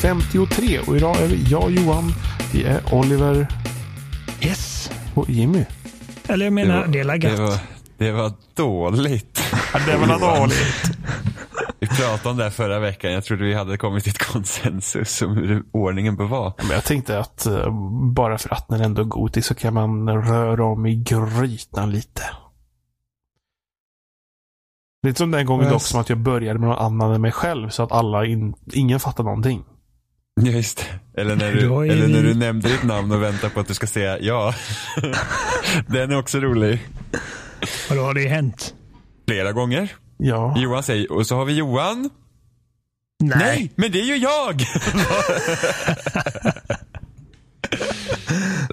Spelsnack avsnitt 253 och idag är vi jag Johan, vi är Oliver Yes. och Jimmy. Eller jag menar, det, är det, laggat. var, det var dåligt. Det var dåligt. Vi pratade om det här förra veckan. Jag trodde vi hade kommit till ett konsensus om hur ordningen bör vara. Men jag tänkte att eh, bara för att den ändå är godis så kan man röra om i grytan lite. Lite som den gången Yes. dock som att jag började med någon annan än mig själv så att alla in, ingen fattar någonting. Ja, just det. Eller när Du eller när du nämnde ditt namn och väntar på att du ska säga ja. Den är också rolig. Och då har det hänt. Flera gånger. Ja, Johan säger, och så har vi Johan. Nej. Nej, men det är ju jag!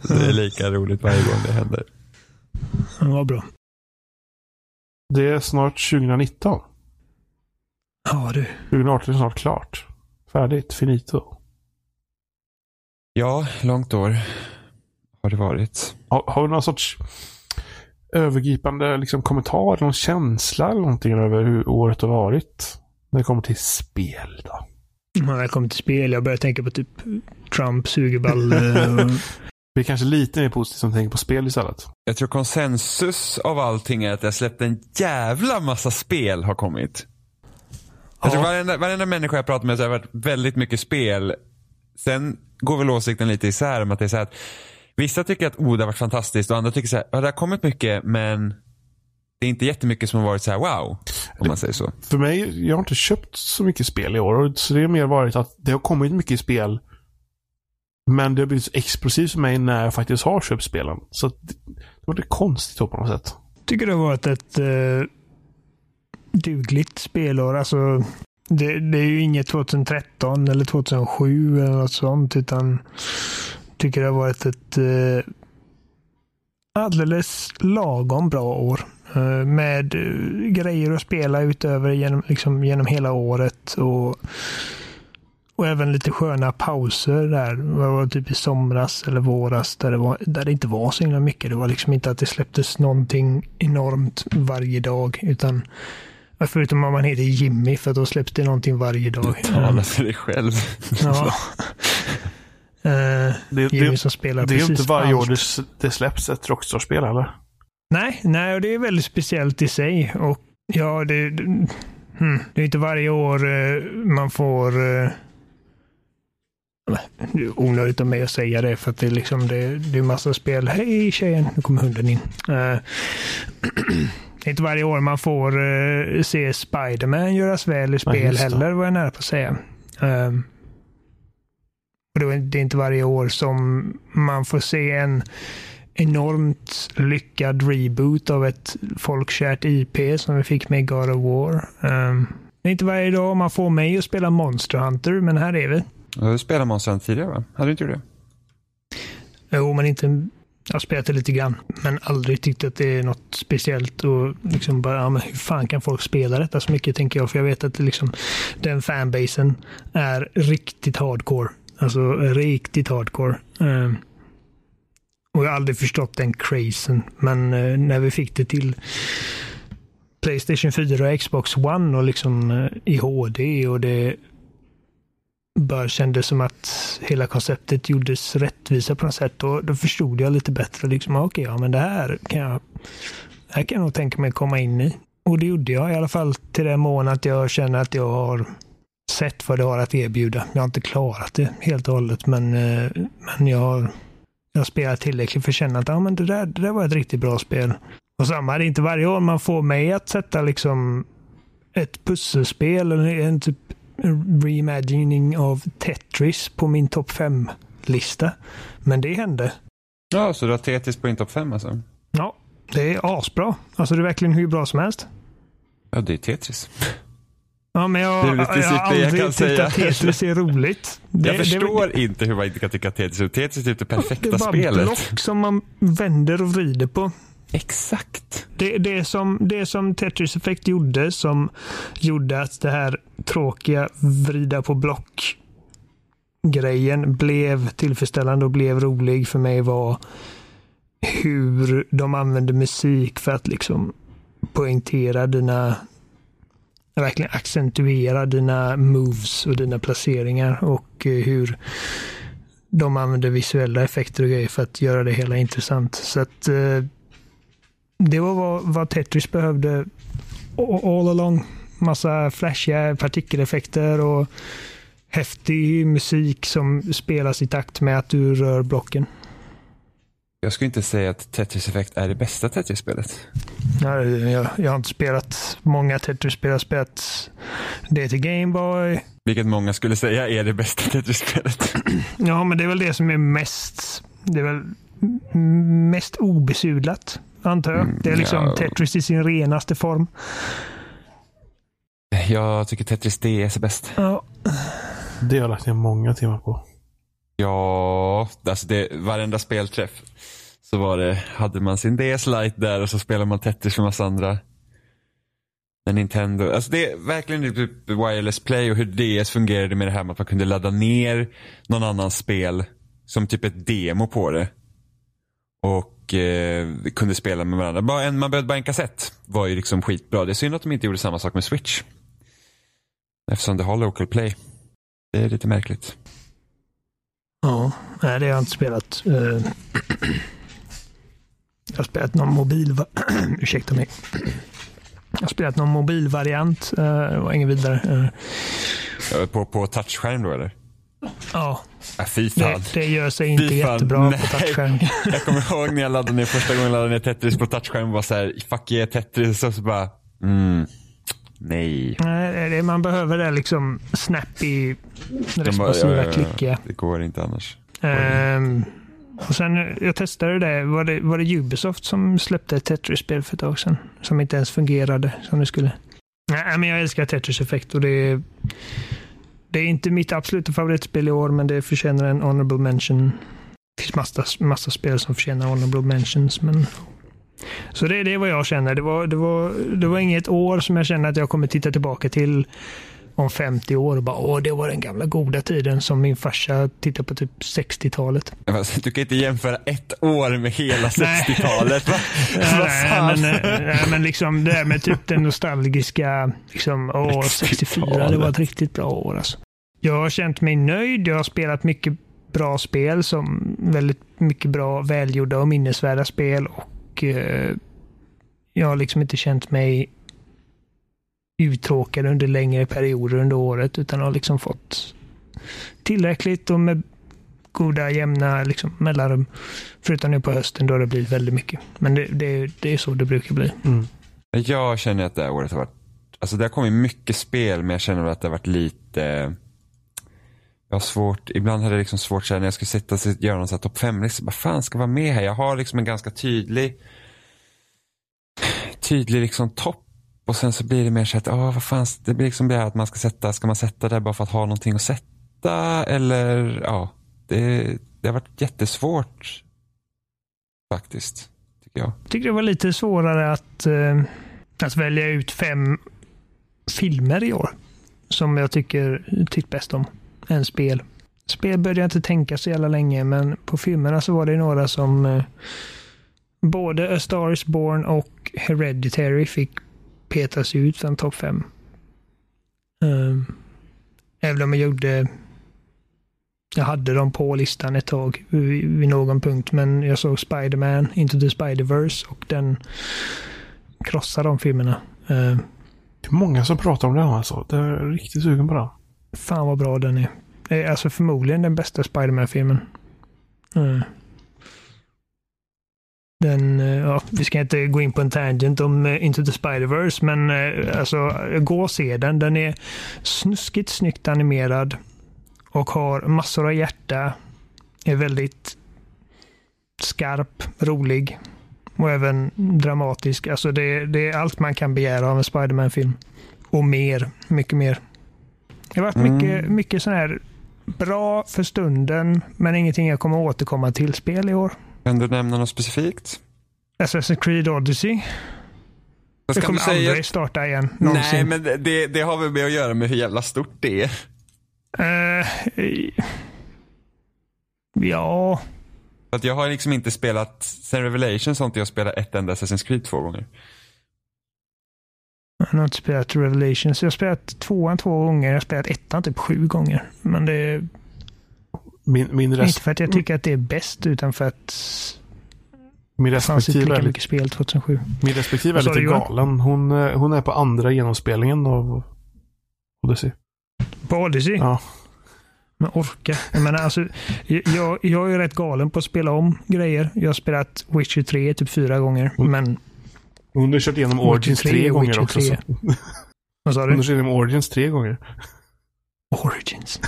det är lika roligt varje gång det händer. Det var bra. det är snart 2019. Ja du. 2018 är snart klart. Färdigt, finito. Ja, långt år har det varit. Har, har du någon sorts övergripande liksom, kommentar, någon känsla eller någonting över hur året har varit? När det kommer till spel då. När jag kommer till spel, jag börjar tänka på typ Trump, sugerballe och... Vi är kanske lite mer positiva som tänker på spel istället. Jag tror konsensus av allting är att det har släppt en jävla massa spel har kommit. Jag tror varenda, varenda människa jag pratar med så har det varit väldigt mycket spel. Sen går väl åsikten lite isär om att det är så här att vissa tycker att oh, det har varit fantastiskt och andra tycker så här, ja, det har kommit mycket men det är inte jättemycket som har varit så här wow. Om man säger så. För mig, jag har inte köpt så mycket spel i år. Så det har mer varit att det har kommit mycket spel. Men det har blivit så explosivt för mig när jag faktiskt har köpt spelen. Så att det, det var lite konstigt på något sätt. tycker det har varit ett uh, dugligt spelår. Alltså, det, det är ju inget 2013 eller 2007 eller något sånt, utan tycker det har varit ett eh, alldeles lagom bra år. eh, med eh, grejer att spela utöver genom, liksom, genom hela året. Och, och även lite sköna pauser där. Det var typ i somras eller våras där det, var, där det inte var så himla mycket. Det var liksom inte att det släpptes någonting enormt varje dag. Utan förutom om man heter Jimmy för då släpps det någonting varje dag. Tala för dig själv. Ja. Eh, Det, Jimmy det, som spelar det är ju precis inte varje allt. år det, det släpps ett Rockstar-spel eller? Nej, nej, och det är väldigt speciellt i sig. Och ja, det, det, hmm, det är inte varje år eh, man får... Eh, det är onödigt av mig att säga det för att det är liksom det, det är massa spel. Hej tjejen, nu kommer hunden in. Eh, det är inte varje år man får eh, se Spiderman göras väl i spel det. heller, var jag nära på att säga. Eh, och det är- det är inte varje år som man får se en enormt lyckad reboot av ett folkkärt IP som vi fick med God of War. Ehm, det är inte varje dag man får mig att spela Monster Hunter, men här är vi. Du spelade Monster Hunter tidigare va? Hade du inte gjort det? Jo, men inte... Jag har spelat det lite grann, men aldrig tyckt att det är något speciellt. Och liksom bara, ja, men hur fan kan folk spela detta så mycket, tänker jag. För jag vet att det liksom, den fanbasen är riktigt hardcore. Alltså riktigt hardcore. Ehm, och jag har aldrig förstått den crazen. Men eh, när vi fick det till Playstation 4 och Xbox One och liksom eh, i HD och det bara kändes som att hela konceptet gjordes rättvisa på något sätt. Då, då förstod jag lite bättre. Liksom, ah, Okej, ja, men det här kan jag, här kan jag nog tänka mig komma in i. Och det gjorde jag i alla fall till den mån att jag känner att jag har sett vad det har att erbjuda. Jag har inte klarat det helt och hållet, men, eh, men jag har jag spelat tillräckligt för att känna att ah, men det, där, det där var ett riktigt bra spel. Och samma, det är inte varje år man får mig att sätta liksom ett pusselspel eller en typ reimagining av Tetris på min topp 5-lista. Men det hände. Ja, så du har Tetris på din topp 5 alltså? Ja, det är asbra. Alltså det är verkligen hur bra som helst. Ja, det är Tetris. Ja, men jag, Det är väl jag, har det jag aldrig kan säga. att Tetris är roligt. Det, jag det- förstår inte hur man inte kan tycka att Tetris är Tetris är typ det det perfekta är bara spelet. block som man vänder och vrider på. Exakt. Det, det, som, det som Tetris Effect gjorde, som gjorde att det här tråkiga vrida på block grejen blev tillfredsställande och blev rolig för mig var hur de använde musik för att liksom poängtera dina verkligen accentuera dina moves och dina placeringar och eh, hur de använder visuella effekter och grejer för att göra det hela intressant. Så att eh, det var vad, vad Tetris behövde all along. Massa flashiga partikeleffekter och häftig musik som spelas i takt med att du rör blocken. Jag skulle inte säga att Tetris Effect är det bästa Tetris-spelet. Jag, jag, jag har inte spelat många Tetris-spel. Jag har spelat det till Gameboy. Vilket många skulle säga är det bästa Tetris-spelet. Ja, men det är väl det som är mest, det är väl mest obesudlat, antar jag. Det är liksom ja. Tetris i sin renaste form. Jag tycker Tetris DS är bäst. Ja, Det har jag lagt ner många timmar på. Ja, alltså det, varenda spelträff så var det, hade man sin DS Lite där och så spelade man Tetris med massa andra. Men Nintendo, alltså det är verkligen typ wireless play och hur DS fungerade med det här med att man kunde ladda ner någon annans spel som typ ett demo på det. Och eh, kunde spela med varandra. Bara en, man behövde bara en kassett. var ju liksom skitbra. Det är synd att de inte gjorde samma sak med Switch. Eftersom det har local play. Det är lite märkligt. ja. Nej, det har jag inte spelat. Eh, Jag har spelat någon mobil... Ursäkta mig. Jag har spelat någon mobilvariant. Eh, Det var inget vidare. Eh, På, på touchskärm då eller? Ja, Ja, fy fan. det, det gör sig inte Fy fan, jättebra nej. på touchskärm. Jag kommer ihåg när jag laddade ner första gången jag laddade ner Tetris på touchskärm och var så här, fuck yeah Tetris och så bara, mm, nej. Nej, Man behöver det liksom snappy, De bara, responsiva, ja, ja, klickiga. Det går inte annars. Ehm, och sen, jag testade det. Var, det. var det Ubisoft som släppte ett Tetris-spel för ett tag sedan? Som inte ens fungerade som det skulle. Nej, men jag älskar Tetris Effect och det är, det är inte mitt absoluta favoritspel i år, men det förtjänar en honorable mention. Det finns massa, massa spel som förtjänar honorable mentions, men så det, det är vad jag känner. Det var, det, var, det var inget år som jag känner att jag kommer titta tillbaka till om 50 år och bara åh, det var den gamla goda tiden som min farsa tittar på typ 60-talet. Alltså, Du kan inte jämföra ett år med hela Nej. 60-talet. Va? Vad Nej, men, nej, men liksom det där med typ den nostalgiska, liksom, åh, 64, det var ett riktigt bra år alltså. Jag har känt mig nöjd. Jag har spelat mycket bra spel som väldigt mycket bra, välgjorda och minnesvärda spel och eh, jag har liksom inte känt mig uttråkade under längre perioder under året utan har liksom fått tillräckligt och med goda jämna liksom, mellanrum. Förutom nu på hösten då har det blivit väldigt mycket. Men det, det, det är så det brukar bli. Mm. Jag känner att det här året har varit, alltså det har kommit mycket spel men jag känner att det har varit lite, jag har svårt, ibland hade jag liksom svårt så här, när jag skulle sitta och göra någon topp 5-lista, vad fan ska vara med här? Jag har liksom en ganska tydlig, tydlig liksom topp och sen så blir det mer så att, åh, vad fan, det blir liksom det här att man ska sätta, ska man sätta det bara för att ha någonting att sätta eller ja, det, det har varit jättesvårt faktiskt, tycker jag. Jag tycker det var lite svårare att, eh, att välja ut fem filmer i år. Som jag tycker tyckt bäst om. Än spel. Spel började jag inte tänka så jävla länge, men på filmerna så var det några som eh, både A Star Is Born och Hereditary fick petas ut från topp fem. Um, även om jag gjorde jag hade dem på listan ett tag vid, någon punkt, men jag såg Spider-Man, Into the Spider-Verse och den krossade de filmerna. Uh, Det är många som pratar om den alltså. Det är riktigt sugen på den. fan vad bra den är. Det är alltså förmodligen den bästa Spider-Man-filmen. Uh. Den, eh, ja, vi ska inte gå in på en tangent om eh, Into the Spider-Verse, men eh, alltså gå och se den. Den är snuskigt snyggt animerad och har massor av hjärta. Är väldigt skarp, rolig och även dramatisk. Alltså det, det är allt man kan begära av en Spider-Man-film. Och mer, mycket mer. Det har varit Mm. mycket, mycket sån här bra för stunden, men ingenting jag kommer återkomma till spel i år. Kan du nämna något specifikt? Assassin's Creed Odyssey. Det kommer säga? aldrig starta igen. Nej, Någonsin. men det, det har väl med att göra med hur jävla stort det är. Eh, ja, att jag har liksom inte spelat, sen Revelation så har inte jag spelat ett enda Assassin's Creed två gånger. Jag har inte spelat Revelations. Jag har spelat tvåan två gånger. Jag har spelat ettan typ sju gånger. Men det Min, min, inte res, för att jag tycker att det är bäst, utan för att min det fanns inte respektive lika mycket spel 2007. min respektive är lite du, galen. Hon, eh, hon är på andra genomspelningen av Odyssey. På Odyssey? Ja. Men orka. Jag menar alltså, jag, jag är rätt galen på att spela om grejer. Jag har spelat Witcher 3 typ fyra gånger. Mm. Men, Hon har kört igenom Origins 3 tre gånger Witcher också. 3. Så. vad sa Hon har du? kört igenom Origins tre gånger. Origins.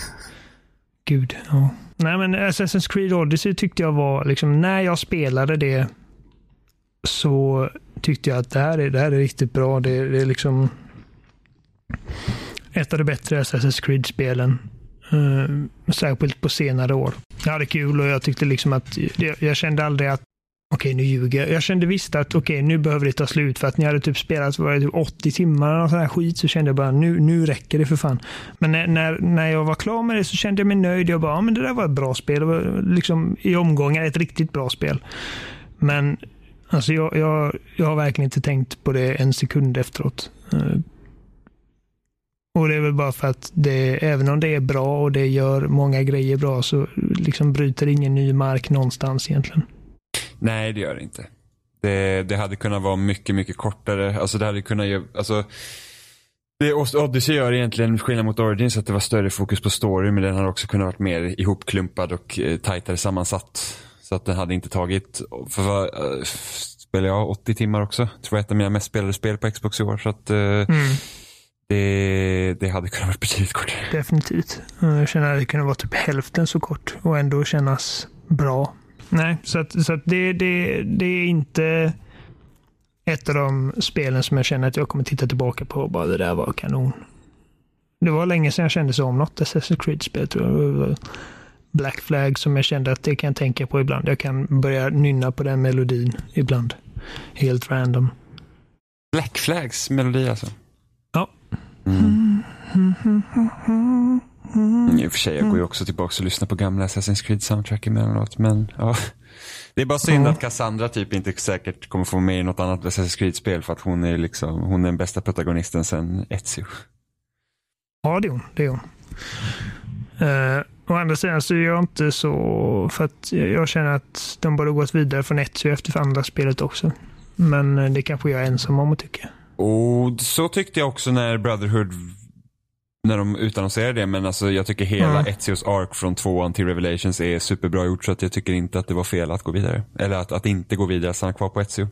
Gud, ja. Nej men Assassin's Creed Odyssey tyckte jag var, liksom, när jag spelade det så tyckte jag att det här är, det här är riktigt bra. Det, det är liksom ett av de bättre Assassin's Creed-spelen. Uh, särskilt på senare år. Jag hade kul och jag tyckte liksom att jag, jag kände aldrig att Okej, nu ljuger jag. Jag kände visst att okej, nu behöver det ta slut för att ni hade typ spelat var det typ 80 timmar och sån här skit så kände jag bara nu, nu räcker det för fan. Men när, när, när jag var klar med det så kände jag mig nöjd. Jag bara, ja, men det där var ett bra spel. Det var liksom i omgångar ett riktigt bra spel. Men alltså jag, jag, jag har verkligen inte tänkt på det en sekund efteråt. Eh, och det är väl bara för att det, även om det är bra och det gör många grejer bra så liksom bryter det ingen ny mark någonstans egentligen. Nej, det gör det inte. Det, det hade kunnat vara mycket, mycket kortare. Alltså det hade kunnat göra, alltså det Odyssey gör egentligen skillnad mot Origins att det var större fokus på story men den hade också kunnat varit mer ihopklumpad och eh, tajtare sammansatt. Så att den hade inte tagit, för vad, eh, spelar jag 80 timmar också? Tror jag är ett av mina mest spelade spel på Xbox i år. Så att eh, Mm, det, det hade kunnat vara betydligt kortare. definitivt. Jag känner att det kunde vara typ hälften så kort och ändå kännas bra. Nej, så att, så att det, det, det är inte ett av de spelen som jag känner att jag kommer titta tillbaka på och bara det där var kanon. Det var länge sedan jag kände så om något Assassin's Creed-spel tror jag. Black Flag som jag kände att det kan jag tänka på ibland. Jag kan börja nynna på den melodin ibland. Helt random. Black Flags melodi alltså. Ja. Mm. I och för sig, jag går ju också tillbaka och lyssnar på gamla Assassin's Creed soundtrack emellanåt. Men ja. Det är bara synd Ja. att Cassandra typ inte säkert kommer få med i något annat Assassin's Creed-spel för att hon är liksom, hon är den bästa protagonisten sen Ezio. Ja, det är hon. Det är hon. Uh, å andra sidan så är jag inte så... För att jag känner att de borde gått vidare från Ezio efter andra spelet också. Men eh, det kanske jag är ensam om att tycka. Och så tyckte jag också när Brotherhood, när de utannonserade det, men alltså jag tycker hela Mm. Ezios ark från tvåan till Revelations är superbra gjort så att jag tycker inte att det var fel att gå vidare. Eller att, att inte gå vidare, stanna kvar på Ezio.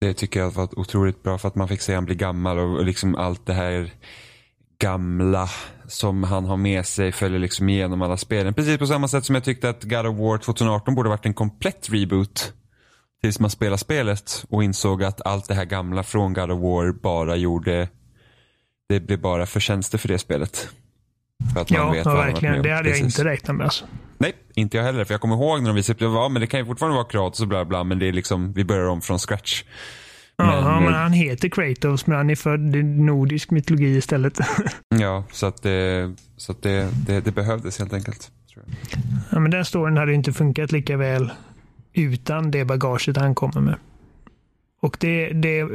Det tycker jag var otroligt bra för att man fick se han bli gammal och, och liksom allt det här gamla som han har med sig följer liksom igenom alla spelen. Precis på samma sätt som jag tyckte att God of War 2018 borde varit en komplett reboot. Tills man spelade spelet och insåg att allt det här gamla från God of War bara gjorde det blev bara förtjänster för det spelet. För att man Ja, vet ja verkligen. Det hade jag Precis. inte räknat med. Alltså. Nej, inte jag heller. För jag kommer ihåg när de visade upp det. Ja, men det kan ju fortfarande vara Kratos och bla bla. Men det är liksom, vi börjar om från scratch. Men, ja, men eh, han heter Kratos, men han är född i nordisk mytologi istället. Ja, så att det, så att det, det, det behövdes helt enkelt. Ja, men den storyn hade inte funkat lika väl utan det bagaget han kommer med. Och det, det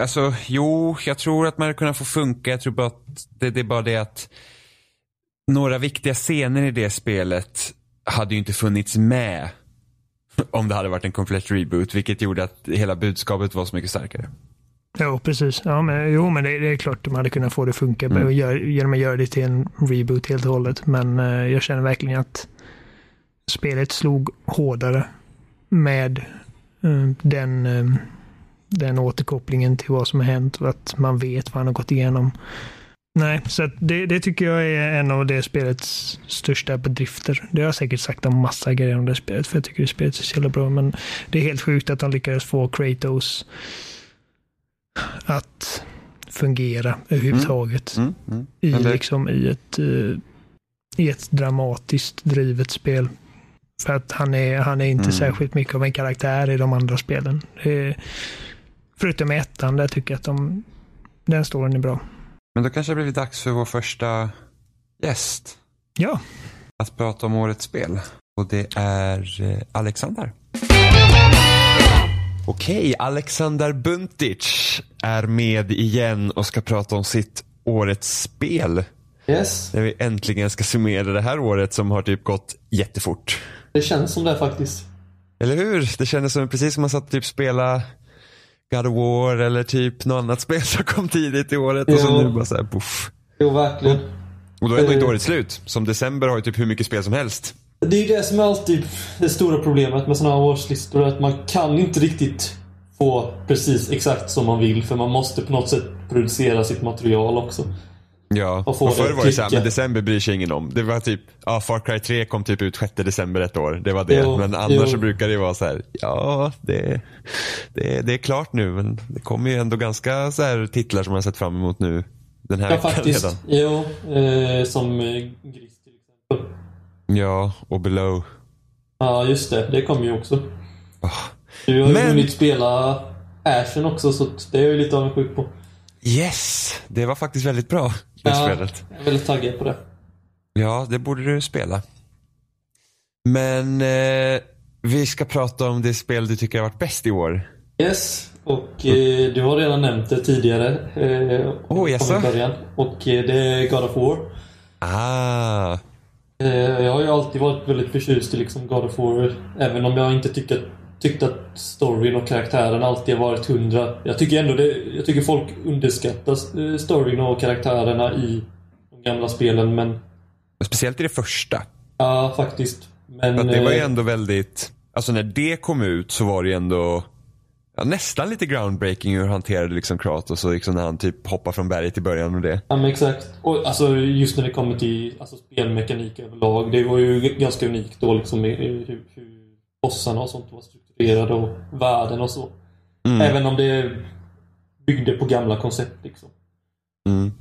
Alltså, jo, jag tror att man hade kunnat få funka. Jag tror bara att det, det är bara det att några viktiga scener i det spelet hade ju inte funnits med om det hade varit en komplett reboot, vilket gjorde att hela budskapet var så mycket starkare. Jo, precis. Ja, men, jo, men det, det är klart de hade kunnat få det att funka Mm. gör, genom att göra det till en reboot helt och hållet. Men eh, jag känner verkligen att spelet slog hårdare med eh, den, eh, den återkopplingen till vad som har hänt och att man vet vad han har gått igenom. Nej, så det, det tycker jag är en av det spelets största bedrifter. Det har jag säkert sagt om massa grejer om det spelet, för jag tycker det spelet är så jävla bra. Men det är helt sjukt att de lyckades få Kratos att fungera överhuvudtaget Mm, mm. i, Men det- liksom, i, ett, eh, i ett dramatiskt drivet spel. För att han är, han är inte Mm. särskilt mycket av en karaktär i de andra spelen. Det förutom i ettan, där tycker jag att de, den storyn är bra. Men då kanske det blivit dags för vår första gäst Ja, att prata om årets spel. Och det är eh, Alexander. Okej, Alexander Buntic är med igen och ska prata om sitt årets spel. Yes, När vi äntligen ska summera det här året som har typ gått jättefort. det känns som det faktiskt. Eller hur? Det kändes som precis som man satt och typ spela God of War eller typ något annat spel som kom tidigt i året och så nu bara såhär poff. Jo, verkligen. Och då är ändå inte Eh. året slut. Som december har ju typ hur mycket spel som helst. Det är ju det som är alltid det stora problemet med sådana här årslistor. Att man kan inte riktigt få precis exakt som man vill. För man måste på något sätt producera sitt material också. Ja, Och och, förr var det såhär, men december bryr sig ingen om. Det var typ, ja Far Cry 3 kom typ ut 6 december ett år. Det var det. Jo, men annars jo. så brukar det vara så här, ja det, det, det är klart nu men det kommer ju ändå ganska så här titlar som man har sett fram emot nu den här Ja, veckan faktiskt. redan. Jo, eh, som eh, Gris till exempel. Ja, och Below. Ja, just det. Det kommer ju också. Ah. Du har ju Men- hunnit spela Ashen också, så det är jag ju lite avundsjuk på. Yes, det var faktiskt väldigt bra det Ja, spelet. jag är väldigt taggad på det. Ja, det borde du spela. Men eh, vi ska prata om det spel du tycker har varit bäst i år. Yes, och eh, du har redan nämnt det tidigare. Eh, Oh, början. Och eh, det är God of War. Ah, Eh, jag har ju alltid varit väldigt förtjust i liksom God of War. Även om jag inte tycker, tyckt att storyn och karaktären alltid har varit hundra. Jag tycker ändå det, jag tycker folk underskattar eh, storyn och karaktärerna i de gamla spelen. Men speciellt i det första. ja, faktiskt. Men, att det var ju eh, ändå väldigt, alltså när det kom ut så var det ju ändå ja, nästan lite groundbreaking hur han hanterade liksom Kratos och liksom när han typ hoppar från berget i början och det. Ja men exakt. Och alltså just när det kommer till alltså, spelmekanik överlag. Det var ju ganska unikt då liksom hur, hur bossarna och sånt var strukturerade och världen och så. Mm. Även om det byggde på gamla koncept liksom. Mm.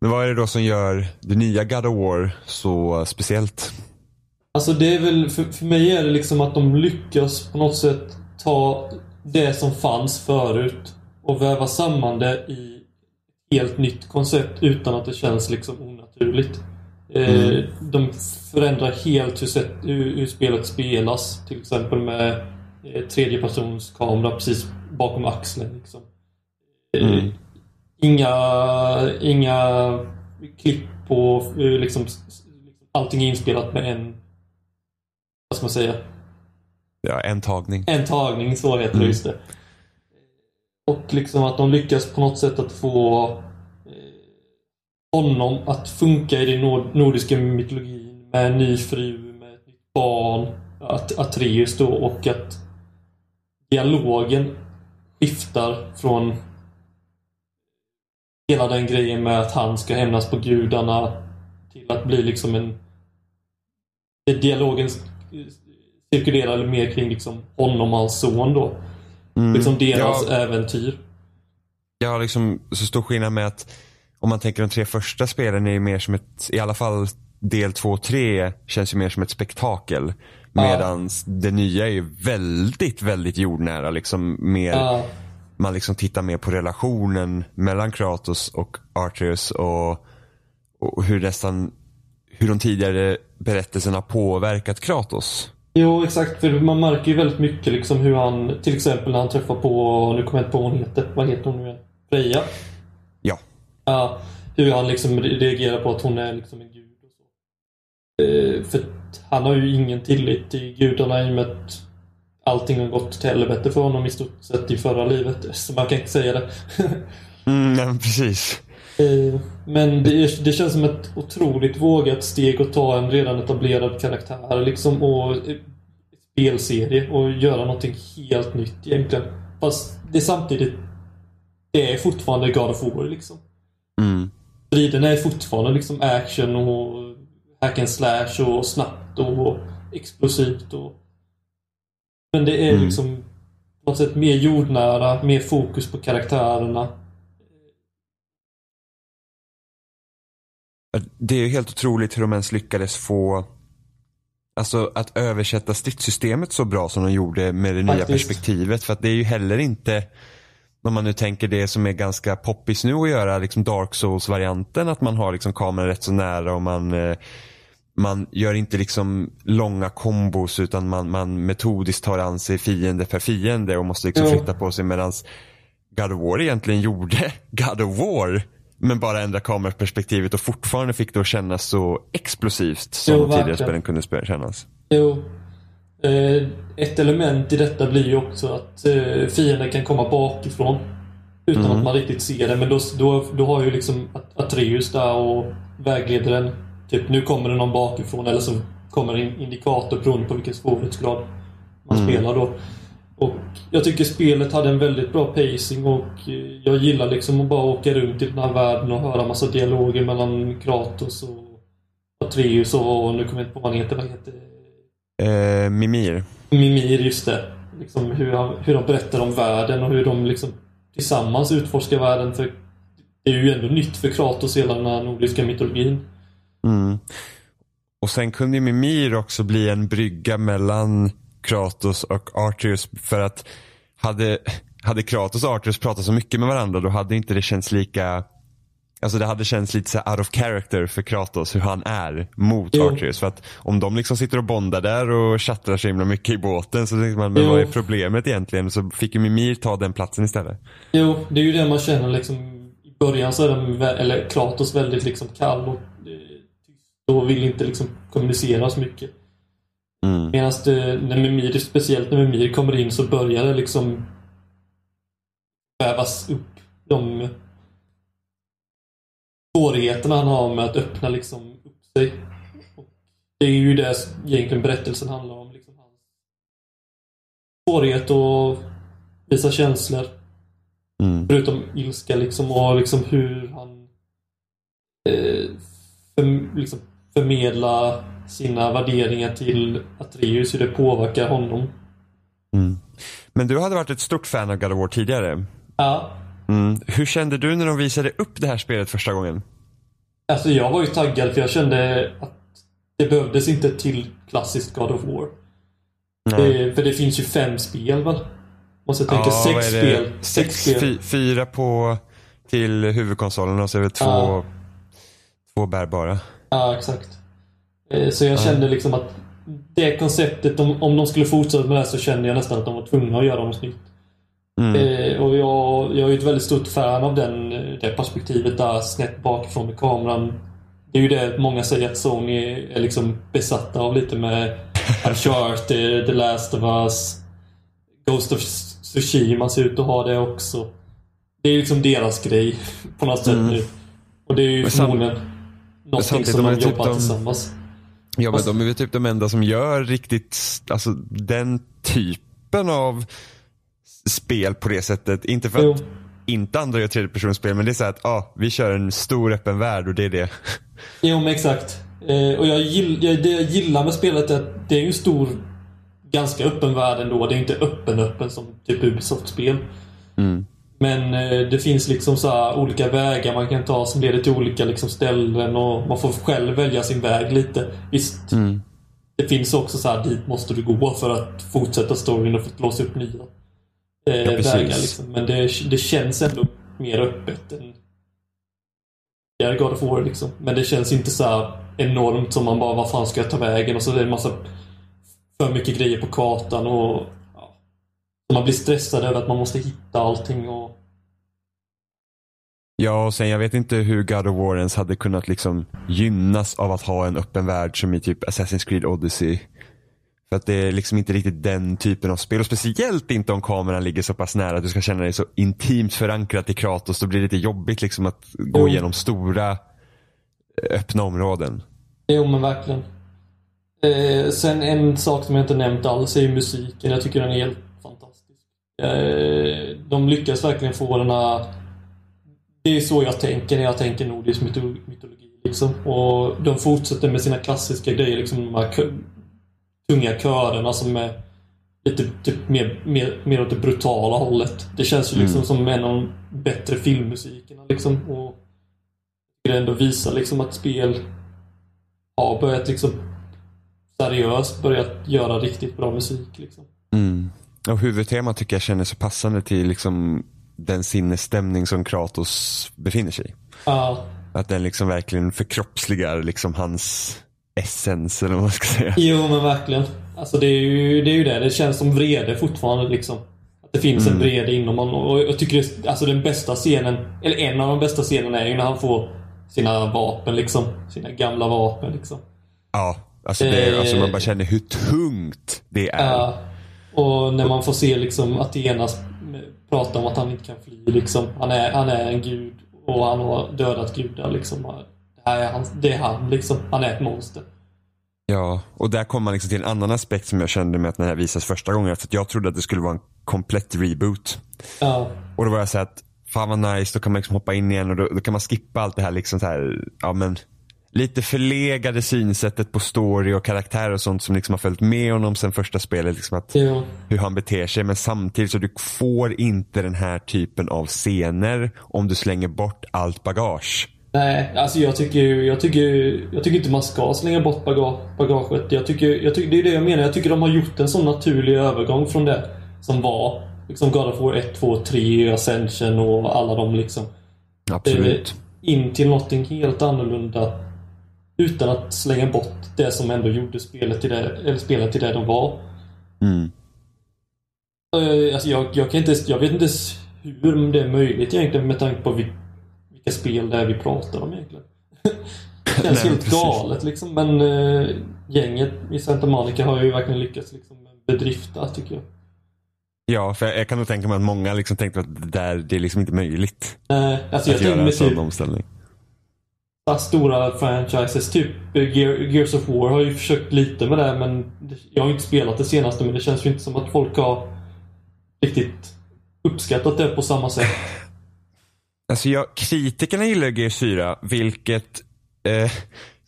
Men vad är det då som gör det nya God of War så speciellt? Alltså det är väl, för, för mig är det liksom att de lyckas på något sätt ta det som fanns förut och väva samman det i ett helt nytt koncept utan att det känns liksom onaturligt. Eh, de förändrar helt hur, hur spelet spelas. Till exempel med eh, tredjepersonskamera precis bakom axeln. Liksom. Eh, Mm. Inga, inga klipp på eh, liksom, s- allting är inspelat med en vad ska man säga? Ja, en tagning. En tagning, så heter det Mm. just det. Och liksom att de lyckas på något sätt att få honom att funka i den nord- nordiska mytologin med en ny fru, med ett nytt barn, At- Atreus då och att dialogen skiftar från hela den grejen med att han ska hämnas på gudarna till att bli liksom en dialogen cirkulerar mer kring liksom honom och hans son då. Mm. Liksom deras Ja. äventyr. Jag har liksom så stor skillnad med att om man tänker de tre första spelen är ju mer som ett, i alla fall del två och tre känns ju mer som ett spektakel. Medan det nya är väldigt, väldigt jordnära. Liksom mer, Ja, Man liksom tittar mer på relationen mellan Kratos och Arthurs och, och hur nästan hur de tidigare berättelserna har påverkat Kratos. jo exakt. För man märker ju väldigt mycket liksom hur han, till exempel när han träffar på, nu kommer jag inte på vad hon heter. Vad heter hon nu igen? Freja? Ja. Ja, hur han liksom reagerar på att hon är liksom en gud och så. Eh, för han har ju ingen tillit till gudarna i och med att allting har gått till helvete för honom i stort sett i förra livet. Så man kan inte säga det. Mm, nej, men precis. Eh, Men det, det känns som ett otroligt vågat steg att ta en redan etablerad karaktär liksom och eh, spelserie och göra någonting helt nytt egentligen. Fast det är samtidigt det är fortfarande God of War liksom. Mm. Striden är fortfarande liksom action och hack and slash och snabbt och explosivt och... Men det är Mm. liksom på något sätt mer jordnära, mer fokus på karaktärerna. Det är ju helt otroligt hur de ens lyckades få Alltså att översätta stridssystemet så bra som de gjorde med det nya Faktiskt. perspektivet. För att det är ju heller inte om man nu tänker det som är ganska poppis nu att göra, liksom Dark Souls-varianten. Att man har liksom kameran rätt så nära och man, eh, man gör inte liksom långa kombos utan man, man metodiskt tar an sig fiende för fiende och måste liksom flytta på sig medan God of War egentligen gjorde God of War. Men bara ändra kameraperspektivet och fortfarande fick det att kännas så explosivt som Jo, tidigare spelen kunde kännas. Jo. Eh, ett element i detta blir ju också att eh, fienden kan komma bakifrån. Utan Mm. att man riktigt ser det. Men då, då, då har ju liksom At- Atreus där och vägleder den. Typ nu kommer det någon bakifrån eller så kommer en indikator beroende på vilken svårighetsgrad man Mm. spelar då. Och jag tycker spelet hade en väldigt bra pacing och eh, jag gillar liksom att bara åka runt i den här världen och höra massa dialoger mellan Kratos och Atreus och nu kommer jag inte på vad han heter. Vad heter Eh, Mimir. Mimir, just det. Liksom hur, han, hur de berättar om världen och hur de liksom tillsammans utforskar världen. För det är ju ändå nytt för Kratos, hela den här nordiska mytologin. Mm. Och sen kunde ju Mimir också bli en brygga mellan Kratos och Arthurs för att hade, hade Kratos och Arthurs pratat så mycket med varandra då hade inte det känts lika Alltså det hade känts lite så out of character för Kratos hur han är mot Jo. Arthurs. För att om de liksom sitter och bondar där och chattar så himla mycket i båten så tänker man, men Jo. vad är problemet egentligen? Så fick ju Mimir ta den platsen istället. Jo, det är ju det man känner liksom. I början så är de, eller Kratos väldigt liksom kall och och vill inte liksom kommunicera så mycket. Mm. Medan det- när Mimir, speciellt när Mimir kommer in så börjar det liksom vävas upp de svårigheterna han har med att öppna liksom upp sig. Och det är ju det egentligen berättelsen handlar om. Liksom hans svårighet att visa känslor. Mm. Förutom ilska liksom och liksom hur han eh, för, liksom förmedlar sina värderingar till Atreus, hur det påverkar honom. Mm. Men du hade varit ett stort fan av God of War tidigare. Ja, Mm. Hur kände du när de visade upp det här spelet första gången? alltså jag var ju taggad för jag kände att det behövdes inte till klassiskt God of War. Det, för det finns ju fem spel väl? Måste tänka Ja, sex spel. Sex, Sex, spel. fy, fyra på till huvudkonsolen och så är det två, Ja. två bärbara. Ja, exakt. Eh, Så jag kände liksom att det konceptet, om, om de skulle fortsätta med det här så kände jag nästan att de var tvungna att göra något nytt. Mm. Eh, och jag, jag är ju ett väldigt stort fan av den, eh, det perspektivet där snett bakifrån med kameran. Det är ju det många säger att Sony är liksom besatta av lite med Uncharted, The Last of Us, Ghost of Tsushima ser ut att ha det också. Det är liksom deras grej på något sätt nu. Och det är ju Men sam- förmodligen någonting samtidigt, som de är typ jobbar de- tillsammans. Ja men Fast- de är väl typ de enda som gör riktigt, alltså den typen av spel på det sättet. Inte för Jo. att inte andra gör tredjepersonsspel men det är så att ah, vi kör en stor öppen värld och det är det. Jo, men exakt. Eh, och jag, gill, jag, det jag gillar med spelet är att det är ju en stor, ganska öppen värld ändå. Det är inte öppen-öppen som typ Ubisoft-spel. Men eh, det finns liksom så här olika vägar man kan ta som leder till olika liksom ställen och man får själv välja sin väg lite. Visst, det finns också så här dit måste du gå för att fortsätta storyn och för att låsa upp nya eh, precis. vägar. Liksom. Men det, det känns ändå mer öppet än tidigare God of War liksom. Men det känns inte så enormt som man bara, vad fan ska jag ta vägen? Och så är det en massa för mycket grejer på kartan och ja. Man blir stressad över att man måste hitta allting och Ja och sen jag vet inte hur God of War ens hade kunnat liksom gynnas av att ha en öppen värld som i typ Assassin's Creed Odyssey. För att det är liksom inte riktigt den typen av spel och speciellt inte om kameran ligger så pass nära att du ska känna dig så intimt förankrad i Kratos. Då blir det lite jobbigt liksom att gå Jo. igenom stora öppna områden. Jo men verkligen. Eh, sen en sak som jag inte nämnt alls är ju musiken. Jag tycker den är helt fantastisk. Eh, de lyckas verkligen få den här... Det är så jag tänker när jag tänker nordisk myto- mytologi. Liksom. Och de fortsätter med sina klassiska grejer. Liksom de här kö- tunga körerna som är lite typ mer, mer, mer åt det brutala hållet. Det känns ju liksom som en av de bättre filmmusikerna. Liksom. Och det ändå visar liksom att spel har börjat liksom seriöst börjat göra riktigt bra musik. Liksom. Mm. Och huvudtemat tycker jag känner så passande till liksom den sinnesstämning som Kratos befinner sig i. Ja, Att den liksom verkligen förkroppsligar liksom hans essens eller vad man ska säga. Jo, men verkligen. Alltså det är ju det. Är ju det. det känns som vrede fortfarande liksom. Att det finns en vrede inom honom. Och jag tycker det, alltså den bästa scenen, eller en av de bästa scenerna är ju när han får sina vapen liksom. Sina gamla vapen liksom. Ja, alltså, det, Eh. alltså man bara känner hur tungt det är. Ja. Och när man får se liksom Athenas prata om att han inte kan fly liksom. Han är, han är en gud och han har dödat gudar liksom. Det, här är han, det är han liksom. Han är ett monster. Ja, och där kommer man liksom till en annan aspekt som jag kände med att när det här visas första gången. För att jag trodde att det skulle vara en komplett reboot. Ja. Och då var jag så att, fan vad nice, då kan man liksom hoppa in igen och då, då kan man skippa allt det här liksom så här, ja men lite förlegade synsättet på story och karaktär och sånt som liksom har följt med honom sen första spelet. Liksom att, Jo. hur han beter sig. Men samtidigt så du får inte den här typen av scener om du slänger bort allt bagage. Nej, alltså jag tycker, jag tycker, jag tycker inte man ska slänga bort baga- bagaget. Jag tycker, jag tycker, det är det jag menar. Jag tycker de har gjort en sån naturlig övergång från det som var liksom God of War 1, 2, 3, Ascension och alla de liksom. Absolut. Eh, In till någonting helt annorlunda. Utan att slänga bort det som ändå gjorde spelet till det, eller spelet till det de var. Mm. Eh, Alltså jag, jag, kan inte, jag vet inte ens hur det är möjligt egentligen med tanke på vil- vilka spel det är vi pratar om egentligen. Det känns Nej, helt precis. galet liksom. Men äh, gänget i Santa Monica har ju verkligen lyckats liksom, bedrifta tycker jag. Ja, för jag, jag kan nog tänka mig att många liksom tänkte att det där, det är liksom inte möjligt. Eh, alltså jag att tänker göra en sån typ omställning. Stora franchises. Typ eh, Gear, Gears of War har ju försökt lite med det men jag har ju inte spelat det senaste men det känns ju inte som att folk har riktigt uppskattat det på samma sätt. Alltså jag, kritikerna gillar Gears 4, vilket, eh,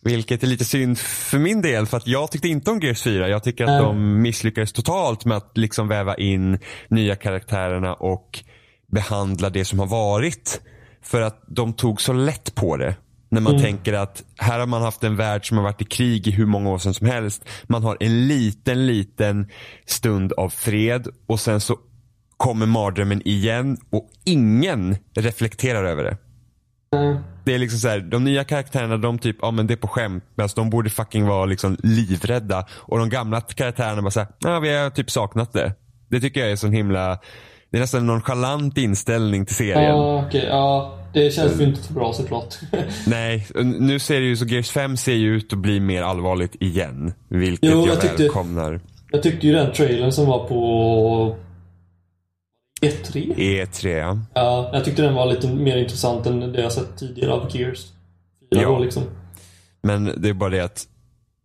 vilket är lite synd för min del. För att jag tyckte inte om Gears 4. Jag tycker att Nej. de misslyckades totalt med att liksom väva in nya karaktärerna och behandla det som har varit. För att de tog så lätt på det. När man Mm. tänker att här har man haft en värld som har varit i krig i hur många år sedan som helst. Man har en liten, liten stund av fred och sen så kommer mardrömmen igen och ingen reflekterar över det. Eh, Det är liksom så här, de nya karaktärerna de typ, ja men det är på skämt. Alltså, de borde fucking vara liksom livrädda. Och de gamla karaktärerna bara såhär, ja vi har typ saknat det. Det tycker jag är sån himla, det är nästan en nonchalant inställning till serien. Ja, okej. ja, det känns ju inte så bra såklart. Nej, nu ser det ju så Gears 5 ser ju ut att bli mer allvarligt igen. Vilket Jo, jag, jag tyckte- välkomnar. jag tyckte ju den trailern som var på E3. E3 ja. Ja, jag tyckte den var lite mer intressant än det jag sett tidigare av Gears. 4 Ja. liksom. Men det är bara det att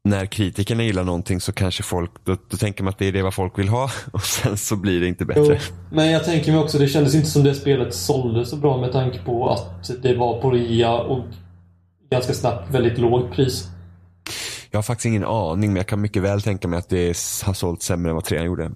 när kritikerna gillar någonting så kanske folk, då, då tänker man att det är det vad folk vill ha och sen så blir det inte Jo, bättre. men jag tänker mig också, det kändes inte som det spelet sålde så bra med tanke på att det var på rea och ganska snabbt väldigt lågt pris. Jag har faktiskt ingen aning men jag kan mycket väl tänka mig att det har sålt sämre än vad trean gjorde.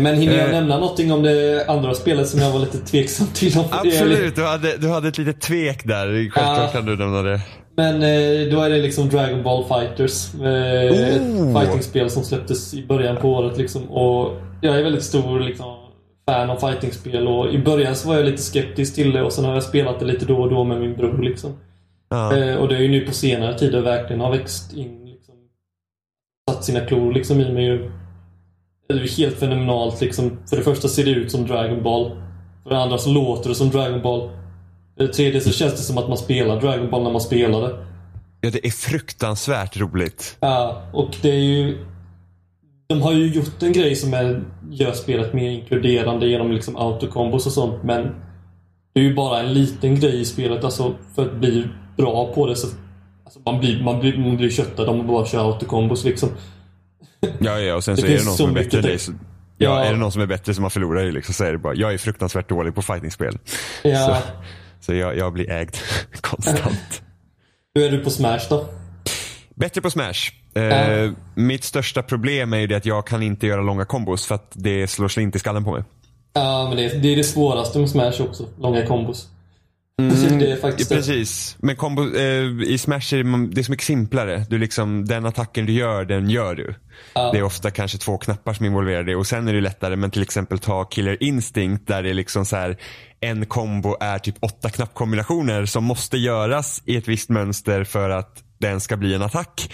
Men hinner jag Eh. nämna någonting om det andra spelet som jag var lite tveksam till? om? Absolut, du hade, du hade ett litet tvek där. Självklart Ja. kan du nämna det. Men eh, då är det liksom Dragon Ball Fighters. Eh, Oh. Ett fightingspel som släpptes i början på året liksom. Och jag är väldigt stor liksom, fan av fightingspel och i början så var jag lite skeptisk till det och sen har jag spelat det lite då och då med min bror liksom. Ja. Eh, och det är ju nu på senare tid det verkligen har växt in liksom. Satt sina klor liksom i mig. Det är ju helt fenomenalt liksom. För det första ser det ut som Dragon Ball. För det andra så låter det som Dragon Ball. Det tredje så känns det som att man spelar Dragon Ball när man spelar det. ja, det är fruktansvärt roligt. Ja, och det är ju... De har ju gjort en grej som är, gör spelet mer inkluderande genom liksom autocombos och sånt, men det är ju bara en liten grej i spelet. Alltså, för att bli bra på det så... Alltså, man, blir, man, blir, man blir köttad om man bara kör autocombos liksom. Ja, ja, och sen Det så är det någon som är bättre än det- dig. Så, ja, Ja. är det någon som är bättre som man förlorar ju liksom, så är det bara, jag är fruktansvärt dålig på fightingspel. Ja. Så jag, jag blir ägd konstant. Hur är du på Smash då? Bättre på Smash. Eh, Ja. Mitt största problem är ju det att jag kan inte göra långa kombos för att det slår slint i skallen på mig. Ja, men det, är- det är det svåraste med Smash också. Långa kombos. Det är faktiskt det. Precis. Men kombo, eh, i Smash är det, det är så mycket simplare. Du liksom, den attacken du gör, den gör du. Ja. Det är ofta kanske två knappar som är involverade och sen är det lättare. Men till exempel ta Killer Instinct där det är liksom så här en kombo är typ åtta knappkombinationer som måste göras i ett visst mönster för att den ska bli en attack.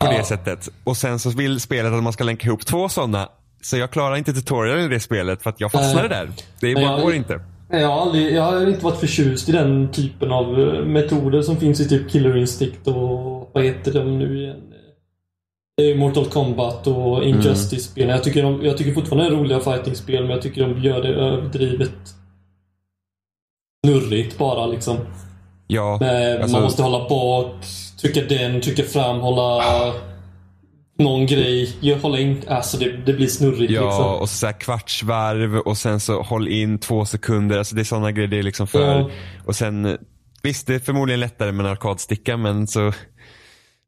På Ja. det sättet. Och sen så vill spelet att man ska länka ihop två sådana. Så jag klarar inte tutorialen i det spelet för att jag fastnade Nej. där. Det Men bara jag- går inte. Jag har, aldrig, jag har inte varit förtjust i den typen av eh, metoder som finns i typ Killer Instinct och vad heter de nu igen? Det är Mortal Kombat och Injustice-spel. Jag, tycker de, jag tycker fortfarande det är roliga fighting-spel men jag tycker de gör det överdrivet snurrigt bara liksom. Ja, Med, alltså- Man måste hålla bak, trycka den, trycka fram, hålla någon grej, gör- hålla in. Alltså det, det blir snurrigt Ja, liksom. och så, här kvartsvarv och sen så håll in två sekunder. Alltså det är sådana grejer det är liksom för. Ja. Och sen, visst det är förmodligen lättare med en arkadsticka men så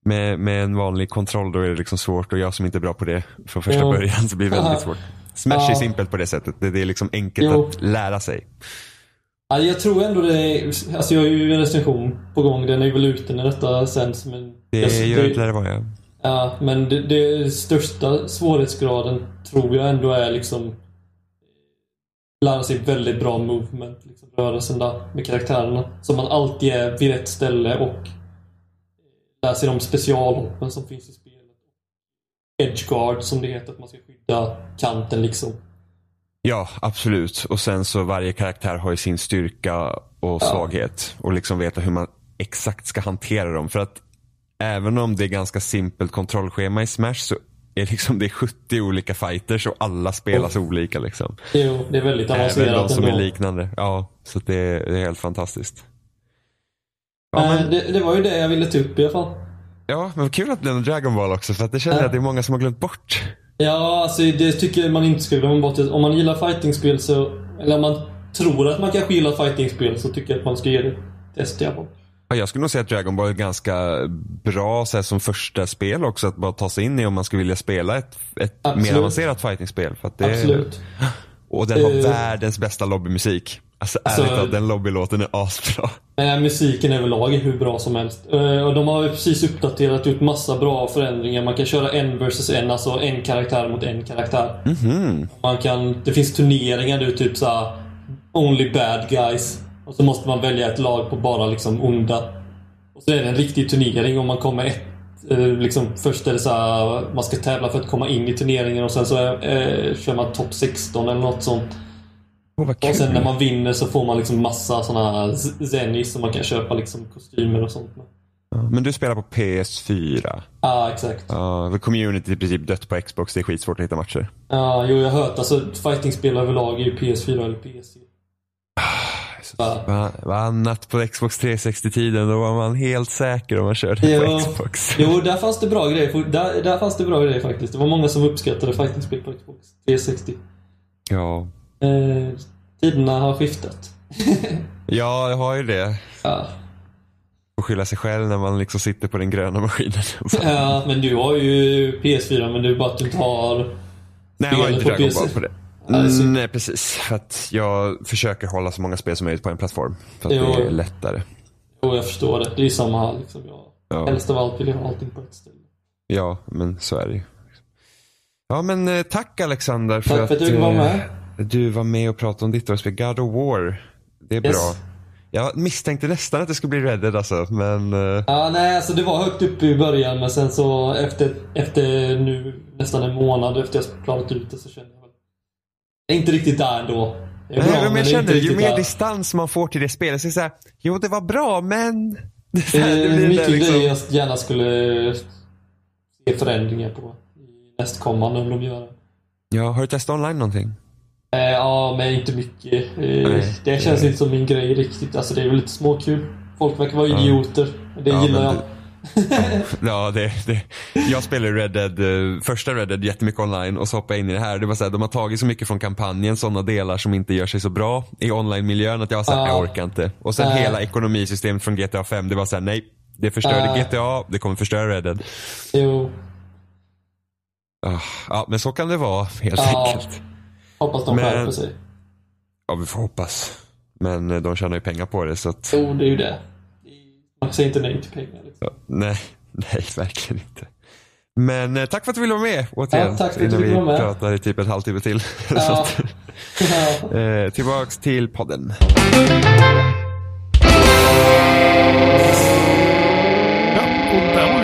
med, med en vanlig kontroll då är det liksom svårt och jag som inte är bra på det från första Ja. början så blir det väldigt svårt. Smash är Ja. simpelt på det sättet. Det, det är liksom enkelt Jo. att lära sig. Ja, jag tror ändå det är, Alltså jag har ju en recension på gång. Den är väl ute när detta sänds. Men Det jag- gör inte det vara ja. Ja, men det, det största svårighetsgraden tror jag ändå är liksom lära sig väldigt bra movement, liksom rörelsen där med karaktärerna. Så man alltid är vid rätt ställe och lära sig de specialhoppen som finns i spelet. Edgeguard som det heter, att man ska skydda kanten liksom. Ja, absolut. Och sen så varje karaktär har ju sin styrka och svaghet. Och liksom veta hur man exakt ska hantera dem. För att även om det är ganska simpelt kontrollschema i Smash så är liksom det är 70 olika fighters och alla spelas olika liksom. Jo, det är väldigt Även avancerat de som är ändå. liknande. Ja, så det, är, det är helt fantastiskt. Ja, Eh, men, det, det var ju det jag ville ta upp i alla fall. ja, men kul att det en Dragon Ball också för att det känner jag att det är många som har glömt bort. Ja, alltså det tycker man inte ska glömma bort. Om man gillar fightingspel så... Eller om man tror att man kanske gillar fightingspel så tycker jag att man ska ge det ett test i alla fall. Ja, jag skulle nog säga att Dragon Ball är ganska bra så här, som första spel också att bara ta sig in i om man skulle vilja spela ett, ett Absolut. mer avancerat fightingspel. För det Absolut. och den har Eh. världens bästa lobbymusik. Alltså, ärligt talat, den lobbylåten är asbra. Nej, musiken överlag är hur bra som helst. Eh, Och de har precis uppdaterat, gjort massa bra förändringar. Man kan köra en versus en, alltså en karaktär mot en karaktär. Mhm. Man kan, det finns turneringar nu, typ såhär Only bad guys. Och så måste man välja ett lag på bara liksom onda. Och så är det en riktig turnering om man kommer ett eh, liksom, först är det så här, man ska tävla för att komma in i turneringen och sen så eh, kör man topp 16 eller något sånt. Kul. Och sen när man vinner så får man liksom massa såna zennis som man kan köpa liksom kostymer och sånt med. Men du spelar på PS4. Ja, ah, exakt. Ja, uh, community är i princip dött på Xbox. Det är skitsvårt att hitta matcher. Ja, jo jag har hört alltså fightingspel överlag är ju PS4 eller PC. Ja. Va- Vad annat på Xbox 360-tiden, då var man helt säker om man körde Jo. på Xbox. Jo, där fanns det bra grejer. Där, där fanns det bra grejer faktiskt. Det var många som uppskattade fightingspel på Xbox 360. Ja. Eh, tiderna har skiftat. ja, jag har ju det. Ja. Får skylla sig själv när man liksom sitter på den gröna maskinen. ja, men du har ju PS4 men det är bara att du inte har... Nej, jag har inte på Dragon. Ball på det. Är synd. Nej, precis. För att jag försöker hålla så många spel som möjligt på en plattform. För att Jo. det är lättare. Jo, jag förstår det. Det är samma här liksom. Jag, Ja. Helst av allt vill jag ha allting på ett ställe. Ja, men så är det ju. Ja, men eh, tack Alexander för, Tack för att du vara eh, med. du var med och pratade om ditt årsspel. God of War. Det är Yes. bra. Jag misstänkte nästan att det skulle bli Red Dead alltså, men... eh, Ja, nej, alltså det var högt upp i början men sen så efter, efter nu nästan en månad efter jag klarat ut det så kände. Jag är inte riktigt där ändå. Det är Nej, bra, men det jag känner, ju mer där. distans man får till det spelet så är det så här, jo det var bra men... Det, är Det här, det är blir det mycket liksom- grejer jag gärna skulle se förändringar på nästkommande om de gör det. Ja, har du testat online någonting? Eh, ja, men inte mycket. Eh, Nej. det känns Nej. inte som min grej riktigt. Alltså det är väl lite småkul. Folk verkar vara Ja. idioter. Det Ja, gillar jag. Ja, det, det. Jag spelade Red Dead, eh, första Red Dead jättemycket online och så hoppade jag in i det här. Det var så här, de har tagit så mycket från kampanjen, sådana delar som inte gör sig så bra i online-miljön att jag var såhär, Ja. jag orkar inte. Och sen Nej. hela ekonomisystemet från GTA 5, det var såhär, nej. Det förstörde Ja. GTA, det kommer förstöra Red Dead. Jo, Ah, Ja, men så kan det vara helt enkelt. hoppas de Men- skärper sig. Ja, vi får hoppas. Men eh, de tjänar ju pengar på det så att, Jo, det är ju det. Man säger inte nej till pengar. Liksom. ja, nej, nej, verkligen inte. Men eh, tack för att du ville vara med återigen. Ja, tack för att du ville vi vara med. pratar i typ en halvtimme till. Ja. Eh, tillbaks till podden. Ja,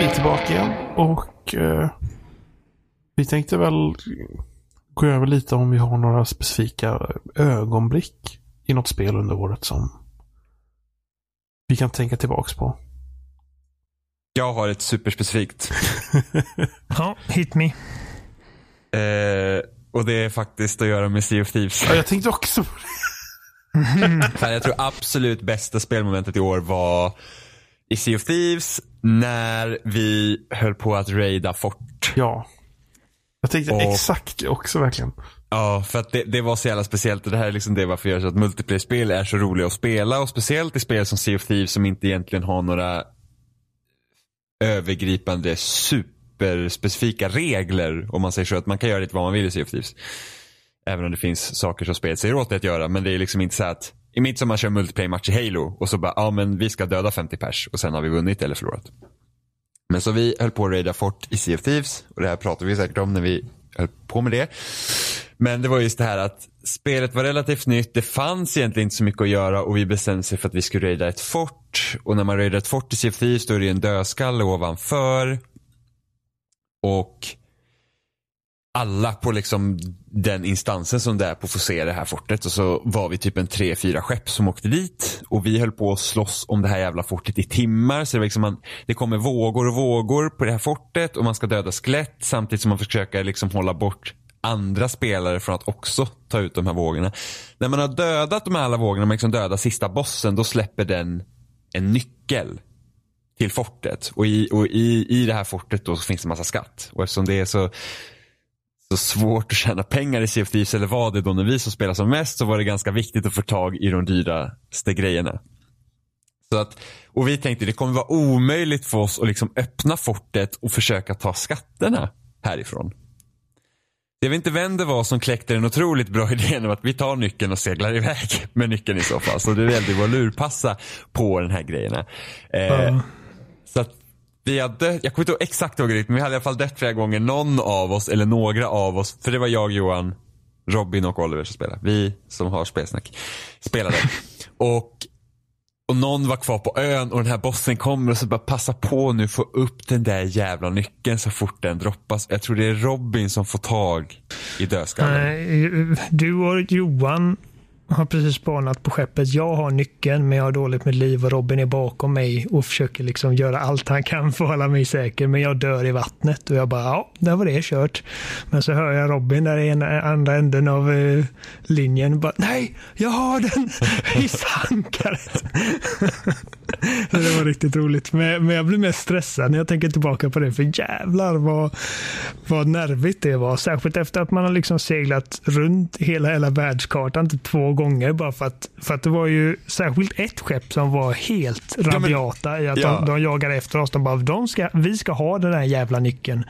och tillbaka igen och eh, vi tänkte väl gå över lite om vi har några specifika ögonblick i något spel under året som vi kan tänka tillbaks på. Jag har ett superspecifikt. Ja, hit me. Eh, och det är faktiskt att göra med Sea of Thieves. Ja, jag tänkte också på det. Jag tror absolut bästa spelmomentet i år var i Sea of Thieves när vi höll på att raida fort. Ja. Jag tänkte Och- exakt också verkligen. Ja, för att det, det var så jävla speciellt och det här är liksom det varför jag gör så att multiplayer-spel är så roliga att spela och speciellt i spel som Sea of Thieves som inte egentligen har några övergripande superspecifika regler om man säger så att man kan göra lite vad man vill i Sea of Thieves. Även om det finns saker som spelet säger åt dig att göra men det är liksom inte så att i mitt som man kör multiplayer-match i Halo och så bara, ja men vi ska döda 50 pers och sen har vi vunnit eller förlorat. Men så vi höll på att raida fort i Sea of Thieves och det här pratar vi säkert om när vi höll på med det. Men det var just det här att spelet var relativt nytt. Det fanns egentligen inte så mycket att göra och vi bestämde sig för att vi skulle raida ett fort. Och när man raidar ett fort i Sea så är det en dödskalle ovanför. Och alla på liksom den instansen som det är på får se det här fortet. Och så var vi typ en tre, fyra skepp som åkte dit. Och vi höll på att slåss om det här jävla fortet i timmar. Så det, var liksom man, det kommer vågor och vågor på det här fortet och man ska döda skelett samtidigt som man försöker liksom hålla bort andra spelare från att också ta ut de här vågorna. När man har dödat de här alla vågorna, man liksom dödar sista bossen, då släpper den en nyckel till fortet. Och i, och i, i det här fortet då så finns det massa skatt. Och eftersom det är så, så svårt att tjäna pengar i Sea of Thieves, eller var det då när vi som spelar som mest, så var det ganska viktigt att få tag i de dyraste grejerna. Så att, och vi tänkte det kommer vara omöjligt för oss att liksom öppna fortet och försöka ta skatterna härifrån. Jag vet inte vem det var som kläckte den otroligt bra idén om att vi tar nyckeln och seglar iväg med nyckeln i så fall. Så det gällde ju att lurpassa på den här grejerna. Eh, Ja. Så att vi hade, jag kommer inte exakt ihåg det, men vi hade i alla fall dött flera gånger. Någon av oss, eller några av oss, för det var jag, Johan, Robin och Oliver som spelade. Vi som har spelsnack spelade. och, och någon var kvar på ön och den här bossen kommer och så bara passa på nu få upp den där jävla nyckeln så fort den droppas. Jag tror det är Robin som får tag i dödskallen. Nej, Du och Johan har precis spanat på skeppet. Jag har nyckeln, men jag har dåligt med liv och Robin är bakom mig och försöker liksom göra allt han kan för att hålla mig säker. Men jag dör i vattnet och jag bara, ja, där var det kört. Men så hör jag Robin där i ena, andra änden av eh, linjen bara, nej, jag har den i sankaret. Det var riktigt roligt. Men, men jag blir mest stressad när jag tänker tillbaka på det. För jävlar vad, vad nervigt det var. Särskilt efter att man har liksom seglat runt hela, hela världskartan typ två gånger. Bara för att, för att det var ju särskilt ett skepp som var helt men- rabiata i att ja. de, de jagar efter oss. De bara, de ska, vi ska ha den här jävla nyckeln.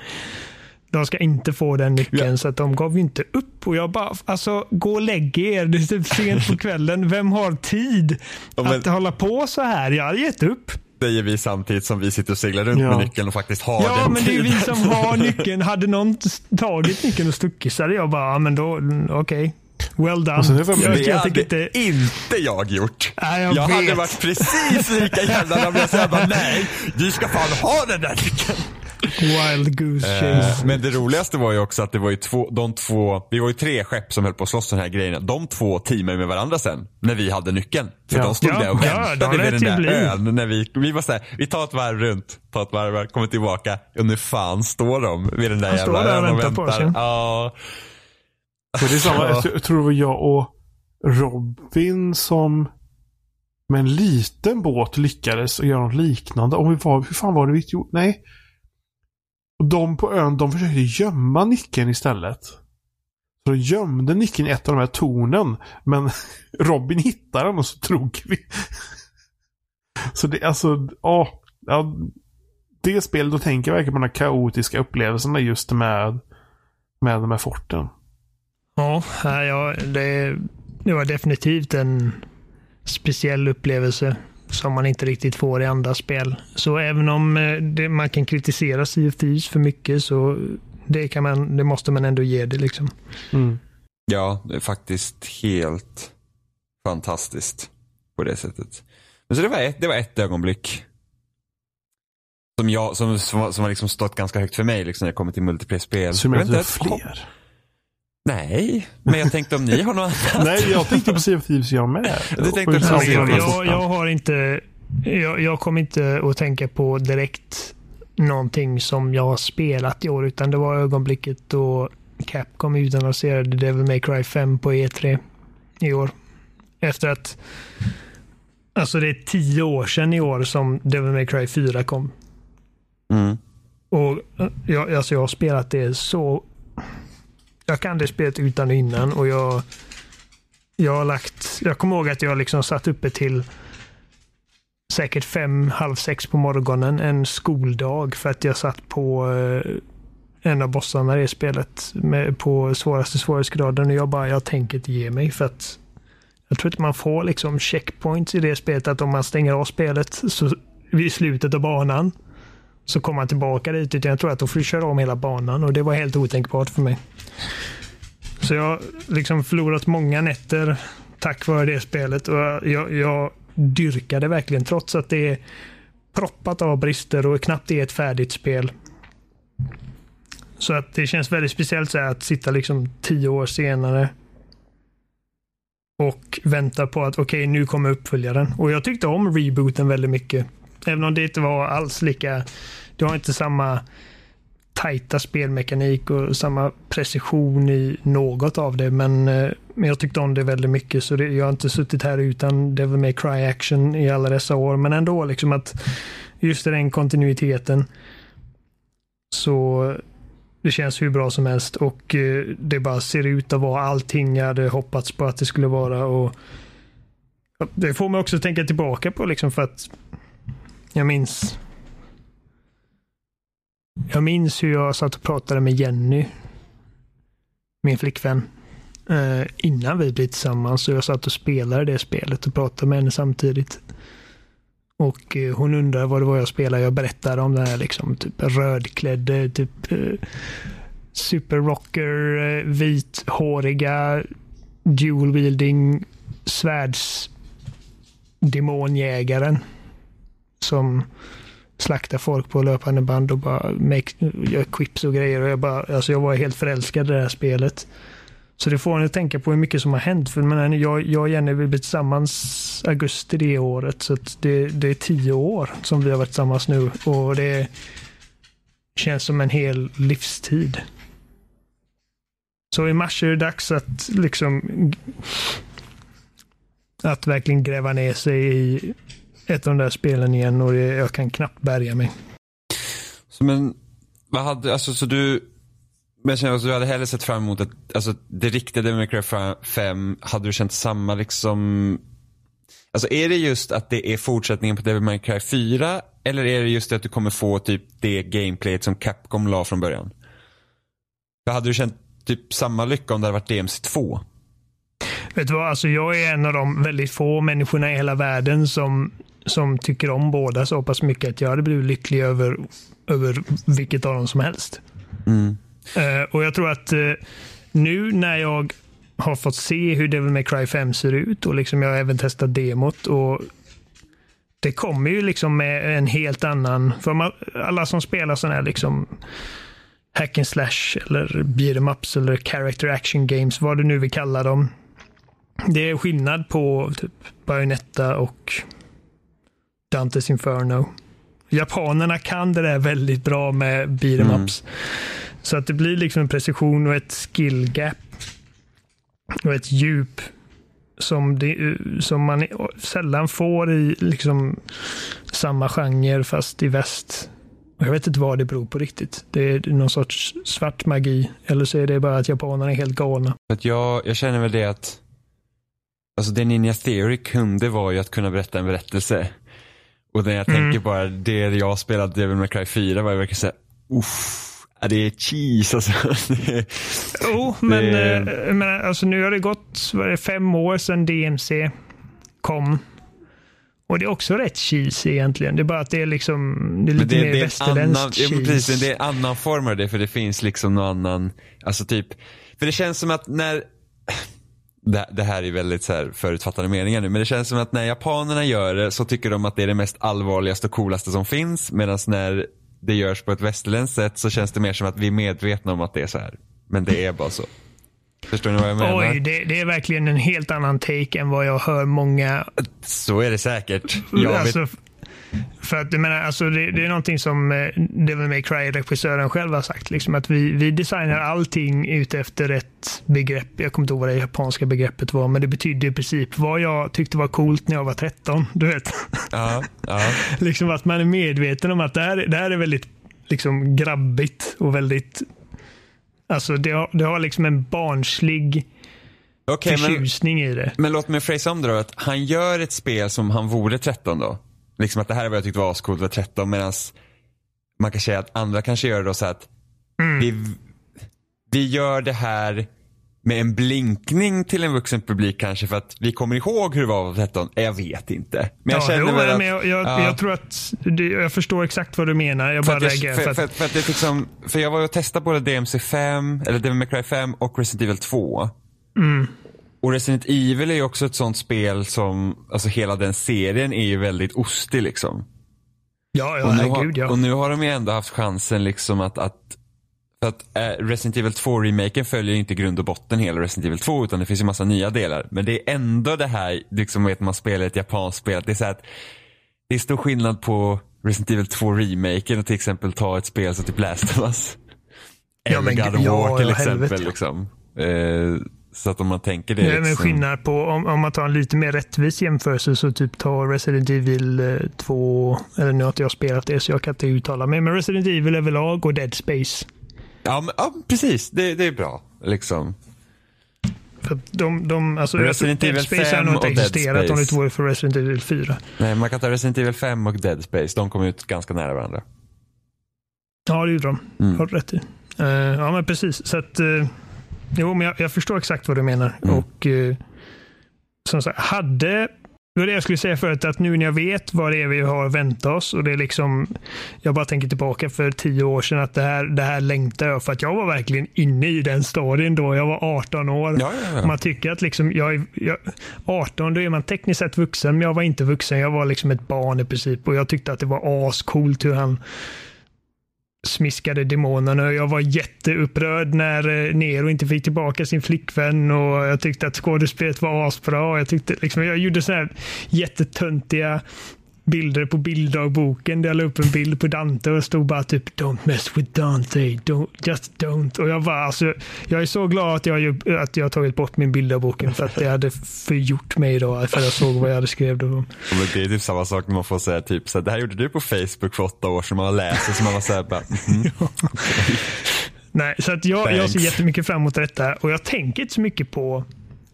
De ska inte få den nyckeln, Ja. så att de gav ju inte upp. Och jag bara, alltså gå och lägg er. Det är typ sent på kvällen. Vem har tid Ja, men- att hålla på så här? Jag hade gett upp. Säger vi samtidigt som vi sitter och seglar runt Ja. med nyckeln och faktiskt har Ja, den men det är vi som har nyckeln. Hade någon tagit nyckeln och stuckit så hade jag bara, ja men då, okej. Well done. Och sen är det jag, Det jag hade inte... inte jag gjort. Nej, jag hade vet. varit precis lika jävla. Jag bara, nej, du ska fan ha den där nyckeln. Wild Goose Chase. Eh, Men det roligaste var ju också att det var ju två, de två, vi var ju tre skepp som höll på att slåss den här grejerna. De två teamade med varandra sen, när vi hade nyckeln. För Ja. de stod Ja, där och ja, väntade lät den det där bli. ön. När vi, vi var såhär, vi tar ett varv runt, tar ett varv, kommer tillbaka. Och nu fan står de vid den där Han står jävla där och ön och väntar på väntar. oss, Ja. Och det är samma, Ja. jag, tror- jag tror det var jag och Robin som med en liten båt lyckades göra något liknande. Och hur, var, hur fan var det vi gjorde? Nej. Och de på ön, de försökte gömma nyckeln istället. Så de gömde nyckeln i ett av de här tornen. Men Robin hittade den och så drog vi. Så det, alltså, ja. ja det spelet, då tänker jag verkligen på de här kaotiska upplevelserna just med, med de här forten. Ja, ja det, det var definitivt en speciell upplevelse som man inte riktigt får i andra spel. Så även om eh, det, man kan kritisera Thieves för mycket så det, kan man, det måste man ändå ge det. liksom. Mm. Ja, det är faktiskt helt fantastiskt på det sättet. Men så det var ett, det var ett ögonblick. som, jag, som, som, som har liksom stått ganska högt för mig liksom, när det kommer till multiplayer-spel. Så du menar Jag att fler? Nej, men jag tänkte om ni har något annat. Nej, jag tänkte på Sea of Thieves jag med. Du tänkte på jag, jag har inte... Jag, jag kommer inte att tänka på direkt någonting som jag har spelat i år, utan det var ögonblicket då Capcom utannonserade Devil May Cry 5 på E3 i år. Efter att... Alltså det är tio år sedan i år som Devil May Cry 4 kom. Mm. Och eh, jag, alltså jag har spelat det så... Jag kan det spelet utan och innan och jag... Jag har lagt... Jag kommer ihåg att jag liksom satt uppe till säkert fem, halv sex på morgonen en skoldag för att jag satt på eh, en av bossarna i det spelet med, på svåraste svårighetsgraden och jag bara, jag tänker inte ge mig för att jag tror inte man får liksom checkpoints i det spelet att om man stänger av spelet så vid slutet av banan så kom han tillbaka dit. Utan jag tror att då får du köra om hela banan och det var helt otänkbart för mig. Så jag har liksom förlorat många nätter tack vare det spelet och jag, jag dyrkar det verkligen trots att det är proppat av brister och knappt är ett färdigt spel. Så att det känns väldigt speciellt så här att sitta liksom tio år senare och vänta på att okej, nu kommer uppföljaren. Och jag tyckte om rebooten väldigt mycket. Även om det inte var alls lika, det har inte samma tajta spelmekanik och samma precision i något av det. Men, eh, men jag tyckte om det väldigt mycket så det, jag har inte suttit här utan Devil May Cry action i alla dessa år. Men ändå liksom att just den kontinuiteten så det känns hur bra som helst och eh, det bara ser ut att vara allting jag hade hoppats på att det skulle vara. Och det får mig också tänka tillbaka på liksom för att jag minns jag minns hur jag satt och pratade med Jenny, min flickvän, eh, innan vi blev tillsammans. Och jag satt och spelade det spelet och pratade med henne samtidigt. Och eh, hon undrade vad det var jag spelade. Jag berättade om den här liksom, typ rödklädde, typ eh, superrocker, eh, vithåriga, dual wielding svärds demonjägaren. Som slaktar folk på löpande band och bara make, gör quips och grejer. Och jag, bara, alltså jag var helt förälskad i det här spelet. Så det får en att tänka på hur mycket som har hänt. För men jag, jag och Jenny vi blev tillsammans augusti det året. Så att det, det är tio år som vi har varit tillsammans nu. Och det känns som en hel livstid. Så i mars är det dags att liksom att verkligen gräva ner sig i ett av de där spelen igen och det, jag kan knappt bärga mig. Så men, vad hade, alltså så du, men jag känner att du hade hellre sett fram emot att, alltså det riktiga Devil May Cry 5, hade du känt samma liksom, alltså är det just att det är fortsättningen på Devil May Cry 4 eller är det just det att du kommer få typ det gameplayet som Capcom la från början? För hade du känt typ samma lycka om det hade varit DMC 2? Vet du vad, alltså jag är en av de väldigt få människorna i hela världen som, som tycker om båda så pass mycket att jag hade blivit lycklig över, över vilket av dem som helst. Mm. Eh, och jag tror att uh, nu när jag har fått se hur Devil May Cry 5 ser ut och liksom jag har även testat demot och det kommer ju liksom med en helt annan, för man, alla som spelar sådana här liksom hack and slash eller beat em ups eller character action games, vad du nu vill kalla dem. Det är skillnad på typ Bayonetta och Dantes Inferno. Japanerna kan det där väldigt bra med beat em Mm. ups. Så att det blir liksom en precision och ett skill gap. Och ett djup som, det, som man sällan får i liksom samma genre fast i väst. Jag vet inte vad det beror på riktigt. Det är någon sorts svart magi. Eller så är det bara att japanerna är helt galna. Att jag, jag känner väl det att, alltså det Ninja Theory kunde var ju att kunna berätta en berättelse. Och när jag Mm. tänker bara, det jag spelade Devil May Cry 4 var jag verkligen såhär, uff, det är cheese alltså. Jo, men, Det- eh, men alltså, nu har det gått vad det, fem år sedan DMC kom. Och det är också rätt cheesy egentligen. Det är bara att det är liksom det är lite det, mer det är en västerländskt annan, ja, cheese. precis, det är en annan form av det för det finns liksom någon annan, alltså typ, för det känns som att när, det, det här är väldigt så här förutfattade meningar nu, men det känns som att när japanerna gör det så tycker de att det är det mest allvarligaste och coolaste som finns. Medan när det görs på ett västerländskt sätt så känns det mer som att vi är medvetna om att det är så här. Men det är bara så. Förstår ni vad jag menar? Oj, det, det är verkligen en helt annan take än vad jag hör många Så är det säkert. Jag alltså, vet, För att jag menar, alltså det, det är någonting som eh, Devil May Cry-regissören själv har sagt. Liksom att vi, vi designar allting ute efter ett begrepp. Jag kommer inte ihåg vad det japanska begreppet var, men det betyder i princip vad jag tyckte var coolt när jag var 13. Du vet. ja, ja. liksom att man är medveten om att det här, det här är väldigt liksom grabbigt och väldigt Alltså det har, det har liksom en barnslig men, förtjusning i det. men låt mig phrasa om det då. Att han gör ett spel som han vore 13 då. Liksom att det här är vad jag tyckte var ascoolt var 13 medan man kan säga att andra kanske gör det då så att vi, vi gör det här med en blinkning till en vuxen publik kanske för att vi kommer ihåg hur det var vara 13. Jag vet inte. Men jag ja, känner jo, väl att, men jag, jag, ja. jag tror att jag förstår exakt vad du menar. Jag bara jag, reagerar för, för, för, att, för, att det liksom, för jag var ju och testade både DMC5, eller Devil May Cry 5 och Resident Evil 2. Mm. Och Resident Evil är ju också ett sånt spel som, alltså hela den serien är ju väldigt ostig liksom. ja, ja, och, nu har, ja. och nu har de ju ändå haft chansen liksom att, att för att äh, Resident Evil 2-remaken följer ju inte grund och botten hela Resident Evil 2 utan det finns ju massa nya delar. Men det är ändå det här, liksom vet man spelar ett japanskt spel, att det är så att det är stor skillnad på Resident Evil 2-remaken och till exempel ta ett spel som typ Last of Us. Ja, Eller men God of ja, War till ja, exempel. helvete. Liksom. Eh, så att om man tänker det. En liksom, skillnad på, om, om man tar en lite mer rättvis jämförelse, så typ ta Resident Evil eh, 2, eller nu har inte jag spelat det så jag kan inte uttala mig, men Resident Evil överlag och Dead Space. ja, men, ja, precis. Det, det är bra. Liksom. För de, de, alltså, Resident tror Evil Dead Space har 5 nog inte existerat om det inte vore för Resident Evil 4. Nej, man kan ta Resident Evil 5 och Dead Space. De kom ut ganska nära varandra. Ja, det gjorde de. Mm. Har du rätt i. Eh, ja, men precis. Så att, eh, jo, men jag, jag förstår exakt vad du menar. Mm. Och uh, som sagt, hade det var det jag skulle säga förut, att nu när jag vet vad det är vi har att vänta oss och det är liksom, jag bara tänker tillbaka för tio år sedan att det här, det här längtar jag för att jag var verkligen inne i den storyn då. Jag var 18 år. Ja, ja, ja. Man tycker att liksom, jag, är- jag, 18, då är man tekniskt sett vuxen, men jag var inte vuxen. Jag var liksom ett barn i princip och jag tyckte att det var ascoolt hur han smiskade demonerna. Jag var jätteupprörd när eh, Nero inte fick tillbaka sin flickvän och jag tyckte att skådespelet var asbra. Jag, tyckte, liksom, jag gjorde sådana här jättetöntiga bilder på bilddagboken där jag la upp en bild på Dante och stod bara typ Don't mess with Dante, don't, just don't. Och jag var alltså, jag är så glad att jag, att jag har tagit bort min bilddagboken för att det hade förgjort mig idag för jag såg vad jag hade skrivit då. Men det är typ samma sak när man får säga typ så här, det här gjorde du på Facebook för åtta år sedan. Man läser så man var såhär bara, mhm. Nej, så att jag, jag ser jättemycket fram emot detta och jag tänker inte så mycket på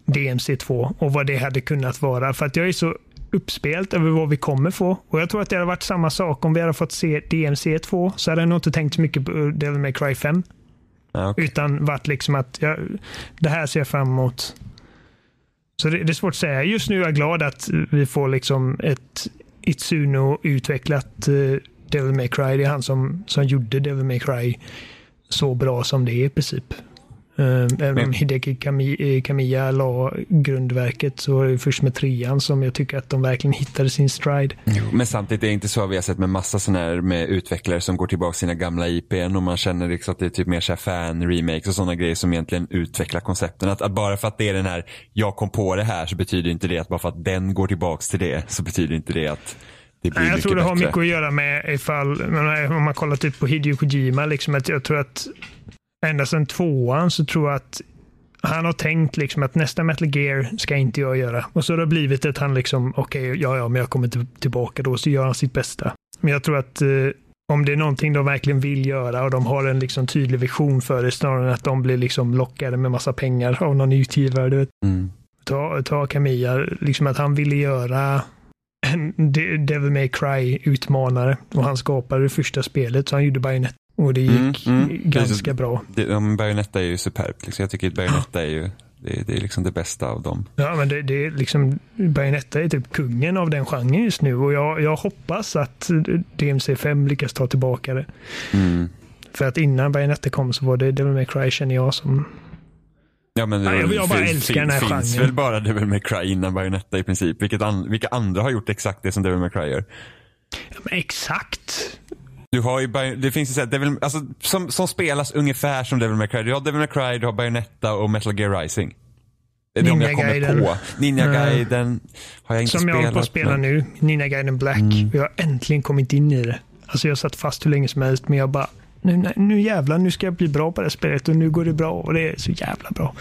DMC2 och vad det hade kunnat vara för att jag är så uppspelt över vad vi kommer få. Och jag tror att det hade varit samma sak om vi hade fått se DMC2 så hade jag nog inte tänkt så mycket på Devil May Cry 5. ja, okej. Utan varit liksom att jag, det här ser jag fram emot. Så det, det är svårt att säga. Just nu är jag glad att vi får liksom ett Itsuno-utvecklat uh, Devil May Cry. Det är han som, som gjorde Devil May Cry så bra som det är i princip. Uh, även om Men- Hideki eh, Kamiya la grundverket så var det först med trean som jag tycker att de verkligen hittade sin stride. Jo, Men samtidigt är det inte så vi har sett med massa sådana här med utvecklare som går tillbaka till sina gamla IPn och man känner liksom att det är typ mer så här fan-remakes och sådana grejer som egentligen utvecklar koncepten. Att, att bara för att det är den här, jag kom på det här så betyder inte det att bara för att den går tillbaka till det så betyder inte det att det blir Nej, jag tror det har bättre. mycket att göra med ifall, om man kollar typ på Hideo Kojima, liksom att jag tror att ända sedan tvåan så tror jag att han har tänkt liksom att nästa Metal Gear ska inte jag göra. Och så har det blivit att han liksom, okej, ja, ja, men jag kommer tillbaka då, så gör han sitt bästa. Men jag tror att eh, om det är någonting de verkligen vill göra och de har en liksom tydlig vision för det, snarare än att de blir liksom lockade med massa pengar av någon utgivare. Du vet Mm. ta, ta Kamiya, liksom att han ville göra en De- Devil May Cry-utmanare och han skapade det första spelet så han gjorde Bayonet och det gick Mm, mm. ganska bra. Det, ja, men Bayonetta är ju superbt. Liksom. Jag tycker att Bayonetta är ju det, det är liksom det bästa av dem. Ja, men det, det är liksom Bayonetta är typ kungen av den genren just nu och jag, jag hoppas att DMC5 lyckas ta tillbaka det. Mm. För att innan Bayonetta kom så var det Devil May Cry känner jag som Ja men det Ja, jag- jag bara fin- älskar den här finns genren. väl bara Devil May Cry innan Bayonetta i princip. Vilket an, vilka andra har gjort exakt det som Devil May Cry gör? Ja, men exakt. Du har ju, det finns ju så här, Devil, alltså, som, som spelas ungefär som Devil May Cry. Du har Devil May Cry, du har Bayonetta och Metal Gear Rising. Det är de jag kommer Ninja-guiden. på. Ninja Eh, Guiden har jag inte Som jag spelat. håller på att spela men- nu, Nina Guiden Black. Mm. Jag har äntligen kommit in i det. Alltså jag satt fast hur länge som helst, men jag bara, nu, nu, nu jävlar, nu ska jag bli bra på det här spelet och nu går det bra och det är så jävla bra.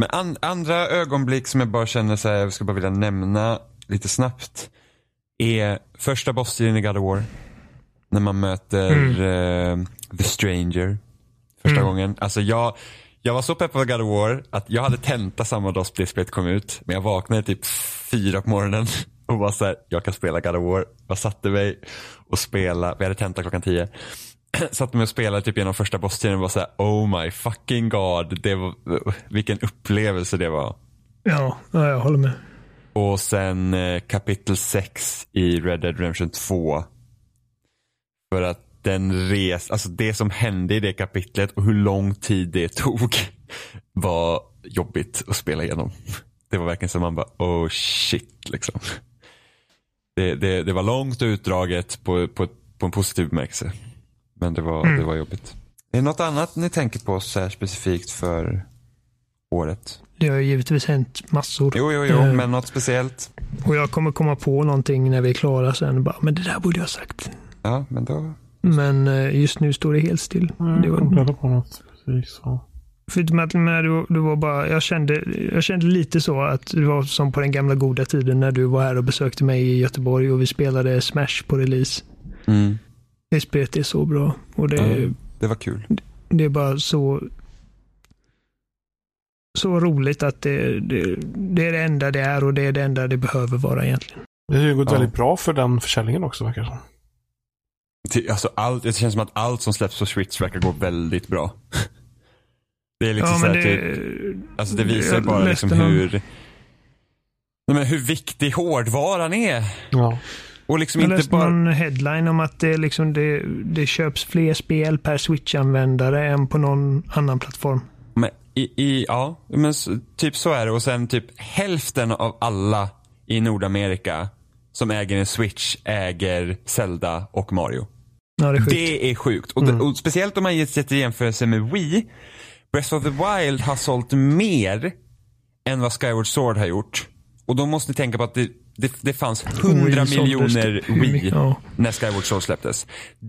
Men an, andra ögonblick som jag bara känner så här, jag ska bara vilja nämna lite snabbt. Är första bossen i God of War. När man möter eh, The Stranger. Första gången. Alltså jag, jag var så pepp på God of War att jag hade tenta samma dag det spelet kom ut. Men jag vaknade typ fyra på morgonen och var så här, jag kan spela God of War. Jag satte mig och spela, vi hade tenta klockan tio. Satte mig och spelade typ genom första bosstiden och var så här, oh my fucking god. Det var, vilken upplevelse det var. Ja, ja jag håller med. Och sen eh, kapitel 6 i Red Dead Redemption 2. För att den res, alltså det som hände i det kapitlet och hur lång tid det tog var jobbigt att spela igenom. Det var verkligen som man bara, oh shit liksom. Det, det, det var långt och utdraget på, på, på en positiv bemärkelse. Men det var, det var jobbigt. Är det något annat ni tänker på så här specifikt för året? Det har ju givetvis hänt massor. Jo, jo, jo, Eh, men något speciellt? Och jag kommer komma på någonting när vi är klara sen. Bara, men det där borde jag ha sagt. Ja, men då Men eh, just nu står det helt still. Det Jag kom var, inte på något precis så. förutom att det, var, det var bara, jag kände, jag kände lite så att det var som på den gamla goda tiden när du var här och besökte mig i Göteborg och vi spelade Smash på release. Mm. Det spelet är så bra. Och det, Ja. Det var kul. det är bara så så roligt att det, det, det är det enda det är och det är det enda det behöver vara egentligen. Det har ju gått Ja. väldigt bra för den försäljningen också verkar det som. Alltså allt, det känns som att allt som släpps på Switch verkar gå väldigt bra. Det är liksom Ja, så här, det, typ, alltså det visar jag bara liksom hur, men hur viktig hårdvaran är. Ja. Och liksom Jag inte läste bara, någon headline om att det, liksom det, det köps fler spel per Switch-användare än på någon annan plattform. men i, i, ja, men typ så är det. Och sen typ hälften av alla i Nordamerika som äger en Switch äger Zelda och Mario. Ja, det är sjukt. Det är sjukt. Och, och speciellt om man sätter jämförelse med Wii. Breath of the Wild har sålt mer än vad Skyward Sword har gjort. Och då måste ni tänka på att det, det, det fanns 100 Wii miljoner mycket? Wii Ja. när Skyward Sword släpptes.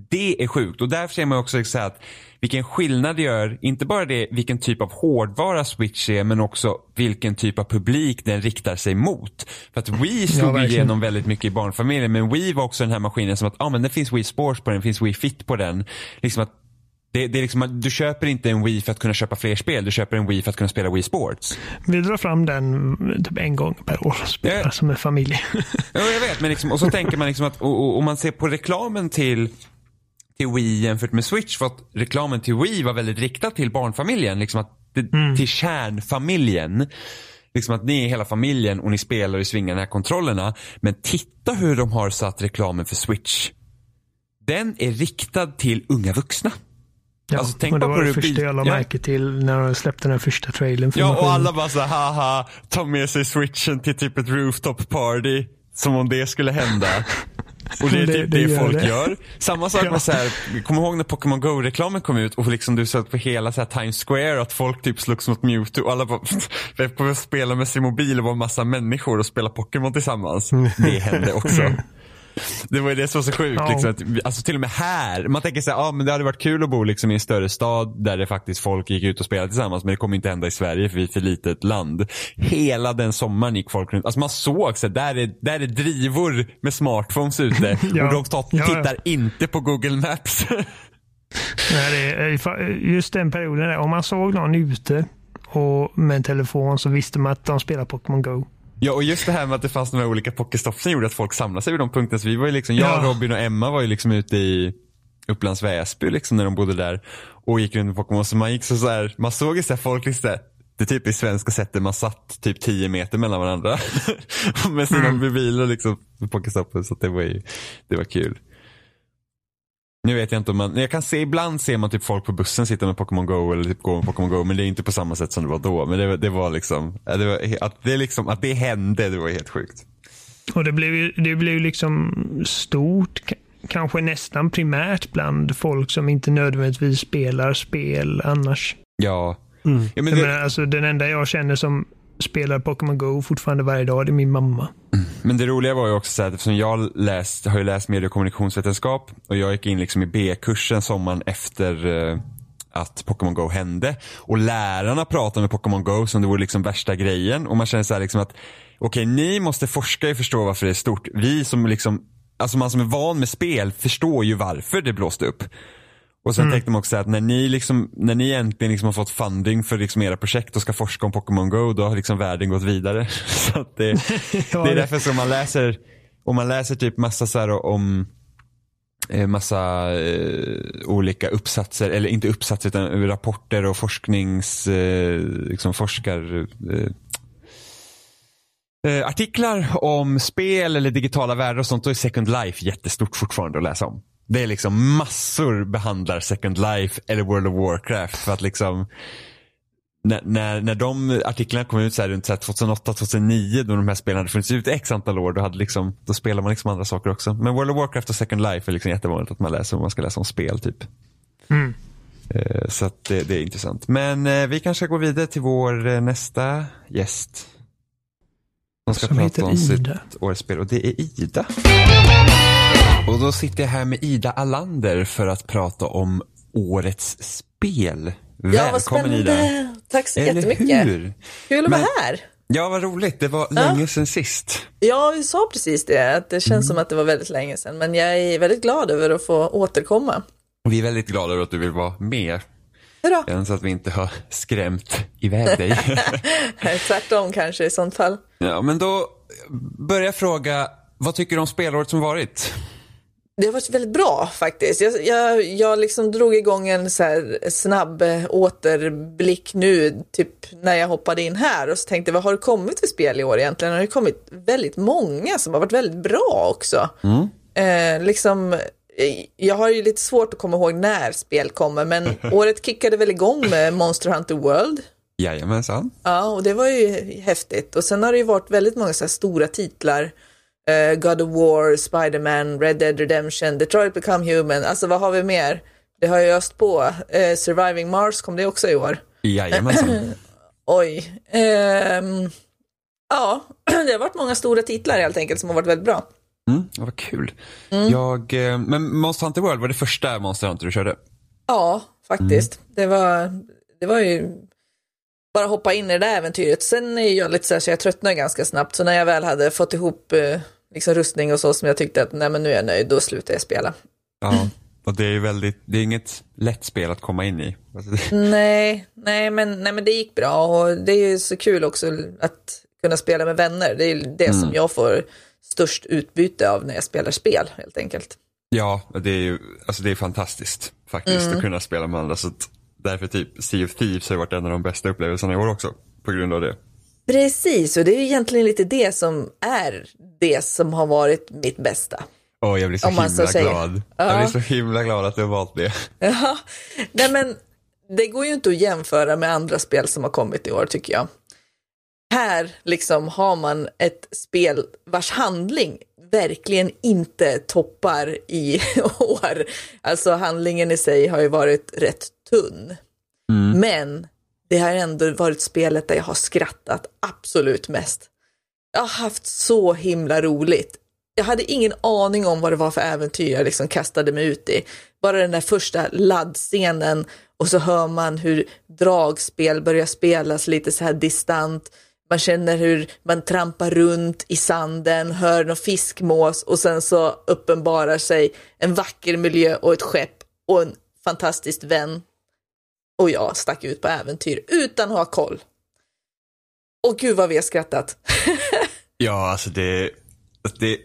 Det är sjukt. Och därför ser man också att vilken skillnad det gör, inte bara det vilken typ av hårdvara Switch är, men också vilken typ av publik den riktar sig mot. För att Wii slog verkligen. igenom väldigt mycket i barnfamiljer, men Wii var också den här maskinen som att, ja ah, men det finns Wii Sports på den, det finns Wii Fit på den. Liksom att det, det är liksom du köper inte en Wii för att kunna köpa fler spel, du köper en Wii för att kunna spela Wii Sports. Vi drar fram den typ en gång per år och spelar Ja. som en familj. Ja, jag vet, men liksom, och så tänker man liksom att, och, och, och man ser på reklamen till till Wii jämfört med Switch för att reklamen till Wii var väldigt riktad till barnfamiljen. Liksom att det, Till kärnfamiljen. Liksom att ni är hela familjen och ni spelar och svingar de här kontrollerna. Men titta hur de har satt reklamen för Switch. Den är riktad till unga vuxna. Ja, Alltså, tänk och det var på det första jag la ja. märke till när de släppte den första trailern. för Ja, och alla bara så haha, ta med sig switchen till typ ett rooftop party. Som om det skulle hända. Och det är Det- typ det det, gör folk det. gör. Samma sak Ja. med så här, kom ihåg när Pokémon Go-reklamen kom ut och liksom du såg på hela så här Times Square att folk typ slogs mot Mewtwo och alla bara, att spela med sin mobil och var en massa människor och spela Pokémon tillsammans. Det hände också. Det var ju det som var så sjukt. Ja. Liksom, att, alltså till och med här. Man tänker så här, ah, men det hade varit kul att bo liksom, i en större stad där det faktiskt folk gick ut och spelade tillsammans. Men det kommer inte hända i Sverige för vi är för litet land. Hela den sommaren gick folk runt. Alltså man såg så här, där är, där är drivor med smartphones ute. Ja. Och de tar, Ja, ja. tittar inte på Google Maps. Nej, det är, just den perioden, där, om man såg någon ute och med en telefon så visste man att de spelar Pokémon Go. Ja och just det här med att det fanns de här olika pocketstoppsen gjorde att folk samlade sig vid de punkterna. Så vi var ju liksom, jag, Ja. Robin och Emma var ju liksom ute i Upplands Väsby liksom när de bodde där. Och gick runt med Pokémon. Så man gick så, så här, man såg ju så här, folk liksom så här, det typ i svenska sättet man satt typ 10 meter mellan varandra. med sina mobiler liksom. med Pokéstoppen. Så det var ju, det var kul. Nu vet jag inte om man, jag kan se, ibland ser man typ folk på bussen sitta med Pokémon Go eller typ gå med Pokémon Go men det är inte på samma sätt som det var då. Men det, det var liksom, det var, att, det liksom, att det hände, det var helt sjukt. Och det blev ju det blev ju liksom stort, kanske nästan primärt bland folk som inte nödvändigtvis spelar spel annars. Ja. Mm. ja men det, menar, alltså, den enda jag känner som spelar Pokémon Go fortfarande varje dag, det är min mamma. Mm. Men det roliga var ju också så här, eftersom jag läst, har ju läst medie och kommunikationsvetenskap och jag gick in liksom i B-kursen sommaren efter eh, att Pokémon Go hände. Och lärarna pratade med Pokémon Go som det vore liksom värsta grejen. Och man känner så här liksom att okej, ni måste forska och förstå varför det är stort. Vi som liksom, alltså man som är van med spel förstår ju varför det blåste upp. Och sen tänkte man också att när ni, liksom, när ni äntligen liksom har fått funding för liksom era projekt och ska forska om Pokémon Go, då har liksom världen gått vidare. Så det, Ja, det är därför som man läser, om man läser typ massa så om eh, massa eh, olika uppsatser, eller inte uppsatser utan rapporter och forsknings, eh, liksom forskar, eh, eh, artiklar om spel eller digitala världar och sånt, då är Second Life jättestort fortfarande att läsa om. Det är liksom massor behandlar Second Life eller World of Warcraft för att liksom när, när, när de artiklarna kom ut så här runt 2008-2009 då de här spelen hade funnits ut x antal år då, hade liksom, då spelar man liksom andra saker också. Men World of Warcraft och Second Life är liksom jättevanligt att man läser om man ska läsa om spel typ. Mm. Eh, Så att det, det är intressant. Men eh, vi kanske går vidare till vår eh, nästa gäst. Som ska Som prata heter om sitt Ida. årets spel och det är Ida. Och då sitter jag här med Ida Allander för att prata om årets spel. Ja, Välkommen Ida. spännande. Tack så Eller jättemycket. hur? Kul att vara här. Ja, vad roligt. Det var länge sedan sist. Ja, vi sa precis det, att det känns Mm. som att det var väldigt länge sedan, men jag är väldigt glad över att få återkomma. Vi är väldigt glada över att du vill vara med. Hurra! Så att vi inte har skrämt iväg dig. Tvärtom kanske i sånt fall. ja, men då börjar jag fråga, vad tycker du om spelåret som varit? Det har varit väldigt bra faktiskt. Jag, jag, jag liksom drog igång en så här snabb eh, återblick nu, typ när jag hoppade in här och så tänkte vad har det kommit för spel i år egentligen? Det har kommit väldigt många som har varit väldigt bra också. Eh, liksom, eh, jag har ju lite svårt att komma ihåg när spel kommer, men året kickade väl igång med Monster Hunter World. Jajamensan. Ja, och det var ju häftigt. Och sen har det ju varit väldigt många så här stora titlar. Eh, God of War, Spider-Man, Red Dead Redemption, Detroit Become Human. Alltså vad har vi mer? Det har ju öst på. Eh, Surviving Mars kom det också i år. Jajamensan. Oj. Ehm, ja, det har varit många stora titlar helt enkelt som har varit väldigt bra. Mm, vad kul. Jag, eh, men Monster Hunter World var det första Monster Hunter du körde? Ja, faktiskt. Det, var, det var ju bara hoppa in i det där äventyret. Sen är jag lite så här så jag tröttnar ganska snabbt. Så när jag väl hade fått ihop liksom rustning och så som jag tyckte att nej men nu är jag nöjd, då slutade jag spela. Ja. Och det är ju väldigt, det är inget lätt spel att komma in i. Alltså, Nej, nej men, nej men det gick bra och det är ju så kul också att kunna spela med vänner. Det är ju det som jag får störst utbyte av när jag spelar spel helt enkelt. Ja, det är ju alltså det är fantastiskt faktiskt att kunna spela med andra. Så därför typ Sea of Thieves har varit en av de bästa upplevelserna i år också. På grund av det. Precis, och det är ju egentligen lite det som är det som har varit mitt bästa. Åh, jag blir så så himla säger. glad. Ja. Jag blir så himla glad att du har valt det. Ja, nej men det går ju inte att jämföra med andra spel som har kommit i år tycker jag. Här liksom har man ett spel vars handling verkligen inte toppar i år. Alltså handlingen i sig har ju varit rätt tunn. Men det har ändå varit spelet där jag har skrattat absolut mest. Jag har haft så himla roligt. Jag hade ingen aning om vad det var för äventyr jag liksom kastade mig ut i. Bara den där första laddscenen och så hör man hur dragspel börjar spelas lite så här distant. Man känner hur man trampar runt i sanden, hör någon fiskmås och sen så uppenbarar sig en vacker miljö och ett skepp och en fantastisk vän. Och jag stack ut på äventyr utan att ha koll. Och gud vad vi har skrattat. Ja, alltså det, det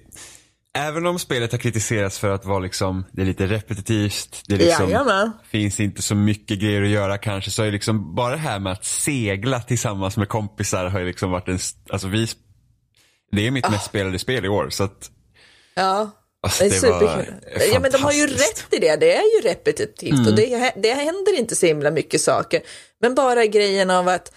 Även om spelet har kritiserats för att vara liksom, det är lite repetitivt, det liksom, Jajamän. finns inte så mycket grejer att göra kanske, så är liksom bara det här med att segla tillsammans med kompisar har ju liksom varit en, alltså vi, det är mitt mest spelade spel i år, så att Ja, Alltså, Det är det var superkul. Ja, men de har ju rätt i det. Det är ju repetitivt och det, det händer inte så himla mycket saker. Men bara grejen av att,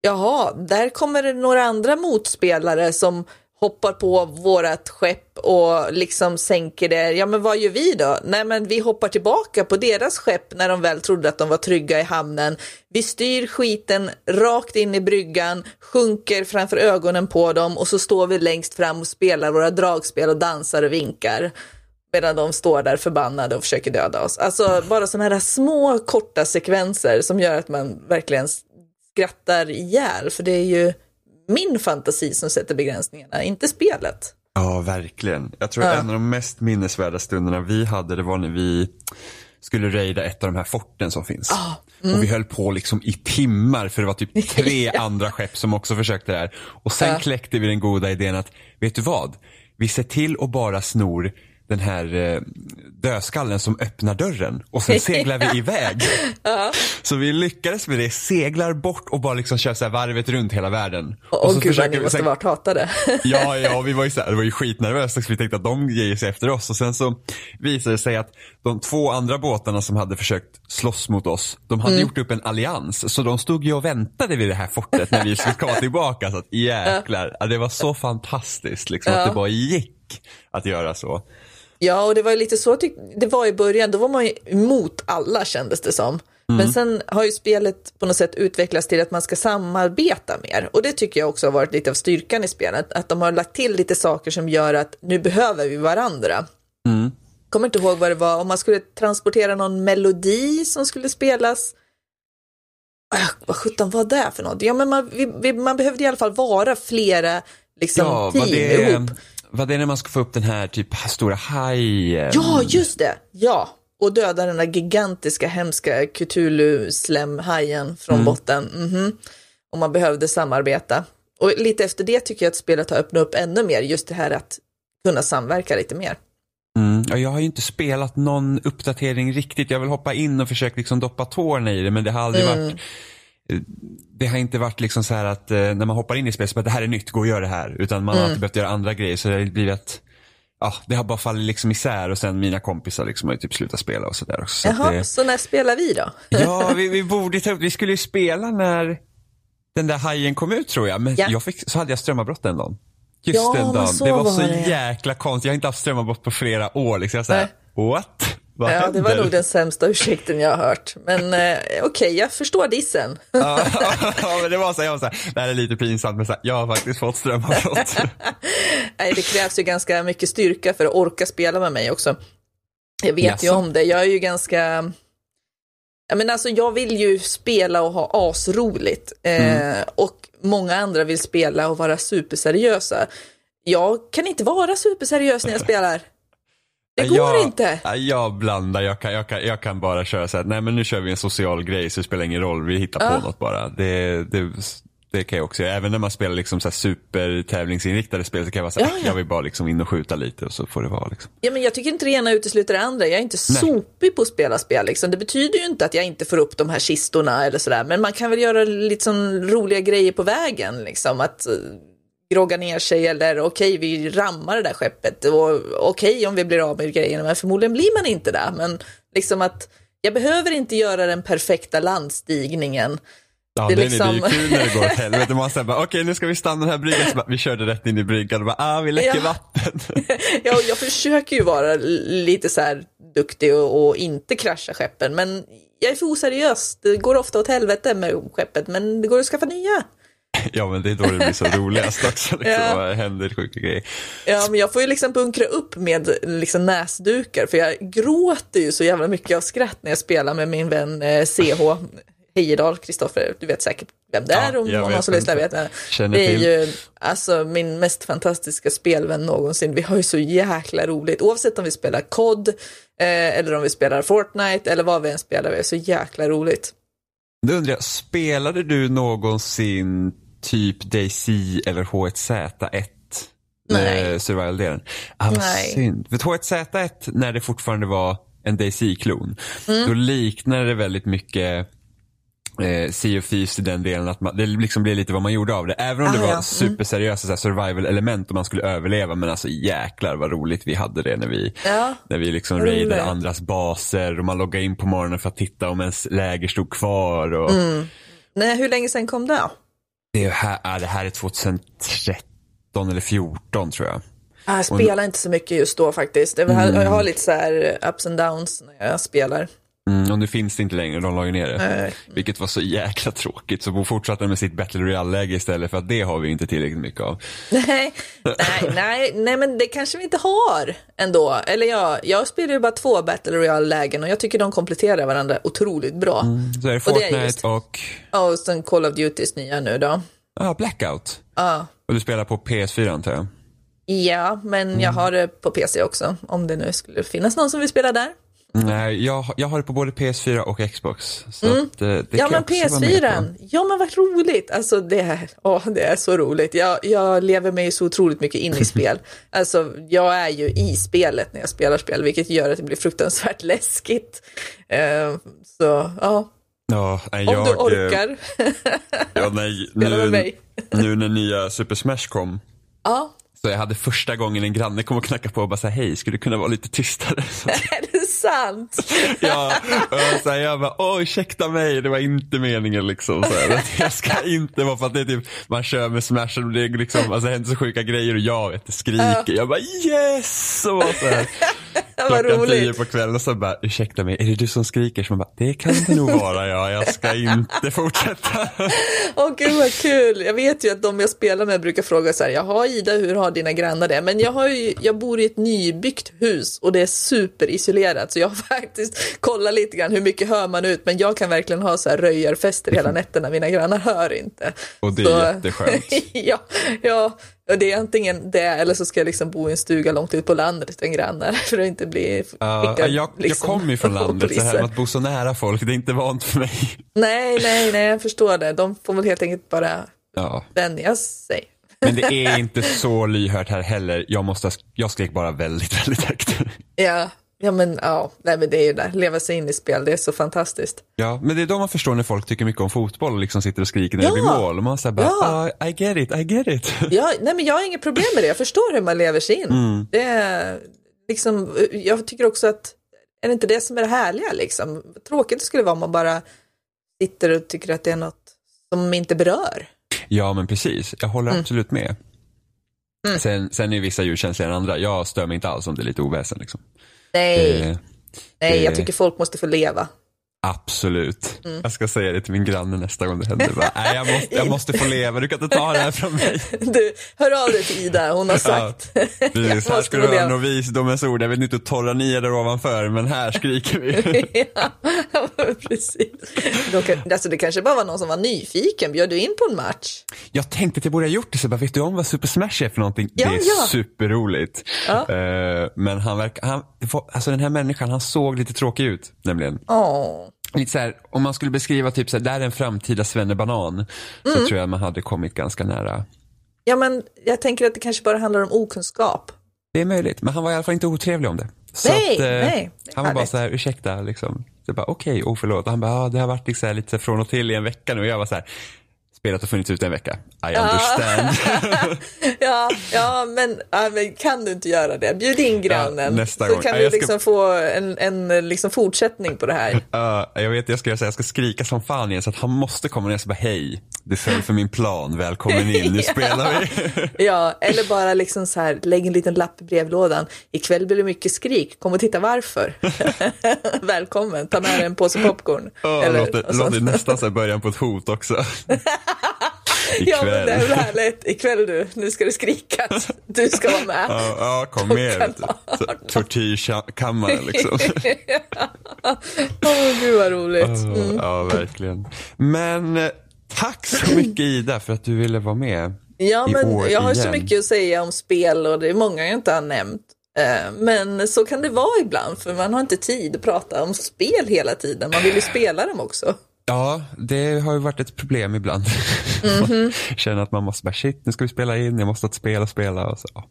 jaha, där kommer det några andra motspelare som hoppar på vårat skepp och liksom sänker det. Ja, men vad gör vi då? Nej, men vi hoppar tillbaka på deras skepp när de väl trodde att de var trygga i hamnen. Vi styr skiten rakt in i bryggan, sjunker framför ögonen på dem och så står vi längst fram och spelar våra dragspel och dansar och vinkar. Medan de står där förbannade och försöker döda oss. Alltså bara sådana här små korta sekvenser som gör att man verkligen skrattar ihjäl. För det är ju min fantasi som sätter begränsningarna, inte spelet. Ja, verkligen. Jag tror Ja. en av de mest minnesvärda stunderna vi hade, det var när vi skulle raida ett av de här forten som finns. mm. Och vi höll på liksom i timmar för det var typ tre andra skepp som också försökte det här. Och sen Ja. kläckte vi den goda idén att, vet du vad? Vi ser till att bara snor den här eh, dödskallen som öppnar dörren och sen seglar vi iväg. Så vi lyckades med det, seglar bort och bara liksom kör så här varvet runt hela världen. Och, så gud vad ni måste sen- varit hatade. Ja, ja, vi var ju, så här, det var ju skitnervöst också. Vi tänkte att de ger sig efter oss. Och sen så visade det sig att de två andra båtarna som hade försökt slåss mot oss, de hade gjort upp en allians. Så de stod ju och väntade vid det här fortet när vi skulle komma tillbaka. Så att jäklar, ja, det var så fantastiskt liksom, att det bara gick att göra så. Ja, och det var ju lite så det var i början. Då var man ju emot alla kändes det som. Men sen har ju spelet på något sätt utvecklats till att man ska samarbeta mer. Och det tycker jag också har varit lite av styrkan i spelet. Att de har lagt till lite saker som gör att nu behöver vi varandra. Kommer inte ihåg vad det var, om man skulle transportera någon melodi som skulle spelas. Äh, vad sjutton var det för något? Ja, men man, vi, vi, man behövde i alla fall vara flera liksom, Ja, team ihop. Var det när man ska få upp den här typ stora hajen? Ja, just det. Ja. Och döda den där gigantiska hemska Cthulhu-slemhajen från botten. Mhm. Och man behövde samarbeta. Och lite efter det tycker jag att spelet har öppnat upp ännu mer, just det här att kunna samverka lite mer. Mm. Ja, jag har ju inte spelat någon uppdatering riktigt. Jag vill hoppa in och försöka liksom doppa tårna i det men det har aldrig Mm. varit det har inte varit liksom så här att eh, när man hoppar in i spelet så bara det här är nytt, gå och gör det här. Utan man har Mm. alltid behövt göra andra grejer så det har blivit att ja, det har bara fallit liksom isär och sen mina kompisar liksom har ju typ slutat spela och sådär också. Så att Jaha, det, så när spelar vi då? ja, vi, vi borde ta upp, vi skulle ju spela när den där hajen kom ut tror jag. Men Ja. jag fick, så hade jag strömavbrott den dagen. Just Ja, den dagen. det var, var så det. jäkla konstigt. Jag har inte haft strömavbrott på flera år. Liksom. Jag såhär, what? Vad Ja, det var händer? nog den sämsta ursäkten jag har hört. Men eh, okej, jag förstår dissen. ja, ja, men det var så jag var så här, det här är lite pinsamt men så här, jag har faktiskt fått strömavbrott. Nej, det krävs ju ganska mycket styrka för att orka spela med mig också. Jag vet ju Jaså? om det. Jag är ju ganska... Ja, men alltså, jag vill ju spela och ha asroligt. Eh, och många andra vill spela och vara superseriösa. Jag kan inte vara superseriös när jag spelar. Det går jag, inte. ja, Jag blandar, jag kan, jag, kan, jag kan bara köra så här, nej men nu kör vi en social grej så det spelar ingen roll, vi hittar Ja. på något bara. Det, det, det kan jag också göra. Även när man spelar liksom så här supertävlingsinriktade spel så kan jag vara så här, Ja, ja. jag vill bara liksom in och skjuta lite och så får det vara liksom. Ja, men jag tycker inte det ena utesluter det andra. Jag är inte sopig på att spela spel. Liksom. Det betyder ju inte att jag inte får upp de här kistorna eller sådär. Men man kan väl göra lite sån roliga grejer på vägen. Liksom. Att eh, grogga ner sig eller okej, vi rammar det där skeppet. Och okej om vi blir av med grejerna, men förmodligen blir man inte det. Men liksom att jag behöver inte göra den perfekta landstigningen. Ja, Det är är det är ju liksom- kul när det går åt helvete. Man säger okej nu ska vi stanna den här bryggan. Så bara, vi körde rätt in i bryggan och bara, ah vi läcker Ja. vatten. Ja, jag försöker ju vara lite så här duktig och, och inte krascha skeppen, men jag är för oseriös. Det går ofta åt helvete med skeppet, men det går att skaffa nya. Ja men det är då det blir så roligast också. Liksom, Ja. Händer sjuka grejer. Ja, men jag får ju liksom bunkra upp med liksom näsdukar, för jag gråter ju så jävla mycket av skratt när jag spelar med min vän eh, CH Hejedal, Kristoffer, du vet säkert vem det Ja, är om jag om någon som lyssnar vet det. Känner Det är till. ju alltså min mest fantastiska spelvän någonsin. Vi har ju så jäkla roligt, oavsett om vi spelar COD eh, eller om vi spelar Fortnite eller vad vi än spelar, vi är så jäkla roligt. Då undrar jag, spelade du någonsin typ DayZ eller H1Z1? Nej. Eh, Survival-delen. Ah, vad Nej. synd. För H1Z1, när det fortfarande var en DayZ-klon, Mm. då liknade det väldigt mycket eh, Sea of Thieves i den delen att man, det liksom blir lite vad man gjorde av det. Även om det Ah, var ja. Mm. superseriösa så här, survival element och man skulle överleva. Men alltså jäklar vad roligt vi hade det när vi, Ja. när vi liksom raidade andras baser och man loggade in på morgonen för att titta om ens läger stod kvar. Och Mm. Nej, hur länge sedan kom det? Det, här, är, det här är 2013 eller 14 tror jag. Jag spelar inte så mycket just då faktiskt. Jag har, jag har lite så här ups and downs när jag spelar. Mm, och nu finns det inte längre, de la ju ner det. Nej. Vilket var så jäkla tråkigt. Så Bo fortsatte med sitt Battle Royale-läge istället för att det har vi inte tillräckligt mycket av. Nej, nej, nej, nej, men det kanske vi inte har ändå. Eller ja, jag spelar ju bara två Battle Royale-lägen och jag tycker de kompletterar varandra otroligt bra. Så är det Och det Fortnite just- och Och sen Call of Dutys nya nu då. ah, Blackout. Ja, Och du spelar på PS4 antar jag? ja men jag har det på PC också. Om det nu skulle finnas någon som vill spela där. Nej, jag, jag har det på både PS4 och Xbox. Så att, eh, det Mm. Ja men jag också vara med på. PS4, ja men vad roligt. Alltså det är, åh, det är så roligt. Jag, jag lever mig så otroligt mycket in i spel. Alltså jag är ju i spelet när jag spelar spel, vilket gör att det blir fruktansvärt läskigt. Eh, så ja, Ja, nej, om jag, du eh, orkar. Ja, nej, nu, nu när nya Super Smash kom. ja, Så jag hade första gången en granne kom och knackade på och bara sa hej, skulle du kunna vara lite tystare? Sant? ja, och så här, jag bara, åh ursäkta mig, det var inte meningen liksom. Så här, jag ska inte vara, för att det är typ, man kör med Smash och det är liksom, alltså händer så sjuka grejer och jag vet, det skriker. Jag bara yes! Och så här, klockan tio roligt. på kvällen och så bara, ursäkta mig, är det du som skriker? Så man bara, det kan det nog vara ja, jag ska inte fortsätta. Åh gud vad kul. Jag vet ju att de jag spelar med brukar fråga så här, jaha Ida, hur har dina grannar det? Men jag, har ju, jag bor i ett nybyggt hus och det är superisolerat så jag har faktiskt kollat lite grann hur mycket hör man ut men jag kan verkligen ha så här röjarfester hela nätterna, mina grannar hör inte. Och det är Så- jätteskönt. ja, ja, och det är antingen det eller så ska jag liksom bo i en stuga långt ut på landet utan grannar för att inte bli skickad, jag, jag liksom, kommer ju från landet, så här poliser. med att bo så nära folk, det är inte vant för mig. Nej, nej, nej, jag förstår det. De får väl helt enkelt bara Ja, vänja sig. men det är inte så lyhört här heller. Jag, måste, jag skrek bara väldigt, väldigt högt. Ja, ja men ja, nej men det är ju där, leva sig in i spel, det är så fantastiskt. Ja, men det är då man förstår när folk tycker mycket om fotboll och liksom sitter och skriker när Ja. det blir mål. Och man säger bara, Ja. ah, I get it, I get it. Ja, nej men jag har inget problem med det, jag förstår hur man lever sig in. Det är liksom, jag tycker också att, är det inte det som är det härliga liksom? Tråkigt det skulle vara om man bara sitter och tycker att det är något som inte berör. Ja, men precis. Jag håller Mm. absolut med. Sen, sen är vissa djur känsligare än andra. Jag stör mig inte alls om det är lite oväsen. Liksom. Nej, Eh, nej, jag det- tycker folk måste få leva. Absolut. Mm. Jag ska säga det till min granne nästa gång det händer. Bara, Nej, jag, måste, jag måste få leva, du kan inte ta det här från mig. Du, hör av dig till Ida, hon har sagt. Precis, här ska du höra några visdomens ord. Jag vet inte hur torra ni är där ovanför, men här skriker vi. ja, precis. Kan, alltså det kanske bara var någon som var nyfiken, bjöd du in på en match? Jag tänkte att jag borde ha gjort det, så jag bara, vet du om vad Super Smash är för någonting? Ja, det är ja. superroligt. Ja. Eh, men han verkar, han, alltså den här människan, han såg lite tråkig ut, nämligen. Åh. Lite så här, om man skulle beskriva typ så här, där är en framtida svennebanan, Mm. så tror jag man hade kommit ganska nära. Ja, men jag tänker att det kanske bara handlar om okunskap. Det är möjligt, men han var i alla fall inte otrevlig om det. Så Nej, att, eh, nej, Han var bara så här, ursäkta, liksom. Så jag bara, okej, okay, oförlåt. Och han bara, ah, det har varit liksom lite från och till i en vecka nu. Och jag var så här, spelet har funnits ute en vecka. I understand. Ja, ja men, ja, men kan du inte göra det? Bjud in grannen. Ja, nästa så gång. kan Ja, du jag ska- liksom få en, en liksom fortsättning på det här. Ja, jag vet, jag ska jag ska skrika som fan igen så att han måste komma ner och bara hej, du föll för min plan, välkommen in, nu spelar vi. Ja, eller bara liksom så här, lägg en liten lapp i brevlådan. Ikväll blir det mycket skrik, kom och titta varför. Välkommen, ta med dig en påse popcorn. Ja, Eller- låter, låter nästan så här början på ett hot också. Ja, men det är väl härligt. Ikväll du, nu ska det skrikas. Du ska vara med. Ja, ja, kom med. du. Så- Tortyrkammaren liksom. Åh, gud vad roligt. Mm. Ja, verkligen. Men eh, tack så mycket Ida för att du ville vara med. Ja, men jag har så igen. mycket att säga om spel och det är många jag inte har nämnt. Eh, Men så kan det vara ibland, för man har inte tid att prata om spel hela tiden. Man vill ju spela dem också. Ja, det har ju varit ett problem ibland. Mhm. Känner att man måste bara shit, nu ska vi spela in, jag måste att spela. Och så. ja.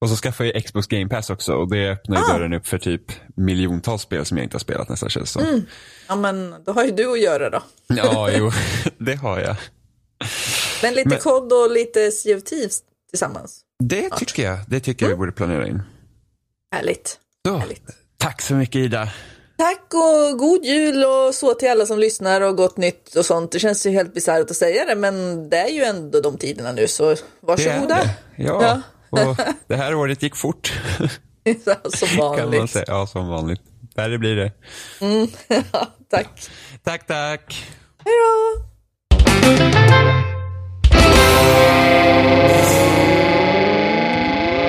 Och så skaffade jag Xbox Game Pass också och det öppnar ju Ah. dörren upp för typ miljontals spel som jag inte har spelat nästan känns som. Mm. Ja, men då har ju du att göra då. Ja, jo, det har jag. Men lite Men- kod och lite Sea of Thieves tillsammans. Det tycker jag. Det tycker jag vi borde planera in. Härligt. Så, Härligt. tack så mycket Ida. Tack och god jul och så till alla som lyssnar och gott nytt och sånt. Det känns ju helt bisarrt att säga det, men det är ju ändå de tiderna nu, så Det är varsågoda. det. Ja, och det här året gick fort. som Kan man vanligt. säga. Ja, som vanligt. Värre blir det. Tack. Tack, tack. Hej då!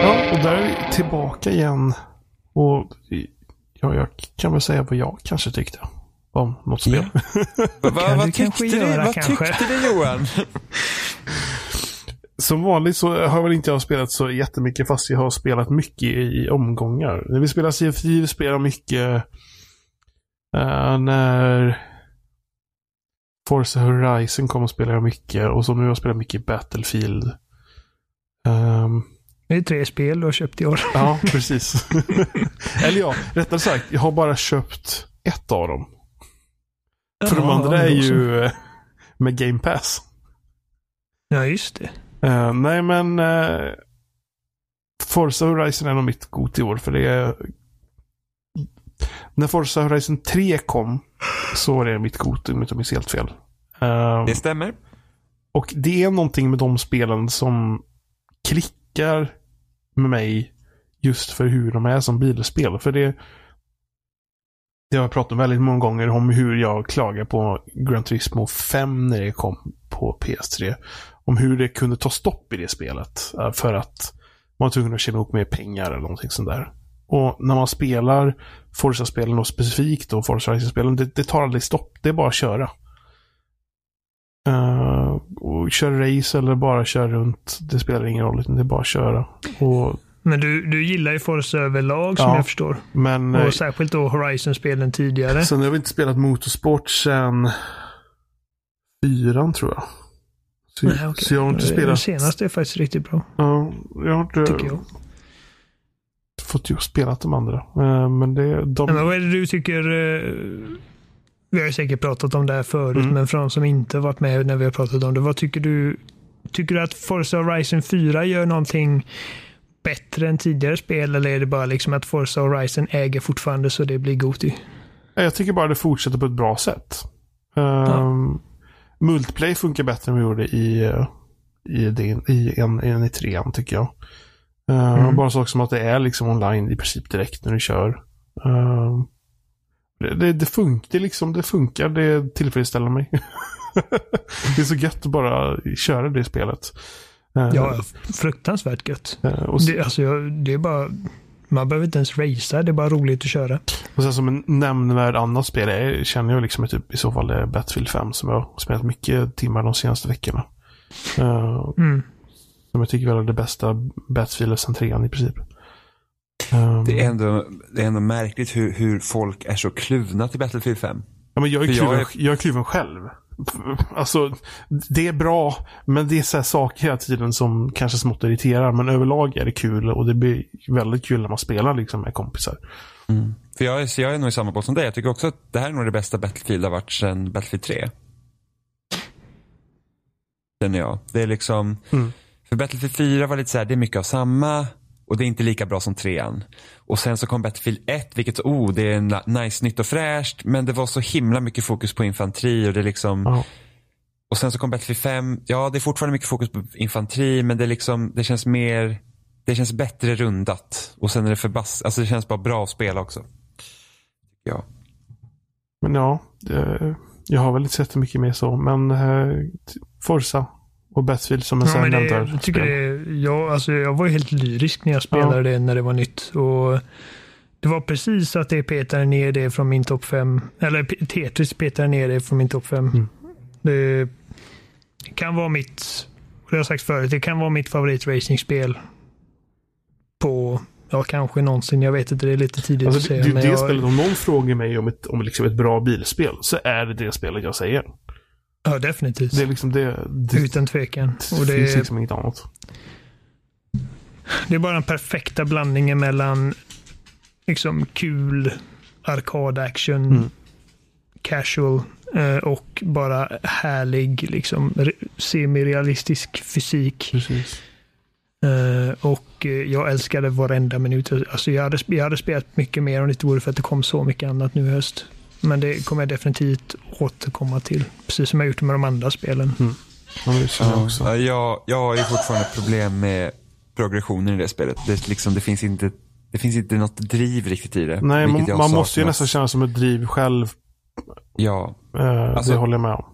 Ja, och där är vi tillbaka igen. Och ja, jag kan väl säga vad jag kanske tyckte om något spel. Va, va, kan vad tyckte du, göra, vad kanske. tyckte du Johan? Som vanligt så har väl inte jag spelat så jättemycket fast jag har spelat mycket i omgångar. När vi spelar Sea of Thieves spelar mycket eh, när Forza Horizon kom och spelade jag mycket och så nu har jag spelat mycket Battlefield. Ehm, Det är tre spel du har köpt i år. ja, precis. Eller ja, rättare sagt, jag har bara köpt ett av dem. För de Ja, andra är ju eh, med Game Pass. Ja, just det. Eh, nej, men uh, Forza Horizon är nog mitt god i år. För det är... När Forza Horizon 3 kom så var det mitt god om jag inte minns helt fel. Eh, Det stämmer. och det är någonting med de spelen som klickar med mig just för hur de är som bilspel. För det det har jag pratat om väldigt många gånger om hur jag klagar på Gran Turismo 5 när det kom på PS3. Om hur det kunde ta stopp i det spelet. Eh, för att man var tvungen att tjäna ihop mer pengar eller någonting sånt där. Och när man spelar Forza-spelen och specifikt då Forza Horizon-spelen, det, det tar aldrig stopp. Det är bara att köra. Uh, och köra race eller bara köra runt, det spelar ingen roll. utan Det är bara att köra. Och, Men du, du gillar ju Forza överlag som Ja. jag förstår. men eh, Och särskilt då Horizon-spelen tidigare. sen har vi inte spelat motorsport sen fyran tror jag. Så, Nej, okej. så jag har inte Det spelat... senaste är faktiskt riktigt bra, Ja, jag har inte tycker jag. fått just spelat de andra. Eh, Men det, de, men vad är det du tycker? Vi har ju säkert pratat om det här förut, Mm. men för de som inte varit med när vi har pratat om det. Vad tycker du? Tycker du att Forza Horizon 4 gör någonting bättre än tidigare spel eller är det bara liksom att Forza Horizon äger fortfarande så det blir Goti? jag tycker bara det fortsätter på ett bra sätt. Um, Multiplay funkar bättre än vi gjorde i, eh, i, det, i, en, än i trean tycker jag. Eh, Mm. Bara sak som att det är liksom online i princip direkt när du kör. Um, det, det, det, fun det, liksom, det funkar, det tillfredsställer mig. det är så gött att bara köra det spelet. Eh, Ja, fruktansvärt gött. eh, och, s- Det, alltså, jag, det är bara... Man behöver inte ens racea, det är bara roligt att köra. och sen som en nämnvärd annat spel är, känner jag liksom typ, i så fall det är Battlefield 5 som jag har spelat mycket timmar de senaste veckorna. Eh, Mm. Som jag tycker är det bästa Battlefield sen trean i princip. Um, Det är ändå, det är ändå märkligt hur, hur folk är så kluvna till Battlefield 5. ja, men jag, är för jag kluven, är- jag är kluven själv. Alltså, det är bra, men det är så här saker hela tiden som kanske smått irriterar. Men överlag är det kul och det blir väldigt kul när man spelar liksom med kompisar. För jag är, jag är nog i samma båt som dig. Jag tycker också att det här är nog det bästa Battlefield har varit sedan Battlefield 3. Känner jag. Det är liksom, Mm. för Battlefield 4 var lite så här, det är mycket av samma och det är inte lika bra som trean. Och sen så kom Battlefield 1, vilket, oh, det är nice, nytt och fräscht, men det var så himla mycket fokus på infanteri och det liksom, Ja. och sen så kom Battlefield 5, ja det är fortfarande mycket fokus på infanteri, men det liksom, det känns mer, det känns bättre rundat. Och sen är det förbass, alltså det känns bara bra att spela också. Ja. Men ja, jag har väl inte sett det mycket mer så. Men eh, Forza och Battlefield som en Ja, det, jag, tycker det, jag, alltså, jag var helt lyrisk när jag spelade det när det var nytt. Och det var precis att det petade ner det från min topp 5. Eller Tetris petade ner det från min topp 5. Mm. Det kan vara mitt, det har jag sagt förut, det kan vara mitt favoritracingspel på, ja kanske någonsin. Jag vet inte, det är lite tidigt Alltså, att det, säga. det, men det jag, spelet, om någon frågar mig om ett, om liksom ett bra bilspel så är det det spelet jag säger. Ja, definitivt. Det är liksom det. det Utan tvekan. Och det, finns liksom inget annat. Det är bara den perfekta blandningen mellan liksom kul arkad-action, Mm. casual eh, och bara härlig, liksom re- semi-realistisk fysik. Precis. Eh, och eh, jag älskade varenda minut. Alltså jag, hade, jag hade spelat mycket mer om det inte vore för att det kom så mycket annat nu i höst. Men det kommer jag definitivt återkomma till. Precis som jag gjort med de andra spelen. Också. Ja, jag, jag har ju fortfarande problem med progressionen i det spelet. Det, liksom, det, finns inte, det finns inte något driv riktigt i det. Nej, man, man måste ju nästan känna som ett driv själv. Ja. Eh, Alltså- det håller jag med om.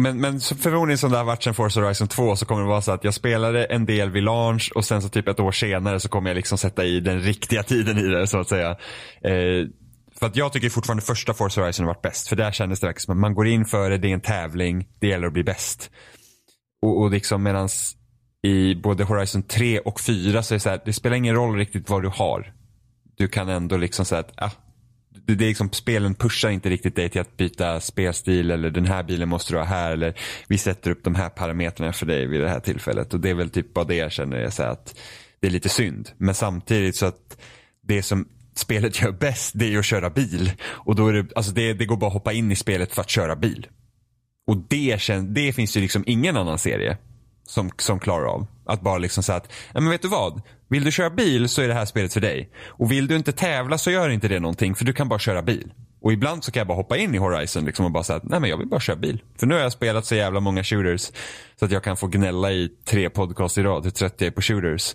Men, men så förmodligen som det har varit sedan Forza Horizon 2 så kommer det vara så att jag spelade en del vid launch och sen så typ ett år senare så kommer jag liksom sätta i den riktiga tiden i det så att säga. Eh, för att jag tycker fortfarande första Forza Horizon har varit bäst. För där kändes det verkligen som att man går in för det, det är en tävling, det gäller att bli bäst. Och, och liksom medans i både Horizon 3 och 4 så är det så här, det spelar ingen roll riktigt vad du har. Du kan ändå liksom säga att, ah, det, det är liksom, spelen pushar inte riktigt dig till att byta spelstil eller den här bilen måste du ha här eller vi sätter upp de här parametrarna för dig vid det här tillfället. Och det är väl typ bara det jag känner är så här att det är lite synd. Men samtidigt så att det som spelet gör bäst det är ju att köra bil. Och då är det, alltså det, det går bara att hoppa in i spelet för att köra bil. Och det, känns, det finns ju liksom ingen annan serie som, som klarar av. Att bara liksom säga att, ja men vet du vad? Vill du köra bil så är det här spelet för dig. Och vill du inte tävla så gör inte det någonting för du kan bara köra bil. Och ibland så kan jag bara hoppa in i Horizon liksom och bara säga att nej men jag vill bara köra bil. För nu har jag spelat så jävla många shooters så att jag kan få gnälla i tre podcast i rad hur trött jag är på shooters.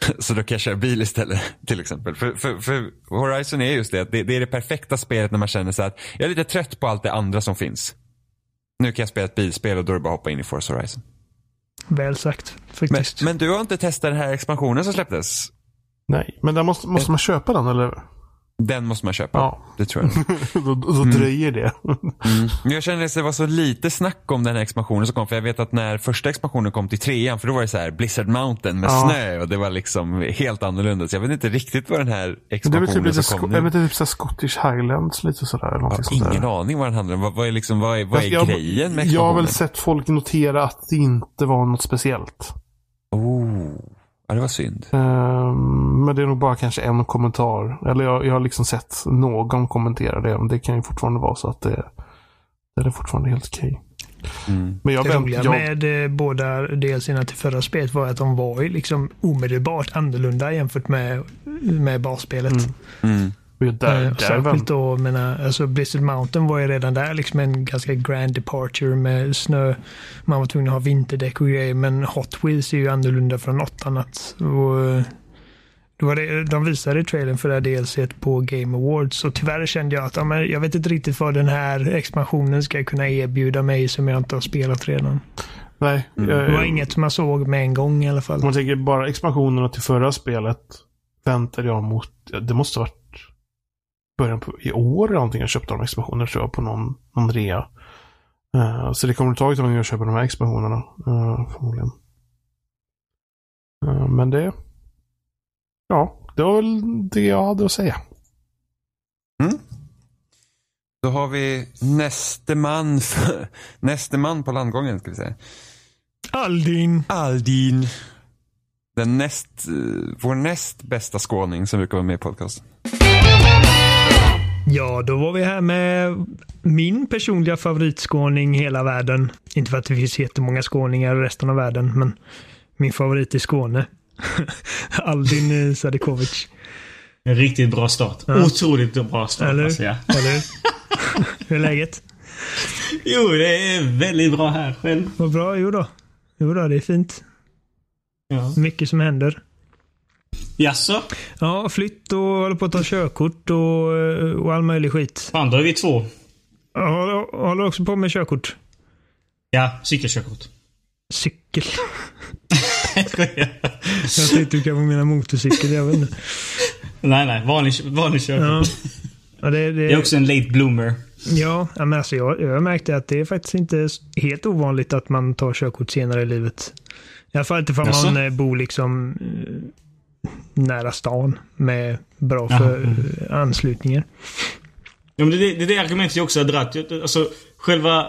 Så då kan jag köra bil istället till exempel. För, för, för Horizon är just det, det, det är det perfekta spelet när man känner sig att jag är lite trött på allt det andra som finns. Nu kan jag spela ett bilspel och då är det bara att hoppa in i Forza Horizon. Väl sagt, Men, faktiskt. men du har inte testat den här expansionen som släpptes? Nej, men där måste, måste man köpa den eller? Den måste man köpa. Ja. Det tror jag. då då dröjer det. Mm. Men Jag känner att det var så lite snack om den här expansionen som kom. För jag vet att när första expansionen kom till trean, för då var det så här Blizzard Mountain med Ja. snö och det var liksom helt annorlunda. Så jag vet inte riktigt vad den här Det är expansionen typ lite, som kom är nu. det typ så här Scottish Highlands lite sådär. eller Jag har sånt där. ingen aning vad den handlar om. Vad, vad är, liksom, vad är, vad är Jag- grejen med Jag har expansionen? väl sett folk notera att det inte var något speciellt. Ja, det var synd. Ehm, men det är nog bara kanske en kommentar. Eller jag, jag har liksom sett någon kommentera det. Men det kan ju fortfarande vara så att det, det är fortfarande helt okej. Mm. Men jag det roliga jag, med eh, båda delserna till förra spelet var att de var ju liksom omedelbart annorlunda jämfört med, med basspelet. Mm. Mm. Där, Eh, där Särskilt då, menar, alltså Blizzard Mountain var ju redan där liksom en ganska grand departure med snö. Man var tvungen att ha vinterdäck och grejer, men Hot Wheels är ju annorlunda från något annat. Och, eh, då var det, de visade trailern för det här DLC på Game Awards och tyvärr kände jag att ja, men jag vet inte riktigt vad den här expansionen ska kunna erbjuda mig som jag inte har spelat redan. nej, Mm. jag- Det var inget som jag såg med en gång i alla fall. Om man tänker bara expansionerna till förra spelet. Väntade jag mot, ja, det måste ha varit början på, i år eller någonting jag köpte de expansionerna tror jag på någon, någon rea. Eh, så det kommer att ta ett tag innan jag köper de här expansionerna. Uh, förmodligen. Eh, men det, ja, det var väl det jag hade att säga. Då har vi näste man, näste man på landgången ska vi säga. Aldin! Aldin. Den näst, vår näst bästa skåning som brukar vara med i podcasten. Ja, då var vi här med min personliga favoritskåning i hela världen. Inte för att det finns jättemånga skåningar i resten av världen, men min favorit i Skåne. Aldin Sadikovic. En riktigt bra start. Ja. Otroligt bra start. Eller? Alltså, ja. Eller hur är läget? Jo, det är väldigt bra här själv. Vad bra. Jo då. Jo då, det är fint. Ja. Mycket som händer. Jaså? Ja, flytt och håller på att ta körkort och, eh, och all möjlig skit. Fan, då är vi två. Jag håller, håller också på med körkort. Ja, cykelkörkort. Cykel. Jag tänkte du kanske menar motorcykel. Jag vet inte. nej, nej. Vanlig, vanlig Ja. körkort. Ja, det, det, Jag är också en late bloomer. Ja, ja, men alltså jag, jag märkte att det är faktiskt inte helt ovanligt att man tar körkort senare i livet. I alla fall inte för man eh, bor liksom eh, nära stan med bra för, mm. anslutningar. Ja, men det, det, det argumentet jag också har dragit. Alltså, själva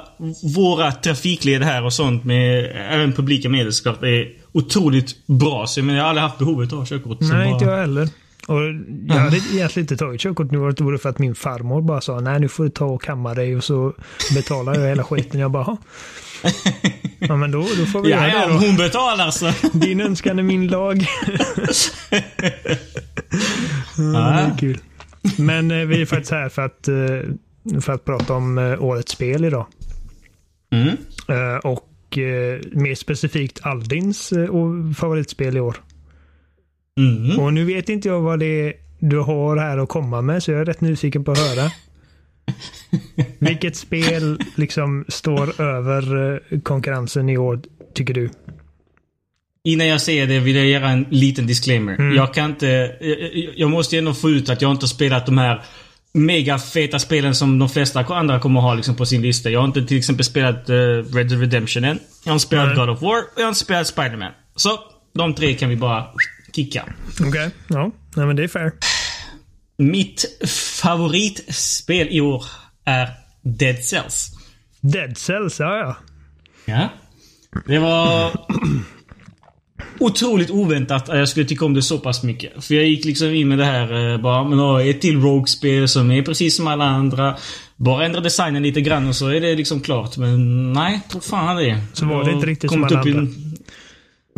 våra trafikled här och sånt med även publika medel såklart är otroligt bra. Så jag, menar, jag har aldrig haft behovet av körkort. Nej, bara- inte jag heller. Och jag hade egentligen inte tagit körkort nu var det för att min farmor bara sa nej nu får du ta och kamma dig och så betalar jag hela skiten. Jag bara. Ja men då, då får vi Ja, göra det om då. hon betalar så. Din önskan är min lag. Ja, det är kul. Men eh, vi är faktiskt här för att, eh, för att prata om eh, årets spel idag. Mm. Och mer specifikt Aldins favoritspel i år. Mm. Och nu vet inte jag vad det är du har här att komma med, så jag är rätt nyfiken på att höra. Vilket spel liksom står över eh, konkurrensen i år, tycker du? Innan jag säger det vill jag göra en liten disclaimer. Mm. Jag kan inte... Jag, jag måste ändå få ut att jag inte har spelat de här mega feta spelen som de flesta andra kommer ha liksom på sin lista. Jag har inte till exempel spelat uh, Red Dead Redemption än. Jag har inte spelat Nej. God of War och jag har inte spelat Spider-Man. Så, de tre kan vi bara kicka. Okej. Ja, nej, men det är fair. Mitt favoritspel i år är Dead Cells. Dead Cells, ja ja. Ja. Det var otroligt oväntat att jag skulle tycka om det så pass mycket. För jag gick liksom in med det här eh, bara, men ett till Rogue-spel som är precis som alla andra. Bara ändra designen lite grann och så är det liksom klart. Men nej, tror fan det. Så var det inte riktigt som alla en- andra.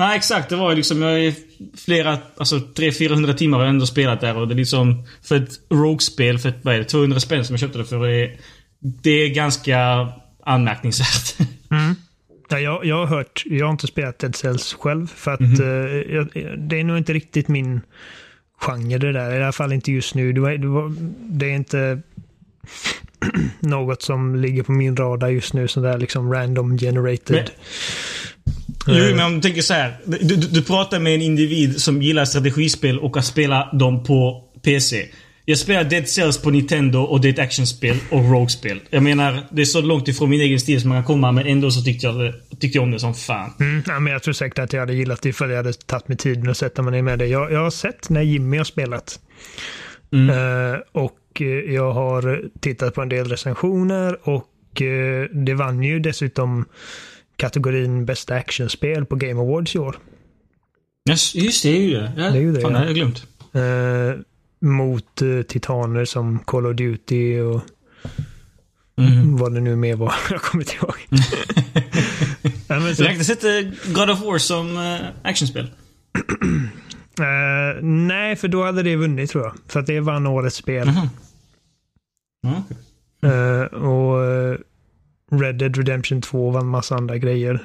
Nej, exakt. Det var liksom, jag är flera, alltså 300-400 timmar har jag ändå spelat där och det är liksom, för ett Rogue-spel, för ett, vad är det, 200 spänn som jag köpte det för, det är, det är ganska anmärkningsvärt. Ja, jag, jag har hört, jag har inte spelat Dead Cells själv för att Mhm. eh, jag, det är nog inte riktigt min genre det där. I alla fall inte just nu. Det, var, det, var, det är inte något som ligger på min radar just nu. Sån där liksom random generated. Jo, Eh, men om du tänker så här. Du, du, pratar med en individ som gillar strategispel och kan spela dem på PC. Jag spelar Dead Cells på Nintendo och det är ett actionspel och Rogue-spel. Jag menar, det är så långt ifrån min egen stil som man kan komma men ändå så tyckte jag, tyckte jag om det som fan. Mm, ja, men jag tror säkert att jag hade gillat det ifall jag hade tagit mig tiden att sätta mig ner med det. Jag, jag har sett när Jimmy har spelat. Eh, och eh, jag har tittat på en del recensioner och eh, det vann ju dessutom kategorin bästa actionspel på Game Awards i år. Just, just det, är ju det. Ja, Det är ju det, fan, ja. det hade jag glömt. Eh, mot eh, titaner som Call of Duty och Mm. vad det nu mer var. Jag kommer inte ihåg. ja, men så, Räknas inte God of War som uh, actionspel? eh, nej, för då hade det vunnit tror jag. För att det vann årets spel. Ja, okej. Eh, och eh, Red Dead Redemption 2 vann massa andra grejer.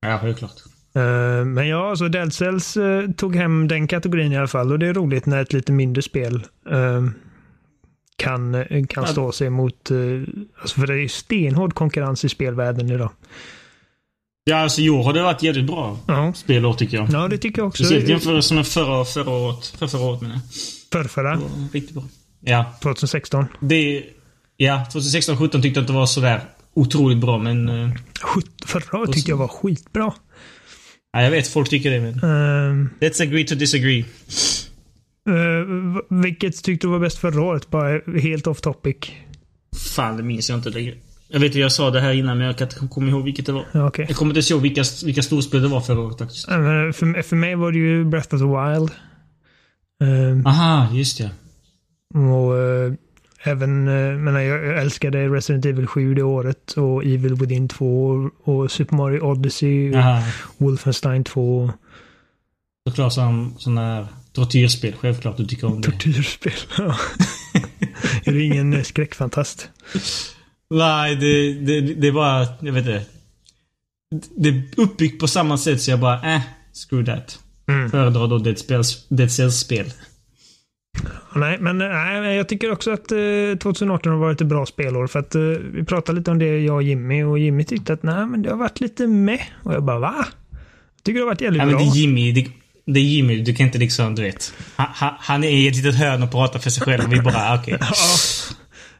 Ja, självklart. Eh, men ja, så Dead Cells eh, tog hem den kategorin i alla fall. Och det är roligt när ett lite mindre spel eh, kan, kan stå sig mot... alltså för det är ju stenhård konkurrens i spelvärlden idag. Ja, alltså i år har det varit jävligt bra Ja, spelår tycker jag. ja det tycker jag också. Speciellt jämfört med förra, förra året. Förra, förra året menar jag. Förrförra, Riktigt bra. Ja. 2016. Det... Ja, 2016-17 tyckte jag inte var sådär otroligt bra men... eh, Förra året tyckte jag var skitbra. Ja, jag vet folk tycker det men... Uh, Let's agree to disagree. vilket tyckte du var bäst förra året? Bara helt off topic. Fan, det minns jag inte längre. Jag vet att jag sa det här innan men jag kan inte komma ihåg vilket det var. Ja, okej. Jag kommer inte ihåg vilka, vilka storspel det var förra året faktiskt. Men För, för mig var det ju Breath of the Wild. Eh, Aha, just det. Och även, uh, menar, jag älskade Resident Evil 7 det året och Evil Within 2 och, Super Mario Odyssey och Aha. Wolfenstein 2. Såklart som sån här tortyrspel. Självklart du tycker om det. Tortyrspel. Ja. är du ingen eh, skräckfantast? Nej, det, det, det är bara... Jag vet inte. Det är uppbyggt på samma sätt så jag bara, eh, screw that. Mm. Föredrar då Dead Cells-spel. Nej, men eh, nej, jag tycker också att eh, 2018 har varit ett bra spelår. För att eh, vi pratade lite om det, jag och Jimmy. Och Jimmy tyckte att nej, men det har varit lite med. Och jag bara, va? Jag tycker det har varit jävligt Ja, men bra. det är Jimmy. Det, det är Jimmy. Du kan inte liksom, du vet. Han, han, är i ett litet hörn och pratar för sig själv och vi bara, ah, okej.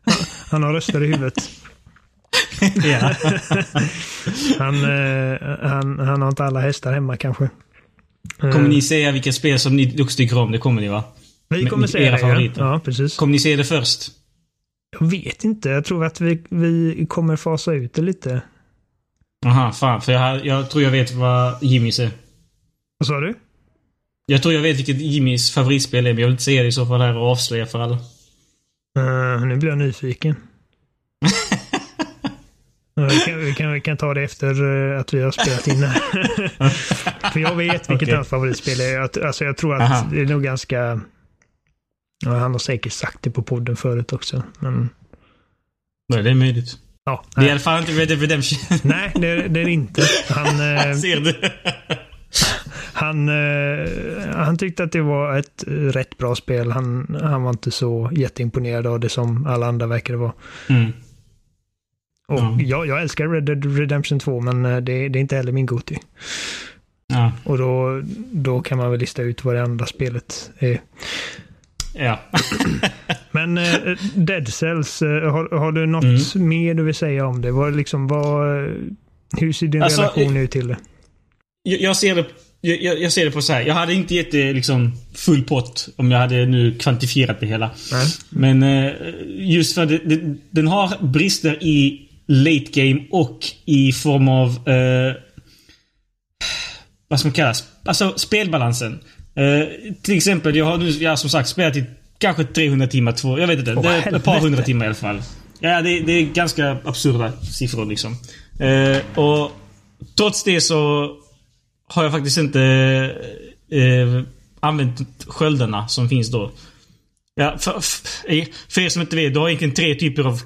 Ja. Han har röster i huvudet. ja. Han, eh, han, han har inte alla hästar hemma kanske. Eh, Kommer ni säga vilka spel som ni också tycker om? Det kommer ni va? Vi kommer säga era det, favoriter? ja. precis. Kommer ni säga det först? Jag vet inte. Jag tror att vi, vi kommer fasa ut det lite. Aha, fan. För jag, jag tror jag vet vad Jimmys är. Vad sa du? Jag tror jag vet vilket Jimmys favoritspel är, men jag vill inte säga det i så fall här och avslöja för alla. Uh, nu blir jag nyfiken. Ja, vi, kan, vi, kan, vi kan ta det efter uh, att vi har spelat in här. För jag vet vilket Okej. hans favoritspel är. Jag, alltså jag tror att Aha. det är nog ganska... Ja, han har säkert sagt det på podden förut också. Men Nej, det är möjligt. ja, Det är i alla fall inte Red Dead Redemption. nej det, är- det är inte. Han, eh, Ser du? han, eh, han tyckte att det var ett rätt bra spel. Han, han var inte så jätteimponerad av det som alla andra verkade vara. Mm. Och Ja. jag, jag älskar Red Dead Redemption 2 men eh, det, det är inte heller min Goti. Ja. Och då, då kan man väl lista ut vad det andra spelet är. Ja. Men eh, Dead Cells, eh, har, har du något Mm. mer du vill säga om det? Vad, liksom, vad, eh, hur ser din Alltså, relation ut till det? Jag, jag, ser det, jag, jag ser det på så här. Jag hade inte gett det liksom full pott om jag hade nu kvantifierat det hela. Nej. Men eh, just för det, det, den har brister i late game och i form av eh, vad man kallas? Alltså spelbalansen. Eh, till exempel, jag har nu jag har som sagt spelat i kanske 300 timmar, två, jag vet inte. Åh, det är ett par hundra timmar i alla fall. Ja, det, det är ganska absurda siffror liksom. Eh, och trots det så har jag faktiskt inte eh, använt sköldarna som finns då. Ja, för, för, er som inte vet, du har egentligen tre typer av...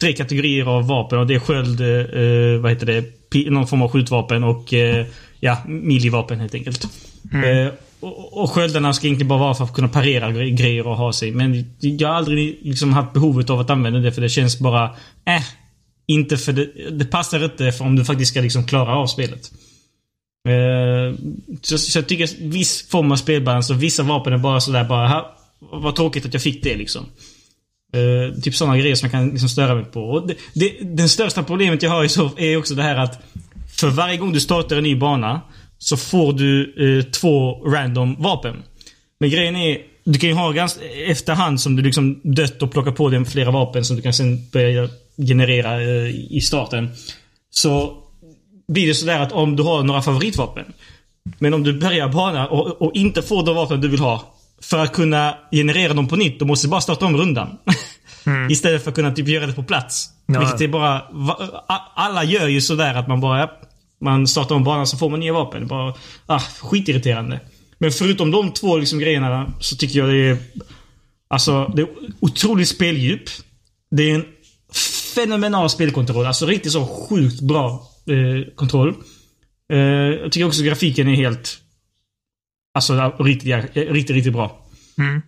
Tre kategorier av vapen och det är sköld, eh, vad heter det, någon form av skjutvapen och eh, ja, millivapen helt enkelt. Eh, och, och sköldarna ska egentligen bara vara för att kunna parera grejer och ha sig. Men jag har aldrig liksom haft behovet av att använda det för det känns bara, Äh! inte för det, det passar inte för om du faktiskt ska liksom klara av spelet. Uh, så, så jag tycker att viss form av spelbalans och vissa vapen är bara sådär bara, vad tråkigt att jag fick det liksom. Uh, typ sådana grejer som jag kan liksom störa mig på. Och det, det, den största problemet jag har är, så, är också det här att för varje gång du startar en ny bana så får du eh, två random vapen. Men grejen är, du kan ju ha ganska efterhand som du liksom dött och plockat på dig flera vapen som du kan sen börja generera eh, i starten. Så blir det sådär att om du har några favoritvapen. Men om du börjar bana och, och inte får de vapen du vill ha. För att kunna generera dem på nytt, då måste du bara starta om rundan. Istället för att kunna typ göra det på plats. Ja. Vilket är bara... Alla gör ju sådär att man bara... Man startar om banan så får man nya vapen. Bara, ah, skitirriterande. Men förutom de två liksom grejerna så tycker jag det är... Alltså, det är otroligt speldjup. Det är en fenomenal spelkontroll. Alltså riktigt så sjukt bra eh, kontroll. Eh, jag tycker också grafiken är helt... Alltså riktigt, riktigt, riktigt bra. Mm.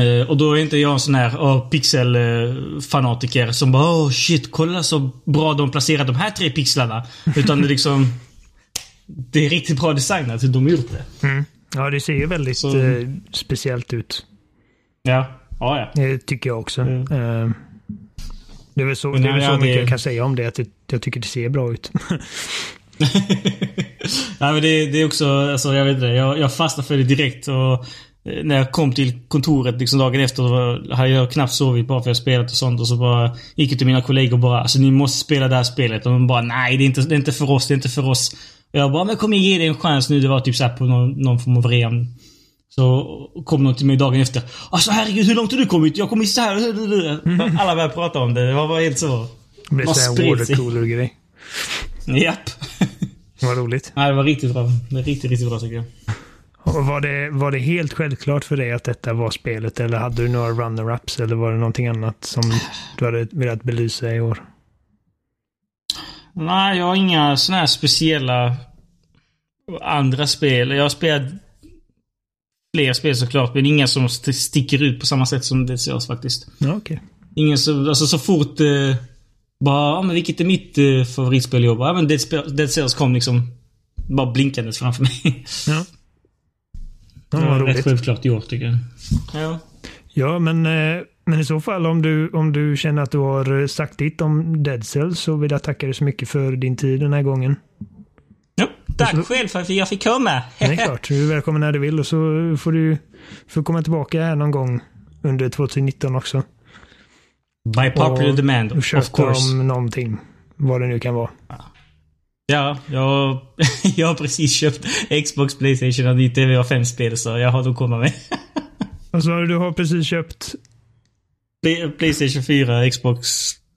Eh, och då är inte jag en sån här oh, pixelfanatiker som bara oh shit, kolla så bra de placerar de här tre pixlarna. Utan det är liksom... Det är riktigt bra designat hur de har gjort det. Mm. Ja, det ser ju väldigt Så- eh, speciellt ut. Ja. Ja, ja. Det tycker jag också. Mm. Eh, det är väl så, Men det är väl så det- mycket jag kan säga om det, att det, jag tycker det ser bra ut. Nej men det, det är också, alltså jag vet inte, jag, jag fastnade för det direkt och när jag kom till kontoret liksom dagen efter var- hade jag knappt sovit bara för att jag spelat och sånt och så bara gick jag till mina kollegor och bara alltså ni måste spela det här spelet och de bara nej det är inte, det är inte för oss, det är inte för oss. Och jag bara men kom igen ge det en chans nu. Det var typ så på någon, någon form av rean. Så kom någon till mig dagen efter. Alltså herregud hur långt har du kommit? Jag kommit så här. Alla började prata om det. Det var bara helt så. Det blir Vad så här watercooler-grej. Japp. Vad roligt. Nej, det var riktigt bra. Det är riktigt, riktigt bra tycker jag. Och var, det, var det helt självklart för dig att detta var spelet eller hade du några runner-ups eller var det någonting annat som du hade velat belysa i år? Nej, jag har inga såna här speciella andra spel. Jag har spelat fler spel såklart, men inga som st- sticker ut på samma sätt som Cells faktiskt. Ja, okej. Ingen som, alltså så fort eh, bara, men vilket är mitt eh, favoritspel i år? Ja, men Dead Cells kom liksom bara blinkandes framför mig. Ja. Ja, Det var rätt självklart år tycker jag. Ja. Ja, men, eh, men i så fall om du, om du känner att du har eh, sagt ditt om Dead Cells så vill jag tacka dig så mycket för din tid den här gången. ja. Tack själv för att jag fick komma. Det är klart, du är välkommen när du vill och så får du får komma tillbaka här någon gång under 2019 också. By popular Och- demand, Och of course. om någonting. Vad det nu kan vara. Ja, jag, jag har precis köpt Xbox, Playstation och ny TV och fem spel så jag har nog komma med. Alltså, du har precis köpt... Play- Playstation 4, Xbox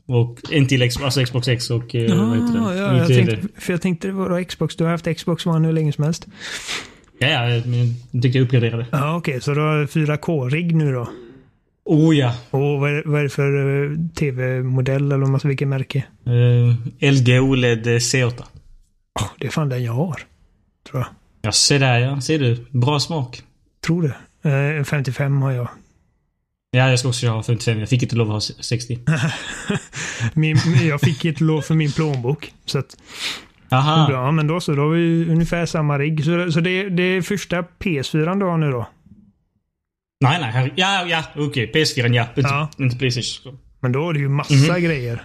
och en till Xbox, alltså Xbox X och eh, vad heter Ah, det? ja, jag TV. tänkte, för jag tänkte det var Xbox. Du har haft Xbox One hur länge som helst. Ja, ja, jag tyckte jag uppgraderade. Ja, okej. så du har 4K-rigg nu då? Oh ja. Och vad är, vad är det för eh, tv-modell eller vad man ska- vilket märke? Uh, LG OLED C8. Det är fan den jag har. Tror jag. Ja, se där ja. Ser du? Bra smak. Tror det. Eh, 55 har jag. Ja, jag ska också ha 55. Jag fick inte lov att ha 60. Min, jag fick ett lov för min plånbok. Så att, Aha. ja, men då så. Då har vi ungefär samma rigg. Så, så det, det är första PS4 du har nu då? Nej, nej. Här, ja, ja. Okej. PS4 ja. Inte, Ja. inte Playstation. Men då är det ju massa Mhm. grejer.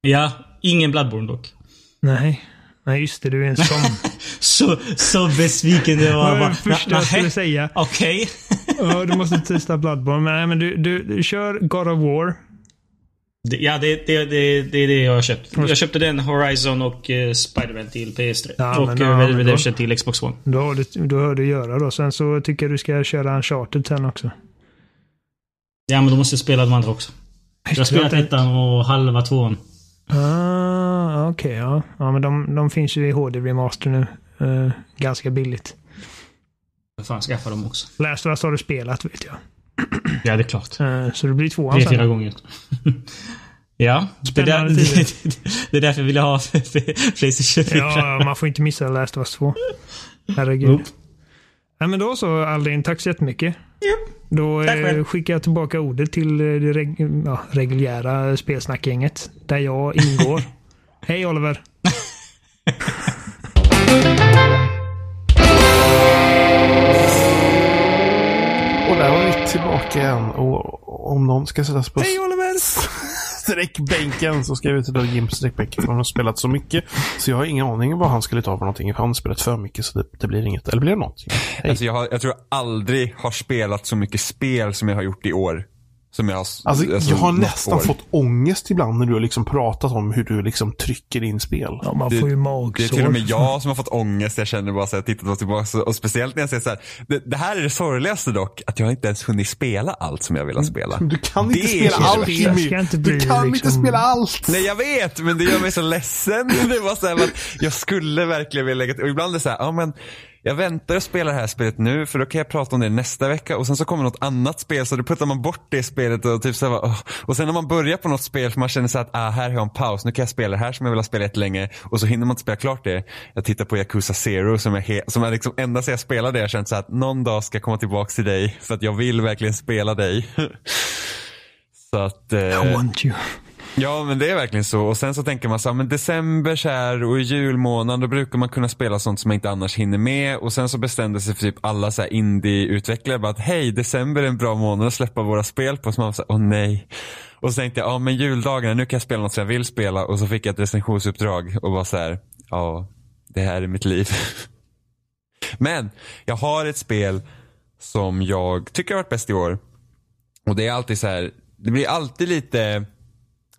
Ja, ingen Bloodborne dock. Nej. Nej, just det. Du är en sån. Så, så besviken det Det var. var Bara, det första jag skulle säga. Okej. Ja, du måste testa Bloodborne. Men, nej, men du, du, du kör God of War. Det- Ja, det, det, det, det är det jag har köpt. Jag köpte den Horizon och uh, Spiderman till PS3. Ja, och men- Red men Dead Redemption till Xbox One. Då har du, då har du göra då. Sen så tycker jag du ska köra Uncharted sen också. Ja, men då måste jag spela de andra också. Jag har spelat ettan och halva tvåan. Ah, okej. ja. ja, men de, de finns ju i HD Remaster nu. Eh, ganska billigt. Jag fan skaffa dem också. Last of Us har du spelat vet jag. Ja, det är klart. Eh, så det blir tvåan Tre, fyra sen. gånger. ja, det är, där, Spännande det, det är därför jag ville ha Playstation 4. Ja, man får inte missa Last of Us 2. Herregud. Nope. Ja, men då så Aldin, tack så jättemycket. Då Tack eh, skickar jag tillbaka ordet till det reg ja, reguljära spelsnackgänget. Där jag ingår. Hej Oliver! Och där var vi tillbaka igen. Och om någon ska sättas på Hej Oliver! sträckbänken så ska jag ut till Jim sträckbänk. För han har spelat så mycket. Så jag har ingen aning vad han skulle ta för någonting. För han har spelat för mycket så det, det blir inget. Eller blir det någonting? Hej. Alltså jag, har, jag tror jag aldrig har spelat så mycket spel som jag har gjort i år. Som jag har, Alltså, jag har något nästan år. fått ångest ibland när du har liksom pratat om hur du liksom trycker in spel. Ja, man Det- får ju Det är magsår. till och med jag som har fått ångest. Jag känner bara så tittat tillbaka. Och speciellt när jag säger så här. Det, det här är det sorgligaste dock. Att jag inte ens hunnit spela allt som jag vill spela. Du kan Det inte spela allt. Jimmy. Inte bli Du kan inte liksom- spela allt. Nej jag vet, men det gör mig så ledsen. Det var så här, att jag skulle verkligen vilja lägga till. Och ibland är det så här, ja men jag väntar och spelar det här spelet nu för då kan jag prata om det nästa vecka och sen så kommer något annat spel så då puttar man bort det spelet och typ så här, oh. Och sen när man börjar på något spel för man känner så att ah, här har jag en paus, nu kan jag spela det här som jag vill ha spelat länge och så hinner man inte spela klart det. Jag tittar på Yakuza Zero som är, som är liksom ända sedan jag spelade det jag har känt så att någon dag ska jag komma tillbaka till dig för att jag vill verkligen spela dig. så att... eh, I want you. Ja men det är verkligen så. Och sen så tänker man så här, men december så här och i julmånaden då brukar man kunna spela sånt som man inte annars hinner med. Och sen så bestämde sig för typ alla så här indie-utvecklare bara att hej, december är en bra månad att släppa våra spel på. Så man var så här, åh nej. Och så tänkte jag, ja men juldagarna, nu kan jag spela något som jag vill spela. Och så fick jag ett recensionsuppdrag och var så här, ja, det här är mitt liv. men jag har ett spel som jag tycker har varit bäst i år. Och det är alltid så här, det blir alltid lite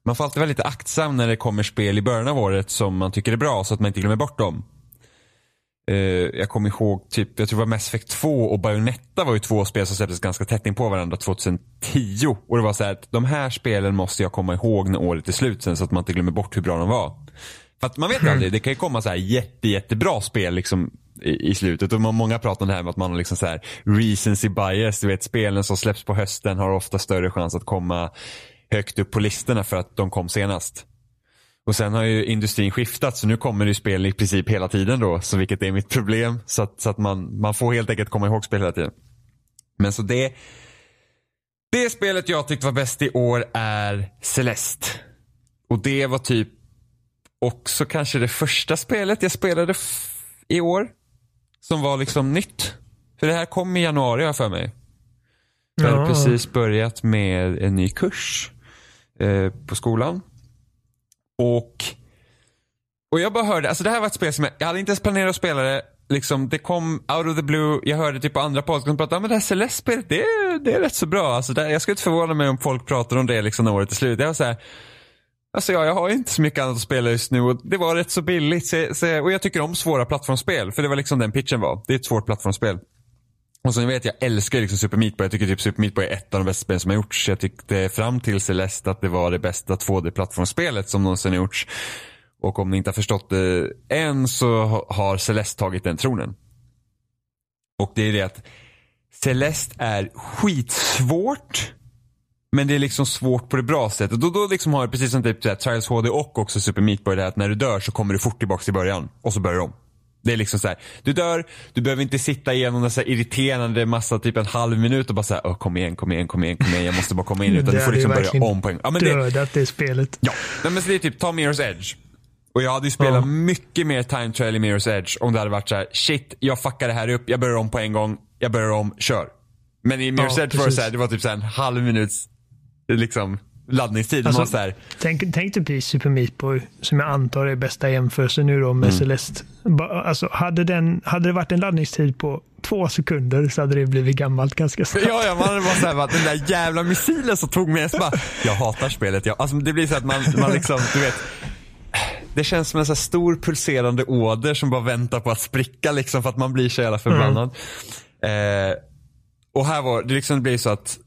man får alltid vara lite aktsam när det kommer spel i början av året som man tycker är bra så att man inte glömmer bort dem. Uh, jag kommer ihåg, typ, jag tror det var Mass Effect 2 och Bayonetta var ju två spel som släpptes ganska tätt in på varandra 2010. Och det var så här att de här spelen måste jag komma ihåg när året är slut sen så att man inte glömmer bort hur bra de var. För att man vet ju aldrig, det kan ju komma så här jätte, jättebra spel liksom i, i slutet. Och många pratar om det här med att man har liksom så här recency bias. Du vet spelen som släpps på hösten har ofta större chans att komma högt upp på listorna för att de kom senast. Och sen har ju industrin skiftat så nu kommer det ju spel i princip hela tiden då. Så vilket är mitt problem. Så att, så att man, man får helt enkelt komma ihåg spel hela tiden. Men så det det spelet jag tyckte var bäst i år är Celeste. Och det var typ också kanske det första spelet jag spelade i år. Som var liksom nytt. För det här kom i januari har jag för mig. Jag hade Ja. precis börjat med en ny kurs eh, på skolan. Och, och jag bara hörde, alltså det här var ett spel som jag, jag hade inte ens planerat att spela det. Liksom, det kom out of the blue, jag hörde typ på andra podcast som pratade om men det här Celeste-spelet, det, är- det är rätt så bra. Alltså det, jag skulle inte förvåna mig om folk pratar om det liksom när året är slut. Jag var så här, Alltså ja, jag har ju inte så mycket annat att spela just nu och det var rätt så billigt. Så, så, och jag tycker om svåra plattformsspel, för det var liksom den pitchen var. Det är ett svårt plattformsspel. Och så ni vet, jag älskar liksom Super Meat Boy. Jag tycker typ Super Meat Boy är ett av de bästa spelen som har gjorts. Jag tyckte fram till Celeste att det var det bästa 2D-plattformsspelet som någonsin har gjorts. Och om ni inte har förstått det än så har Celeste tagit den tronen. Och det är det att Celeste är skitsvårt. Men det är liksom svårt på det bra sättet. Då, då liksom har jag precis som typ Trials HD och också Super Meat Boy det här att när du dör så kommer du fort tillbaka till början. Och så börjar du om. Det är liksom så här, du dör, du behöver inte sitta igenom en så irriterande massa, typ en halv minut och bara säga kom igen, kom igen, kom igen, kom igen, jag måste bara komma in. Utan du får liksom börja om på en ja, men det dödat det spelet. Ja, Nej, men så det är typ, ta Mirror's Edge. Och jag hade ju spelat ja. mycket mer time trial i Mirror's Edge om det hade varit så här, shit, jag fuckar det här upp, jag börjar om på en gång, jag börjar om, kör. Men i Mirror's ja, Edge var det så här, det var typ så en halv minuts, liksom, laddningstid. Alltså, så här... tänk, tänk typ i Super Meat Boy, som jag antar är bästa jämförelse nu då med mm. Celeste. Alltså, hade, den, hade det varit en laddningstid på två sekunder så hade det blivit gammalt ganska snabbt. Ja, ja man hade bara såhär, den där jävla missilen som tog mig, så bara, jag hatar spelet. Jag, alltså, det blir så att man, man liksom, du vet, det känns som en så stor pulserande åder som bara väntar på att spricka liksom för att man blir så jävla förbannad. Mm. Eh, och här var det liksom blir så att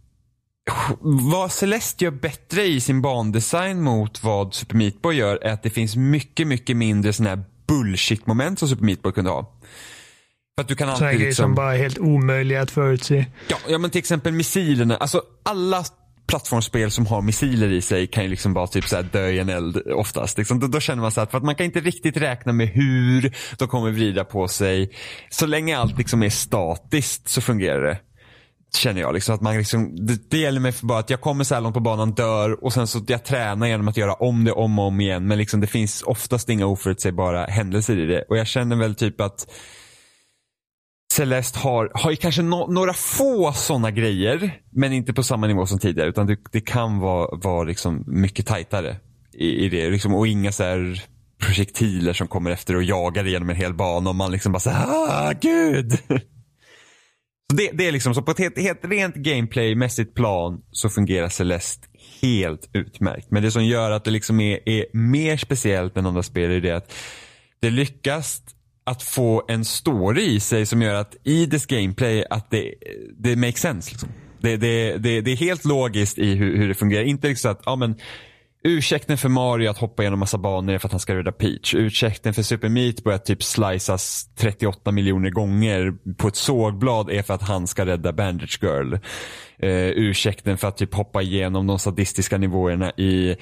vad Celeste gör bättre i sin bandesign mot vad Super Meat Boy gör är att det finns mycket, mycket mindre sådana här bullshit-moment som Super Meat Boy kunde ha. För att du kan alltid Sådana liksom... som bara är helt omöjliga att förutse. Ja, ja, men till exempel missilerna. Alltså alla plattformsspel som har missiler i sig kan ju liksom bara typ så dö i en eld oftast. Liksom, då, då, känner man så att för att man kan inte riktigt räkna med hur de kommer vrida på sig. Så länge allt liksom är statiskt så fungerar det. Känner jag. Liksom, att man liksom, det, det gäller mig för bara att jag kommer så här långt på banan, dör och sen så jag tränar genom att göra om det om och om igen. Men liksom, det finns oftast inga oförutsägbara händelser i det. Och jag känner väl typ att Celeste har, har ju kanske no, några få sådana grejer, men inte på samma nivå som tidigare. Utan det, det kan vara, vara liksom mycket tajtare i, i det. Liksom, och inga så här projektiler som kommer efter och jagar genom en hel bana och man liksom bara såhär, ah, gud. Så det, det är liksom så på ett helt, helt rent gameplaymässigt plan så fungerar Celeste helt utmärkt. Men det som gör att det liksom är, är mer speciellt än andra spel är det att det lyckas att få en story i sig som gör att i dess gameplay att det, det makes sense. Liksom. Det, det, det, det är helt logiskt i hur, hur det fungerar. Inte liksom att, ja men Ursäkten för Mario att hoppa igenom massa banor är för att han ska rädda Peach. Ursäkten för Super Meat Boy att typ sliceas 38 miljoner gånger på ett sågblad är för att han ska rädda Bandage Girl. Uh, ursäkten för att typ hoppa igenom de sadistiska nivåerna i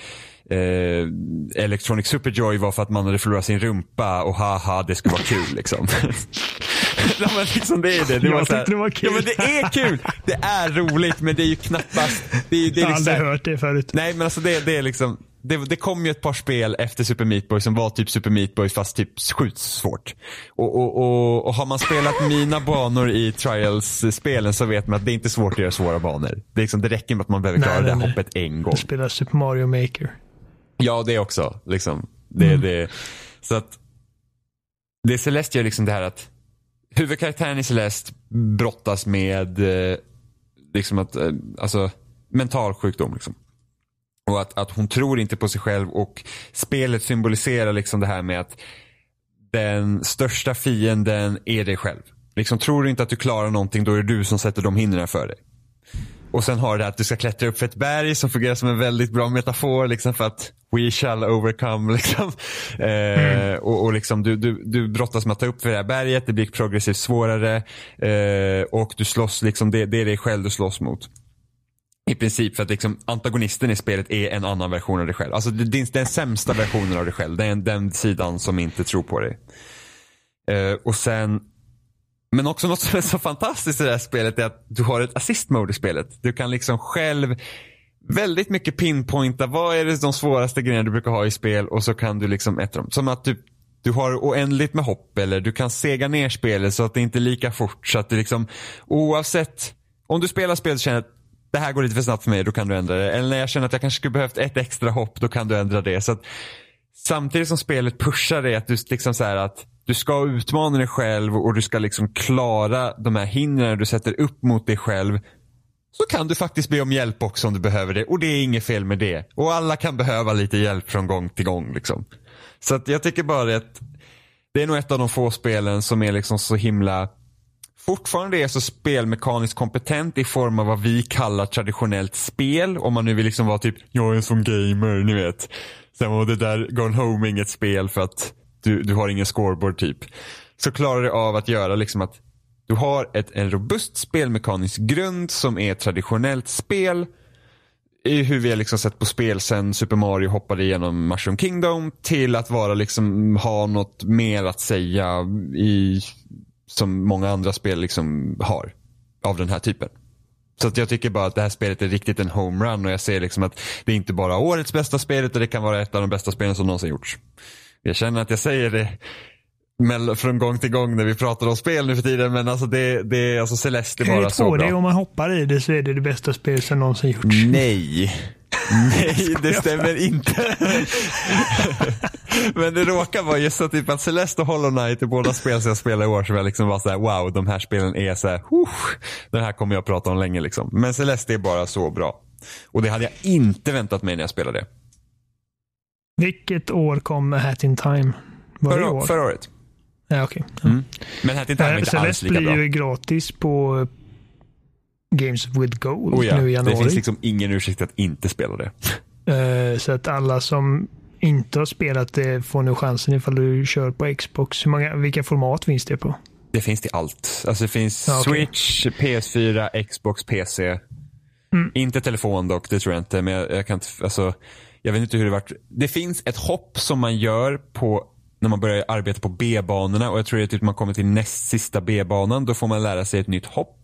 eh, Electronic Superjoy var för att man hade förlorat sin rumpa och haha det skulle vara kul liksom. ja, men liksom det är det. det jag tyckte det var kul. Ja men det är kul. Det är roligt men det är ju knappast. Det är, det är jag har liksom, aldrig hört det förut. Nej men alltså det, det är liksom. Det, det kom ju ett par spel efter Super Meat Boy som var typ Super Meat Boy fast typ sjukt svårt. Och, och, och, och har man spelat mina banor i Trials-spelen så vet man att det är inte svårt att göra svåra banor. Det, är liksom, det räcker med att man behöver klara nej, det här hoppet en gång. Du spelar Super Mario Maker. Ja, det också. Liksom. Det, mm. det, så att det Celeste gör liksom det här att huvudkaraktären i Celeste brottas med eh, liksom att, eh, alltså, mental sjukdom. Liksom. Och att, att hon tror inte på sig själv och spelet symboliserar liksom det här med att den största fienden är dig själv. Liksom, tror du inte att du klarar någonting då är det du som sätter de hindren för dig. Och sen har det att du ska klättra upp för ett berg som fungerar som en väldigt bra metafor liksom för att we shall overcome. Liksom. Eh, mm. och, och liksom du, du, du brottas med att ta upp för det här berget, det blir progressivt svårare eh, och du slåss, liksom, det, det är dig själv du slåss mot. I princip för att liksom, antagonisten i spelet är en annan version av dig själv. Alltså det, är den sämsta versionen av dig själv. Det är den sidan som inte tror på dig. Eh, och sen men också något som är så fantastiskt i det här spelet är att du har ett assist mode i spelet. Du kan liksom själv väldigt mycket pinpointa vad är det de svåraste grejerna du brukar ha i spel och så kan du liksom äta dem. Som att du, du har oändligt med hopp eller du kan sega ner spelet så att det inte är lika fort. Så att du liksom oavsett, om du spelar spelet och känner att det här går lite för snabbt för mig, då kan du ändra det. Eller när jag känner att jag kanske skulle behövt ett extra hopp, då kan du ändra det. Så att, samtidigt som spelet pushar dig att du liksom så att du ska utmana dig själv och du ska liksom klara de här hindren du sätter upp mot dig själv. så kan du faktiskt be om hjälp också om du behöver det. Och det är inget fel med det. Och alla kan behöva lite hjälp från gång till gång. Liksom. Så att jag tycker bara att det är nog ett av de få spelen som är liksom så himla fortfarande är så spelmekaniskt kompetent i form av vad vi kallar traditionellt spel. Om man nu vill liksom vara typ, jag är en sån gamer, ni vet. Sen var det där Gone Home inget spel för att du, du har ingen scoreboard typ. Så klarar det av att göra liksom att du har ett, en robust spelmekanisk grund som är traditionellt spel. I hur vi har liksom sett på spel sen Super Mario hoppade igenom Mushroom Kingdom till att vara liksom ha något mer att säga i som många andra spel liksom har av den här typen. Så att jag tycker bara att det här spelet är riktigt en homerun och jag ser liksom att det är inte bara årets bästa spel utan det kan vara ett av de bästa spelen som någonsin gjorts. Jag känner att jag säger det från gång till gång när vi pratar om spel nu för tiden men alltså det, det är alltså Celeste är bara så bra. Det, om man hoppar i det så är det det bästa spel som någonsin gjorts. Nej. Nej, det stämmer inte. Men det råkar vara just så typ att Celeste och Hollow Knight är båda spel som jag spelar i år som jag liksom var såhär wow, de här spelen är såhär, den här kommer jag prata om länge liksom. Men Celeste är bara så bra. Och det hade jag inte väntat mig när jag spelade det. Vilket år kom Hat in Time? Var förra, det år? förra året. Ja, okej. Okay. Mm. Men Hat in Time är inte Celeste alls lika bra. blir ju gratis på Games with Gold oh ja, nu i januari. Det finns liksom ingen ursäkt att inte spela det. Uh, så att alla som inte har spelat det får nu chansen ifall du kör på Xbox. Hur många, vilka format finns det på? Det finns till allt. Alltså det finns okej. Switch, PS4, Xbox, PC. Mm. Inte telefon dock, det tror jag inte. Men jag, jag kan inte, alltså, jag vet inte hur det vart. Det finns ett hopp som man gör på när man börjar arbeta på B-banorna och jag tror att typ man kommer till näst sista B-banan. Då får man lära sig ett nytt hopp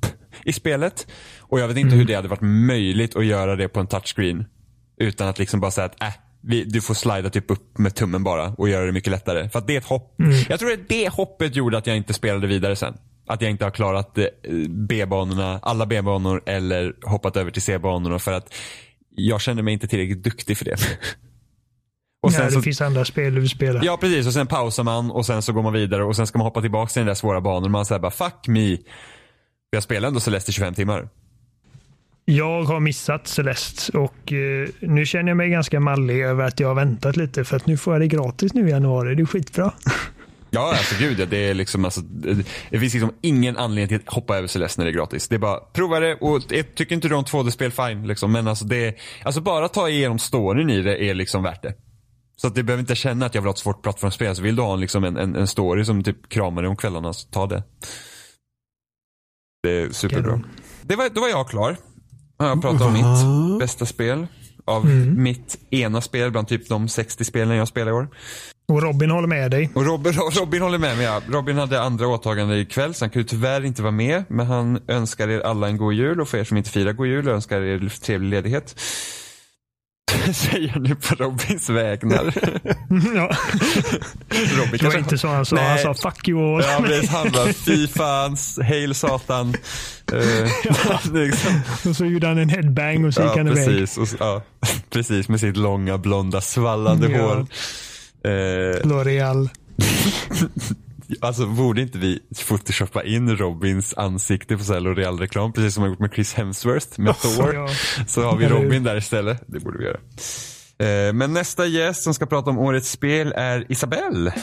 i spelet. Och jag vet inte hur det hade varit möjligt att göra det på en touchscreen. Utan att liksom bara säga att äh, vi, du får slida typ upp med tummen bara och göra det mycket lättare. För att det är ett hopp. Jag tror att det hoppet gjorde att jag inte spelade vidare sen. Att jag inte har klarat eh, B-banorna, alla B-banor eller hoppat över till C-banorna för att jag känner mig inte tillräckligt duktig för det. Och Nej, det så, finns andra spel du vill spela. ja precis och sen pausar man och sen så går man vidare och sen ska man hoppa tillbaka till den där svåra banan och man säger bara fuck me. Jag spelar ändå Celeste i 25 timmar. Jag har missat Celeste och eh, nu känner jag mig ganska mallig över att jag har väntat lite för att nu får jag det gratis nu i januari. Det är skitbra. Ja, alltså gud det är liksom alltså, det- finns liksom ingen anledning till att hoppa över Celeste när det är gratis. Det är bara, prova det och tycker inte du om 2D-spel, fine liksom. Men alltså det, alltså bara ta igenom storyn i det är liksom värt det. Så att du behöver inte känna att jag vill ha ett svårt plattformsspel. Så vill du ha en, liksom en, en, en story som typ kramar dig om kvällarna, så ta det. Det är superbra. Det var, då var jag klar. Jag pratat om mitt bästa spel. Av mitt ena spel bland typ de 60 spelen jag spelar i år. Och Robin håller med dig. Och Robin, Robin håller med mig. Ja. Robin hade andra åtaganden ikväll så han kunde tyvärr inte vara med. Men han önskar er alla en god jul och för er som inte firar god jul önskar er trevlig ledighet. Säger nu på Robins vägnar. ja. Robin Det var inte så han sa. Han Nej. sa fuck you all. Ja, precis. Han bara, fy fan, hail satan. Uh, liksom. Och så gjorde han en headbang och så gick ja, han iväg. precis. Och, ja, precis, med sitt långa blonda svallande Ja. hår. Eh, L'Oreal. Alltså borde inte vi photoshoppa in Robins ansikte på L'Oreal-reklam precis som man gjort med Chris Hemsworth med Thor. Ja. Så har vi? Robin där istället. Det borde vi göra. Eh, Men nästa gäst som ska prata om årets spel är Isabelle.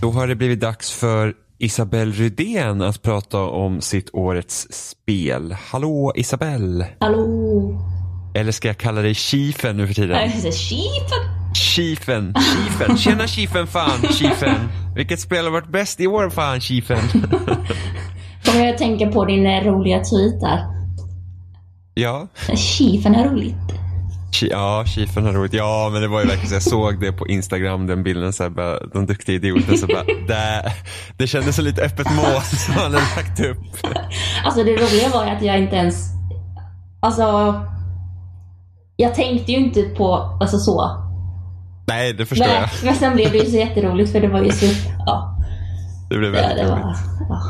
Då har det blivit dags för Isabelle Rydén att prata om sitt årets spel. Hallå Isabelle! Hallå? Eller ska jag kalla dig Chiefen nu för tiden? Nej, Chifen. Chiefen, Chiefen. Tjena Chiefen fan, Chiefen. Vilket spel har varit bäst i år fan, Chiefen? Kommer jag att tänka på din eh, roliga tweet där. Ja, Chifen är roligt. Ja, Chiefen har roligt. Ja, men det var ju verkligen så jag såg det på Instagram, den bilden så här, bara, de duktiga idioterna så bara, det, det kändes så lite öppet mål som han hade lagt upp. Alltså det roliga var ju att jag inte ens... Alltså... Jag tänkte ju inte på, alltså så. Nej, det förstår jag. Men, sen blev det ju så jätteroligt för det var ju så... Ja, Det blev väldigt det roligt. var... Ja.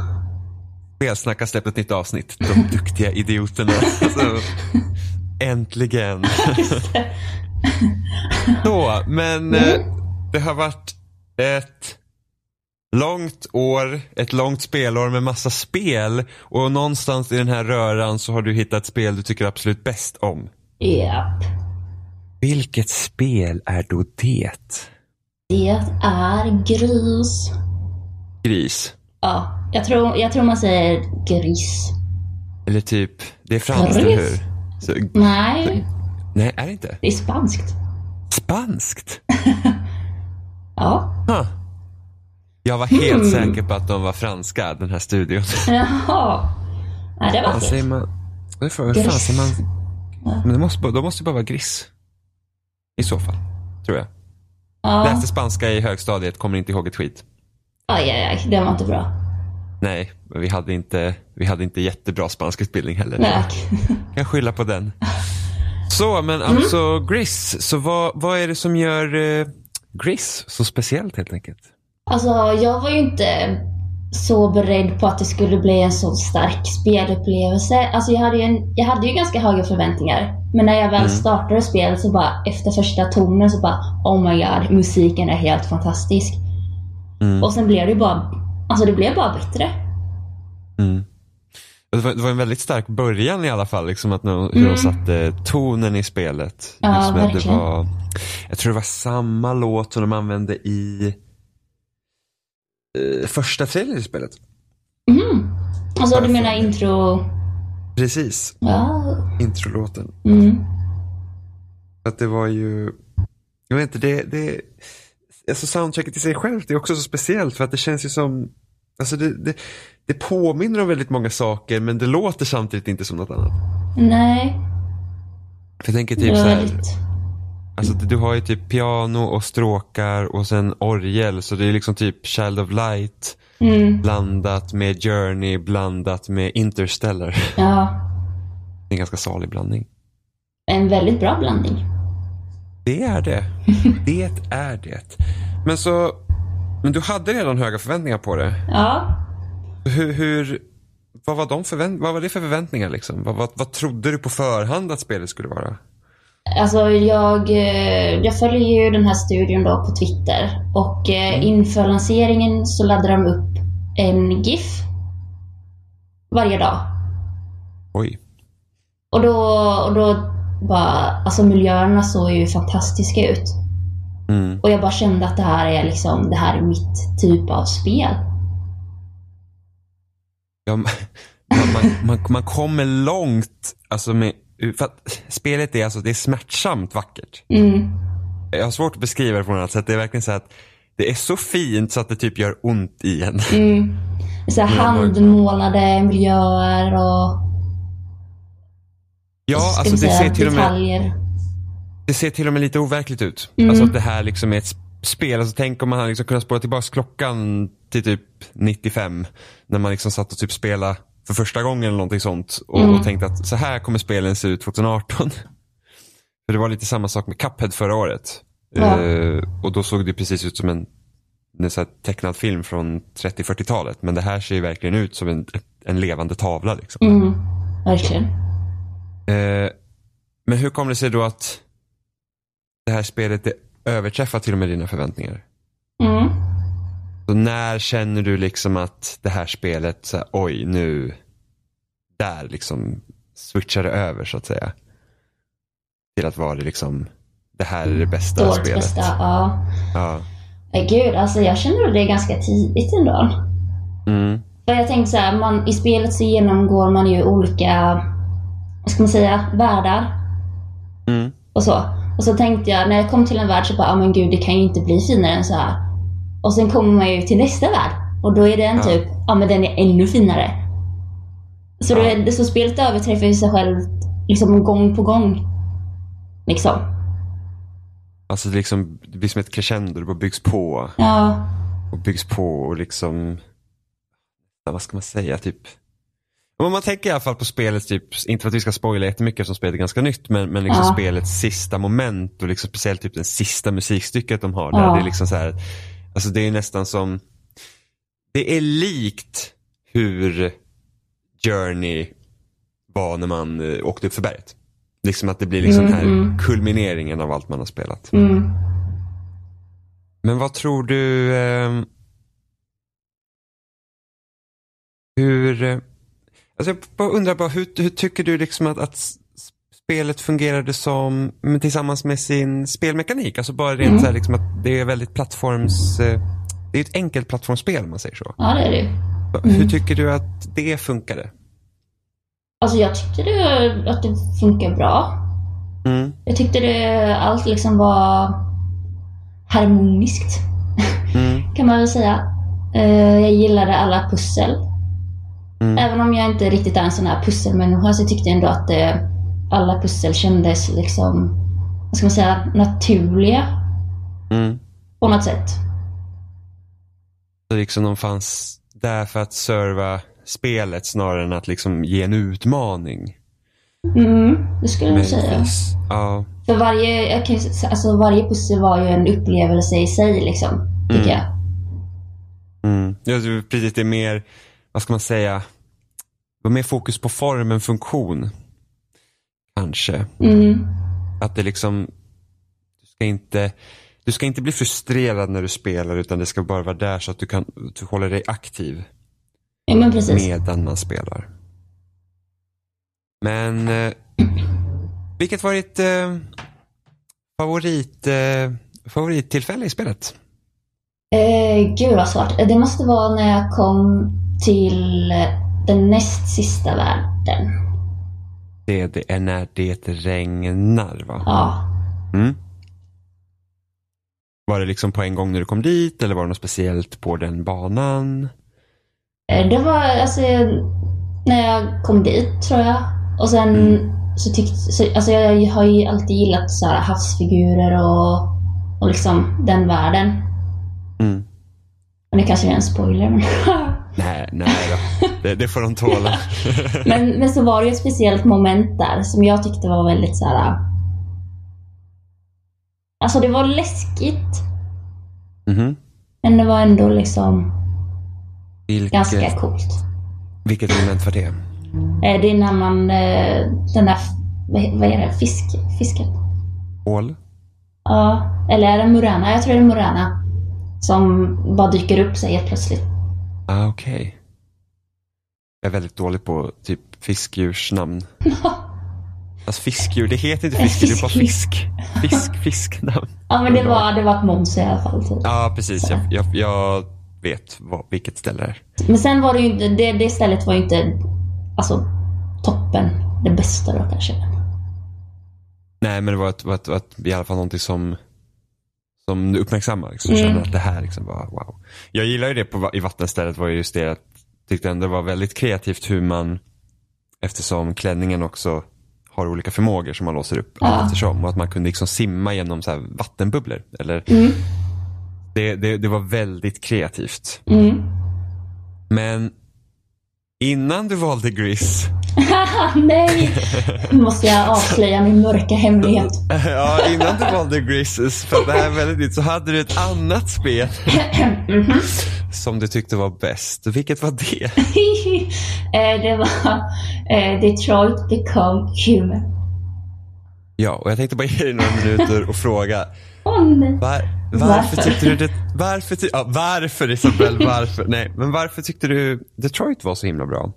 Spelsnack har släppt ett nytt avsnitt. De duktiga idioterna. Så, äntligen. Så, men eh, det har varit ett långt år, ett långt spelår med massa spel och någonstans i den här röran så har du hittat ett spel du tycker absolut bäst om. Japp. Vilket spel är då det? Det är gris. Gris. Ja, jag tror, jag tror man säger gris. Eller typ, det är franskt, eller hur? Så, Nej, nej, är det inte? det är spanskt. Spanskt? Ja. Huh. Jag var helt säker på att de var franska, den här studion. Jaha. Nej, det var Vad säger fel. man? Vad fan säger man? Men det måste, de måste bara vara gris. I så fall, tror jag. Ja. Läste spanska i högstadiet, kommer inte ihåg ett skit. Aj, aj, aj. Det var inte bra. Nej, men vi hade inte, vi hade inte jättebra spanskutbildning heller. Nej. Jag kan skylla på den. Så, men alltså Gris. Så vad, vad är det som gör eh, Gris så speciellt helt enkelt? Alltså, jag var ju inte så beredd på att det skulle bli en så stark spelupplevelse. Alltså, jag hade ju, en, jag hade ju ganska höga förväntningar. Men när jag väl startade spelet så bara, efter första tonen så bara, oh my god, musiken är helt fantastisk. Mm. Och sen blev det ju bara, alltså det blev bara bättre. Mm. Det var, det var en väldigt stark början i alla fall, liksom att de, hur de satte tonen i spelet. Ja, verkligen. var, jag tror det var samma låt som de använde i eh, första trailern i spelet. Mhm. Alltså du menar intro... Precis, Ja. introlåten. Mm. Att det var ju, jag vet inte, det, det alltså soundtracket i sig självt är också så speciellt för att det känns ju som, alltså det, det, det påminner om väldigt många saker men det låter samtidigt inte som något annat. Nej. För jag tänker typ så här, väldigt... alltså du har ju typ piano och stråkar och sen orgel så det är liksom typ Child of Light Mm. blandat med Journey blandat med Interstellar. Ja. Det är en ganska salig blandning. En väldigt bra blandning. Det är det. Det är det. Men så, men du hade redan höga förväntningar på det. Ja. Hur, hur vad, var de förvänt, vad var det för förväntningar liksom? Vad, vad, vad trodde du på förhand att spelet skulle vara? Alltså jag, eh, jag följer ju den här studion då på Twitter och eh, inför lanseringen så laddar de upp en GIF varje dag. Oj. Och då, och då bara, alltså miljöerna såg ju fantastiska ut. Mm. Och jag bara kände att det här är liksom, det här är mitt typ av spel. Ja, man, man, man, man kommer långt, alltså med, för att spelet är alltså, det är smärtsamt vackert. Mm. Jag har svårt att beskriva det på något annat sätt. Det är verkligen så att det är så fint så att det typ gör ont i en. Mm. Så man- handmålade miljöer och Ja, alltså det ser, till och med, detaljer. det ser till och med lite overkligt ut. Mm. Alltså att det här liksom är ett spel. Alltså tänk om man hade liksom kunnat spåra tillbaka klockan till typ 95. När man liksom satt och typ spela för första gången eller någonting sånt. Och, Mm. och tänkte att så här kommer spelen se ut 2018. För det var lite samma sak med Cuphead förra året. Ja. Eh, och då såg det precis ut som en, en så tecknad film från 30-40-talet. Men det här ser ju verkligen ut som en, en levande tavla. Liksom. Mm. Verkligen. Eh, men hur kommer det sig då att det här spelet överträffar till och med dina förväntningar? Mm. Så när känner du liksom att det här spelet, så här, oj nu, där liksom switchar det över så att säga? Till att vara det liksom, det här är det bästa Årets spelet. bästa, ja. Ja. Gud, alltså jag känner att det är ganska tidigt ändå. Mm. För jag tänkte så här, man, i spelet så genomgår man ju olika, vad ska man säga, världar Mm. och så. Och så tänkte jag, när jag kom till en värld så bara, ja men gud det kan ju inte bli finare än så här. Och sen kommer man ju till nästa värld. Och då är den typ, ja men den är ännu finare. Så, Ja. det, så spelet överträffar ju sig själv liksom gång på gång. Liksom. Alltså det, liksom, det blir som ett crescendo, det bara byggs på Ja. och byggs på och liksom, vad ska man säga, typ. Om man tänker i alla fall på spelets, typ, inte för att vi ska spoila jättemycket eftersom spelet är ganska nytt, men, men liksom Ja. spelets sista moment och liksom speciellt typ det sista musikstycket de har. Där Ja. det är liksom så här, Alltså det är nästan som, det är likt hur Journey var när man eh, åkte upp för berget. Liksom att det blir liksom mm, här mm. kulmineringen av allt man har spelat. Mm. Men vad tror du, ehm, eh, hur, alltså jag bara undrar bara, hur, hur tycker du liksom att, att spelet fungerade som, men tillsammans med sin spelmekanik? Alltså bara rent så här liksom att det är väldigt plattforms, eh, det är ett enkelt plattformsspel om man säger så. Ja, det är det ju. Hur tycker du att det funkade? Alltså jag tyckte det, att det funkar bra. Mm. Jag tyckte det, allt liksom var harmoniskt. Mm. kan man väl säga. Eh, Jag gillade alla pussel. Mm. Även om jag inte riktigt är en sån här pusselmänniska så tyckte jag ändå att eh, alla pussel kändes liksom, vad ska man säga, naturliga Mm. på något sätt. Så liksom de fanns där för att serva spelet snarare än att liksom ge en utmaning. Mm, det skulle jag säga. Ja. För varje, jag kan, alltså varje pussel var ju en upplevelse i sig liksom, tycker Mm. jag. Mm. Ja, det är precis, det är mer, vad ska man säga, det var mer fokus på form än funktion. Kanske. Mm. Att det liksom, du ska inte, du ska inte bli frustrerad när du spelar utan det ska bara vara där så att du kan, du håller dig aktiv Ja, men precis. medan man spelar. Men, eh, vilket var ditt eh, favorit, eh, favorittillfälle i spelet? Eh, gud vad svårt. Det måste vara när jag kom till eh, den näst sista världen. Det, det är när det regnar va? Ja. Mm. Var det liksom på en gång när du kom dit eller var det något speciellt på den banan? Eh, Det var alltså när jag kom dit tror jag. Och sen Mm. så tyckte, så, alltså jag har ju alltid gillat så här havsfigurer och, och liksom den världen. Mm. Och det kanske är en spoiler men Nej, nej då. Det, det får de tåla. Men, men så var det ju ett speciellt moment där som jag tyckte var väldigt så här. Alltså det var läskigt, Mhm. men det var ändå liksom ganska Vilket, coolt. vilket moment var det? Eh, Det är när man, eh, den där, vad är det, fisk, fisken? Ål? Ja, eller är det Murana? Jag tror det är Murana. Som bara dyker upp sig helt plötsligt. Ah, okej. Jag är väldigt dålig på typ fiskdjursnamn. Alltså fiskdjur, det heter inte fiskdjur, det är bara fisk. Fisk, fisknamn. Ja men det var, det var ett monster i alla fall. Typ. Ja, precis. Jag, jag, jag vet vad, vilket ställe det är. Men sen var det ju inte, det, det stället var ju inte, alltså toppen, det bästa då kanske. Nej, men det var, ett, var, ett, var ett, i alla fall någonting som, som du uppmärksammade. Liksom, Mm. kände att det här liksom var wow. Jag gillar ju det på, i vattenstället var ju just det att tyckte ändå det var väldigt kreativt hur man, eftersom klänningen också har olika förmågor som man låser upp Ja. eftersom. Och att man kunde liksom simma genom så här vattenbubblor. Eller, Mm. det, det, det var väldigt kreativt. Mm. Men innan du valde Gris nej! Nu måste jag avslöja min mörka hemlighet. Ja, innan du valde Gris, för det här är väldigt nytt, så hade du ett annat spel Mhm. som du tyckte var bäst. Vilket var det? Eh, det var eh, Detroit Become Human. Ja, och jag tänkte bara ge dig några minuter och fråga. Var, varför, Varför? tyckte du det? Varför, ty, ja, varför Isabel? Varför? Nej, men varför tyckte du Detroit var så himla bra?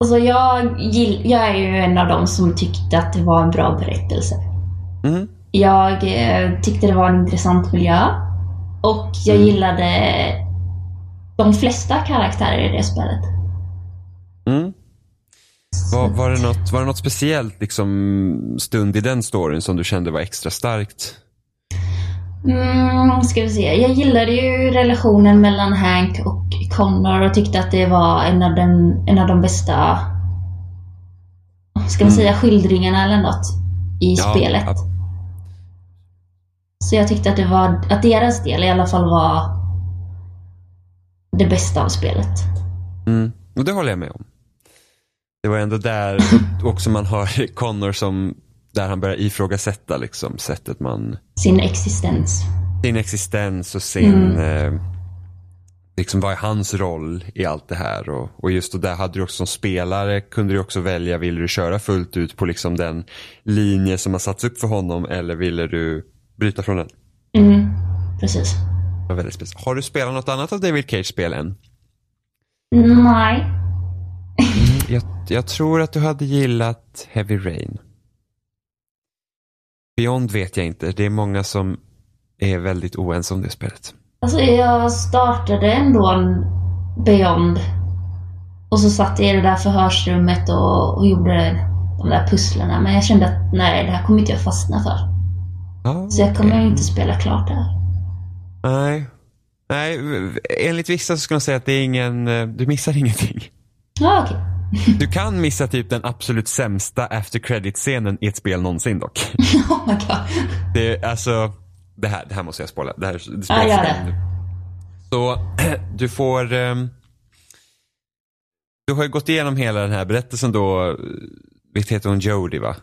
Alltså jag, gill, jag är ju en av dem som tyckte att det var en bra berättelse. Mm. Jag eh, tyckte det var en intressant miljö. Och jag Mm. gillade de flesta karaktärer i det spelet. Mm. Var, var, det något, var det något speciellt liksom, stund i den storyn som du kände var extra starkt? Mm, ska vi se. Jag gillade ju relationen mellan Hank och Connor och tyckte att det var en av, den, en av de bästa ska man Mm. säga skildringarna eller något i Ja, spelet. ja. Så jag tyckte att, det var, att deras del i alla fall var det bästa av spelet. Mm. Och det håller jag med om. Det var ändå där också man har Connor som, där han börjar ifrågasätta liksom sättet man, Sin existens. sin existens och sin, Mm. eh, liksom vad är hans roll i allt det här och, och just då där hade du också som spelare kunde du också välja, vill du köra fullt ut på liksom den linje som har satts upp för honom eller ville du bryta från den? Mm, precis. Väldigt speciellt. Har du spelat något annat av David Cage spel än? Nej. Jag, jag tror att du hade gillat Heavy Rain. Beyond vet jag inte. Det är många som är väldigt oense om det spelet. Alltså jag startade ändå en Beyond. Och så satt jag i det där förhörsrummet och, och gjorde de där pusslerna. Men jag kände att nej, det här kommer inte jag fastna för. Ah, Så jag kommer inte spela klart det här. Nej. Nej, enligt vissa så skulle jag säga att det är ingen, eh, du missar ingenting. Ja, okej. Du kan missa typ den absolut sämsta after credit-scenen i ett spel någonsin dock. Oh my god. Det alltså, det här, det här måste jag spoila. Det här det Ja, gör det. Så du får, ehm, du har ju gått igenom hela den här berättelsen då, visst heter hon Jodie va?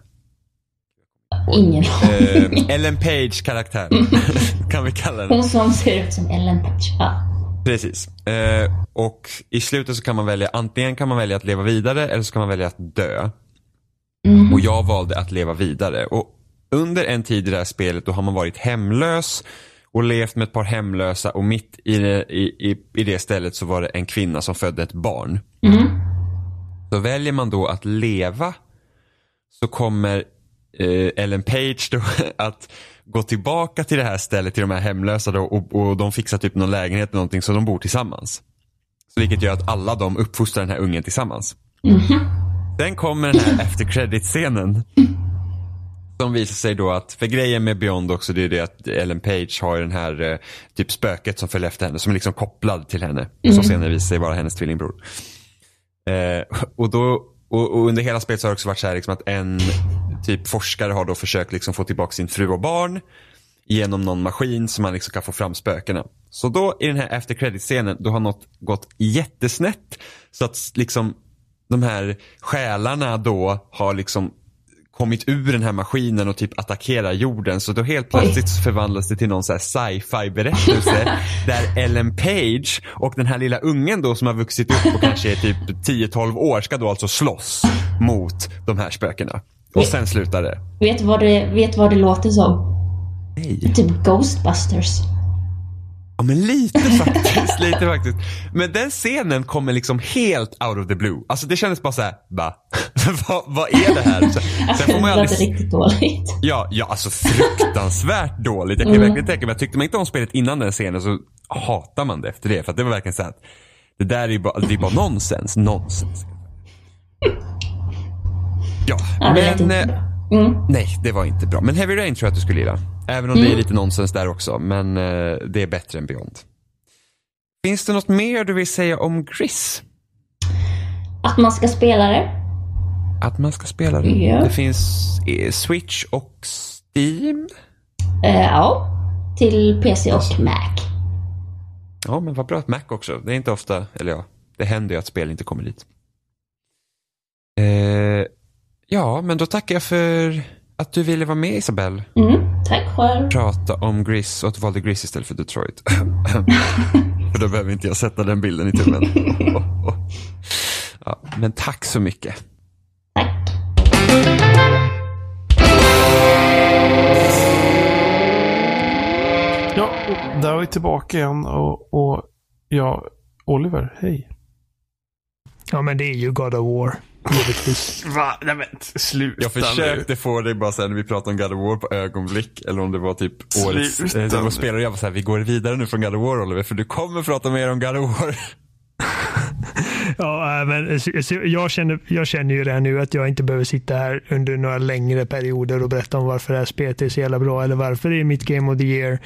Ingen Eh, aning. Ellen Page karaktär kan vi kalla den. Hon som ser ut som Ellen Page. Ja. Precis. Eh, och i slutet så kan man välja, antingen kan man välja att leva vidare eller så kan man välja att dö. Mhm. Och jag valde att leva vidare. Och under en tid i det här spelet då har man varit hemlös och levt med ett par hemlösa och mitt i det, i, i, i det stället så var det en kvinna som födde ett barn. Mm. Så väljer man då att leva så kommer eh, Ellen Page då att gå tillbaka till det här stället till de här hemlösa då, och, och de fixar typ någon lägenhet eller någonting så de bor tillsammans. Så vilket gör att alla de uppfostrar den här ungen tillsammans. Sen kommer den här efter credit-scenen. Som visar sig då att, för grejen med Beyond också det är det att Ellen Page har den här eh, typ spöket som följer efter henne som är liksom kopplad till henne. Som senare visar sig vara hennes tvillingbror. Eh, och, då, och, och under hela spelet så har det också varit så här liksom att en typ forskare har då försökt liksom få tillbaka sin fru och barn genom någon maskin så man liksom kan få fram spökena. Så då i den här efter credit-scenen då har något gått jättesnett så att liksom de här själarna då har liksom kommit ur den här maskinen och typ attackerar jorden. Så då helt plötsligt så förvandlas det till någon så här sci-fi berättelse där Ellen Page och den här lilla ungen då som har vuxit upp och kanske är typ 10-12 år ska då alltså slåss mot de här spökena. Och sen slutar det. Vet du vad det, vet vad det låter som? Nej. Typ Ghostbusters. Ja men lite faktiskt, lite faktiskt. Men den scenen kommer liksom helt out of the blue. Alltså det kändes bara såhär, va? vad, vad är det här? Så, Alltså, sen får man det ju låter aldrig... riktigt dåligt. Ja, ja, alltså fruktansvärt dåligt. Jag kan Mm. verkligen tänka mig, tyckte man inte om spelet innan den scenen så hatar man det efter det. För att det var verkligen så att det där är ju bara, det är bara nonsens, nonsens. Ja, Ja, det men... eh. Mm. Nej, det var inte bra. Men Heavy Rain tror jag att du skulle gilla. Även om det är lite nonsens där också. Men eh, det är bättre än Beyond. Finns det något mer du vill säga om Gris? Att man ska spela det. Att man ska spela det? Ja. Det finns eh, Switch och Steam. Eh, ja. Till PC och Mac. Ja, men vad bra att Mac också. Det är inte ofta, eller ja, det händer ju att spel inte kommer dit. Eh, ja, men då tackar jag för att du ville vara med Isabelle. Mm, tack själv. Prata om Gris och att du valde Gris istället för Detroit. för då behöver inte jag sätta den bilden i tummen. ja, men tack så mycket. Tack. Ja, där är vi tillbaka igen och, och ja, Oliver, hej. Ja, men det är ju God of War. Givetvis. Va? Nej men sluta Jag försökte få dig bara såhär när vi pratade om God of War på ögonblick. Eller om det var typ årets... Sluta Eh, nu. spelare och jag var såhär, vi går vidare nu från God of War Oliver. För du kommer prata mer om God of War. Ja, äh, men så jag känner, jag känner ju det nu att jag inte behöver sitta här under några längre perioder och berätta om varför det här spelet är så jävla bra eller varför det är mitt Game of the Year.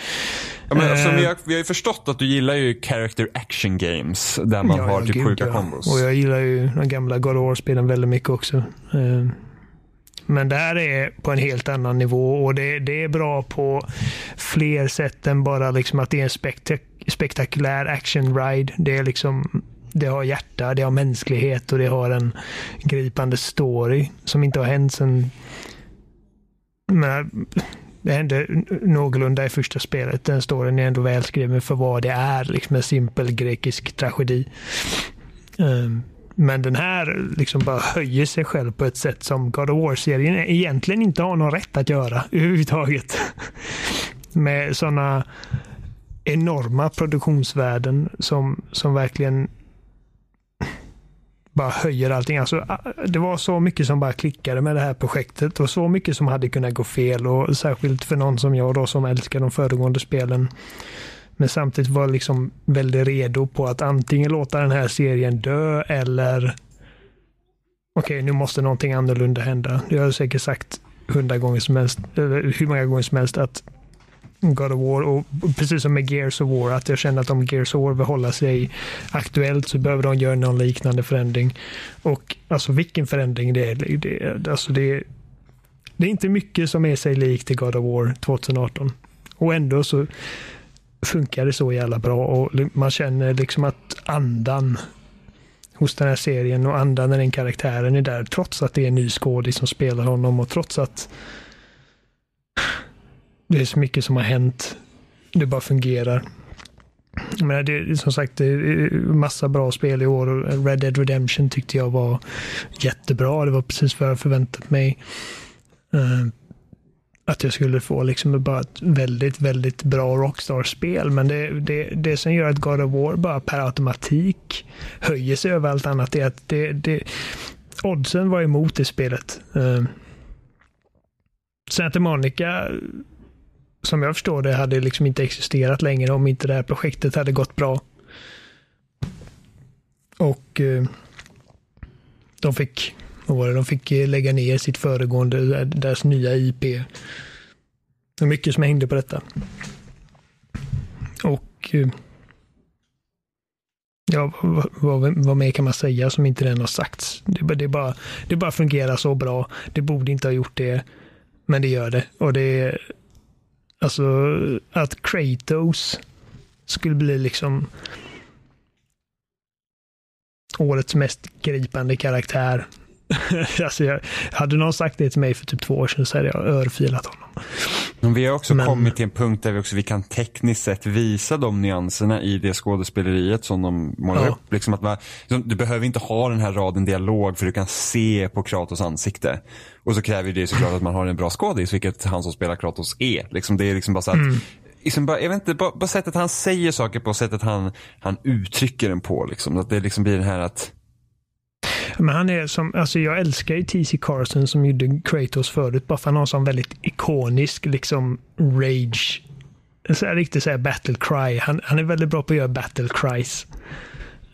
Ja, men alltså, Eh, vi, har, vi har ju förstått att du gillar ju character action games. Där man Ja, har ja, typ gud, sjuka ja. kombos. Och jag gillar ju de gamla God of War-spelen väldigt mycket också. Eh, Men det här är på en helt annan nivå och det, det är bra på fler sätt än bara liksom att det är en spektak- spektakulär action ride. Det är liksom det har hjärta, det har mänsklighet och det har en gripande story som inte har hänt sedan men det hände någorlunda i första spelet. Den storyn är ändå välskriven för vad det är. Liksom en simpel grekisk tragedi. Um, men den här liksom bara höjer sig själv på ett sätt som God of War-serien egentligen inte har någon rätt att göra överhuvudtaget. Med sådana enorma produktionsvärden som, som verkligen bara höjer allting. Alltså, det var så mycket som bara klickade med det här projektet och så mycket som hade kunnat gå fel och särskilt för någon som jag då som älskar de föregående spelen. Men samtidigt var liksom väldigt redo på att antingen låta den här serien dö eller okej, okay, nu måste någonting annorlunda hända. Jag har säkert sagt hundra gånger som helst, eller hur många gånger som helst att God of War och precis som med Gears of War att jag känner att om Gears of War vill hålla sig aktuellt så behöver de göra någon liknande förändring. Och alltså vilken förändring det är. Det, alltså det, det är inte mycket som är sig likt i God of War 2018. Och ändå så funkar det så jävla bra och man känner liksom att andan hos den här serien och andan i den karaktären är där trots att det är en ny skådis som spelar honom och trots att det är så mycket som har hänt. Det bara fungerar. Men det är som sagt det är massa bra spel i år. Red Dead Redemption tyckte jag var jättebra. Det var precis vad jag förväntat mig. Uh, att jag skulle få liksom bara ett väldigt, väldigt bra Rockstar-spel. Men det, det, det som gör att God of War bara per automatik höjer sig över allt annat är att det, det, oddsen var emot det spelet. Uh, Santa Monica som jag förstår det hade liksom inte existerat längre om inte det här projektet hade gått bra. Och eh, de fick, vad var det, de fick eh, lägga ner sitt föregående, eh, deras nya IP. Det var mycket som hängde på detta. Och eh, Ja, vad, vad, vad mer kan man säga som inte redan har sagts? Det, det, bara, det bara fungerar så bra. Det borde inte ha gjort det, men det gör det. Och det, Alltså att Kratos skulle bli liksom årets mest gripande karaktär. alltså jag, hade någon sagt det till mig för typ två år sedan så hade jag örfilat honom. Men vi har också Men... kommit till en punkt där vi också vi kan tekniskt sett visa de nyanserna i det skådespeleriet som de målar ja. upp. Liksom att man, liksom, du behöver inte ha den här raden dialog för du kan se på Kratos ansikte. Och så kräver det såklart att man har en bra skådis, vilket han som spelar Kratos är. Liksom, det är liksom bara så att mm. Liksom bara, jag vet inte, bara, bara sättet han säger saker på, sättet han, han uttrycker den på. Liksom, att det liksom blir den här att men han är som, alltså jag älskar ju TC Carson som gjorde Kratos förut, bara för han har en sån väldigt ikonisk liksom rage. Så här, riktigt såhär battle cry. Han, han är väldigt bra på att göra battle cries.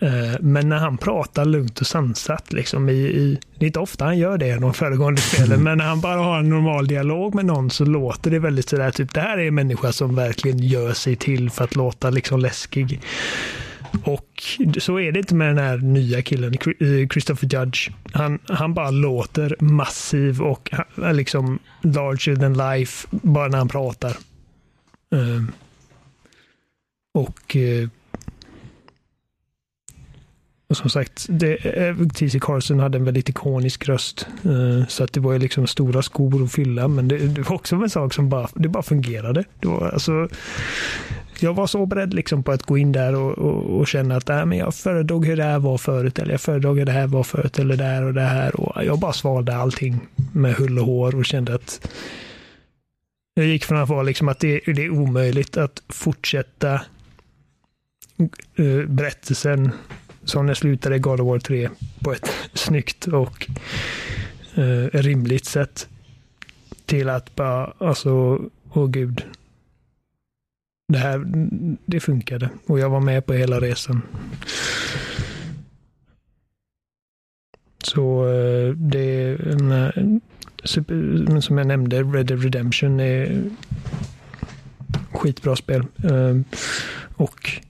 Uh, men när han pratar lugnt och sansat, liksom i, i, det är inte ofta han gör det i de föregående spelen, men när han bara har en normal dialog med någon så låter det väldigt sådär, typ det här är en människa som verkligen gör sig till för att låta liksom läskig. Och så är det inte med den här nya killen, eh, Christopher Judge. Han, han bara låter massiv och liksom larger than life bara när han pratar. Och, och som sagt, T.C. Eh, Carson hade en väldigt ikonisk röst. Eh, så att det var ju liksom stora skor att fylla. Men det, det var också en sak som bara, det bara fungerade. Det var, alltså, jag var så beredd liksom på att gå in där och, och, och känna att äh, men jag föredrog hur det här var förut eller jag föredrog hur det här var förut eller det här och det här. Och jag bara svalde allting med hull och hår och kände att jag gick från att vara liksom att det, det är omöjligt att fortsätta eh, berättelsen som den slutade i God of War 3 på ett snyggt och eh, rimligt sätt. Till att bara, alltså, åh gud, det här, det funkade och jag var med på hela resan. Så eh, det eh, super, som jag nämnde, Red Dead Redemption är skitbra spel. Eh, och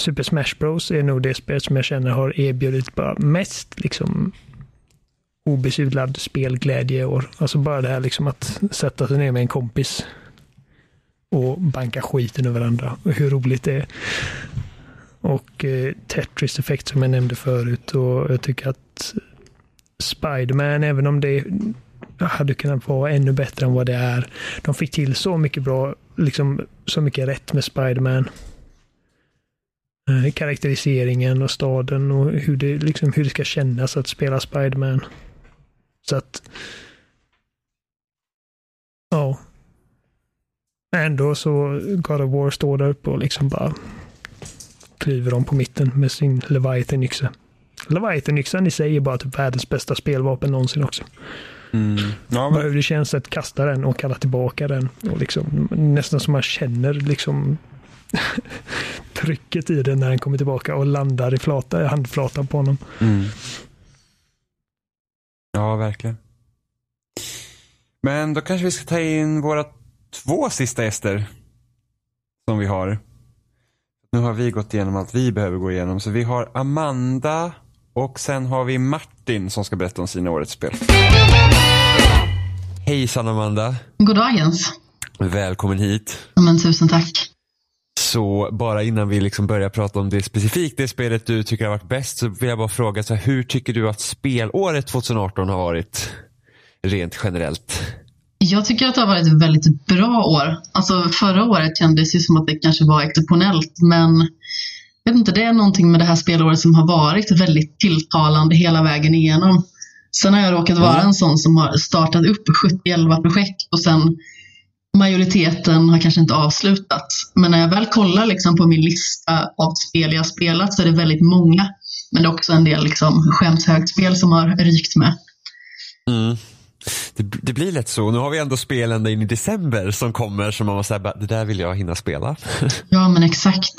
Super Smash Bros är nog det spel som jag känner har erbjudit bara mest liksom obesudlad spelglädje i år. Alltså bara det här liksom att sätta sig ner med en kompis och banka skiten ur varandra. Och hur roligt det är. Och eh, Tetris effekt som jag nämnde förut och jag tycker att Spiderman, även om det hade kunnat vara ännu bättre än vad det är. De fick till så mycket bra, liksom så mycket rätt med Spiderman. Eh, karaktäriseringen och staden och hur det, liksom, hur det ska kännas att spela Spiderman. Så att... Ja, Ändå så God of War står där uppe och liksom bara kliver dem på mitten med sin Leviathan-yxa. Leviathan-yxan i sig är bara typ världens bästa spelvapen någonsin också. Mm. Ja, men, hur det känns att kasta den och kalla tillbaka den. Och liksom, nästan som man känner liksom trycket i den när den kommer tillbaka och landar i flata, handflatan på honom. mm. Ja, verkligen. Men då kanske vi ska ta in våra två sista gäster. Som vi har. Nu har vi gått igenom allt vi behöver gå igenom. Så vi har Amanda och sen har vi Martin som ska berätta om sina årets spel. Hejsan Amanda. Goddagens. Välkommen hit. Ja, Men tusen tack. Så bara innan vi liksom börjar prata om det specifikt, det spelet du tycker har varit bäst, så vill jag bara fråga, så här, hur tycker du att spelåret 2018 har varit? Rent generellt. Jag tycker att det har varit ett väldigt bra år. Alltså förra året kändes ju som att det kanske var exceptionellt, men jag vet inte, det är någonting med det här spelåret som har varit väldigt tilltalande hela vägen igenom. Sen har jag råkat vara en sån som har startat upp 70-11 projekt och sen majoriteten har kanske inte avslutats. Men när jag väl kollar liksom på min lista av spel jag spelat så är det väldigt många. Men det är också en del liksom skämshögspel som har rykt med. Mm. Det, det blir lätt så. Nu har vi ändå spel ända in i december som kommer som man måste säga, det där vill jag hinna spela. Ja, men exakt.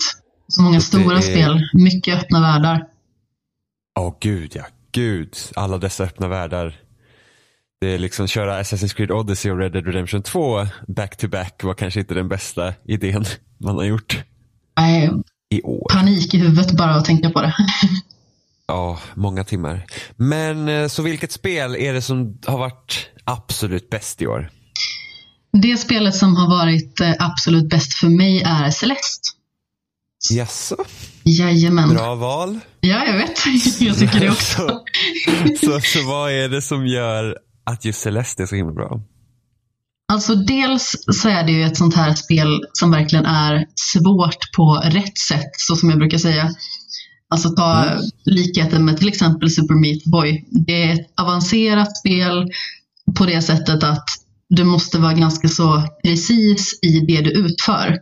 Så många Så stora är- spel, mycket öppna världar. Åh gud ja, gud. Alla dessa öppna världar. Det är liksom köra Assassin's Creed Odyssey och Red Dead Redemption 2 back to back var kanske inte den bästa idén man har gjort Nej, i år. panik i huvudet bara att tänka på det. Ja, många timmar. Men eh, så vilket spel är det som har varit absolut bäst i år? Det spelet som har varit eh, absolut bäst för mig är Celeste. Jaså, Jajamän. bra val. Ja, jag vet. Jag tycker det också. Så, så, så vad är det som gör att just Celeste är så himla bra? Alltså dels så är det ju ett sånt här spel som verkligen är svårt på rätt sätt, så som jag brukar säga. Alltså ta likheten med till exempel Super Meat Boy. Det är ett avancerat spel på det sättet att du måste vara ganska så precis i det du utför.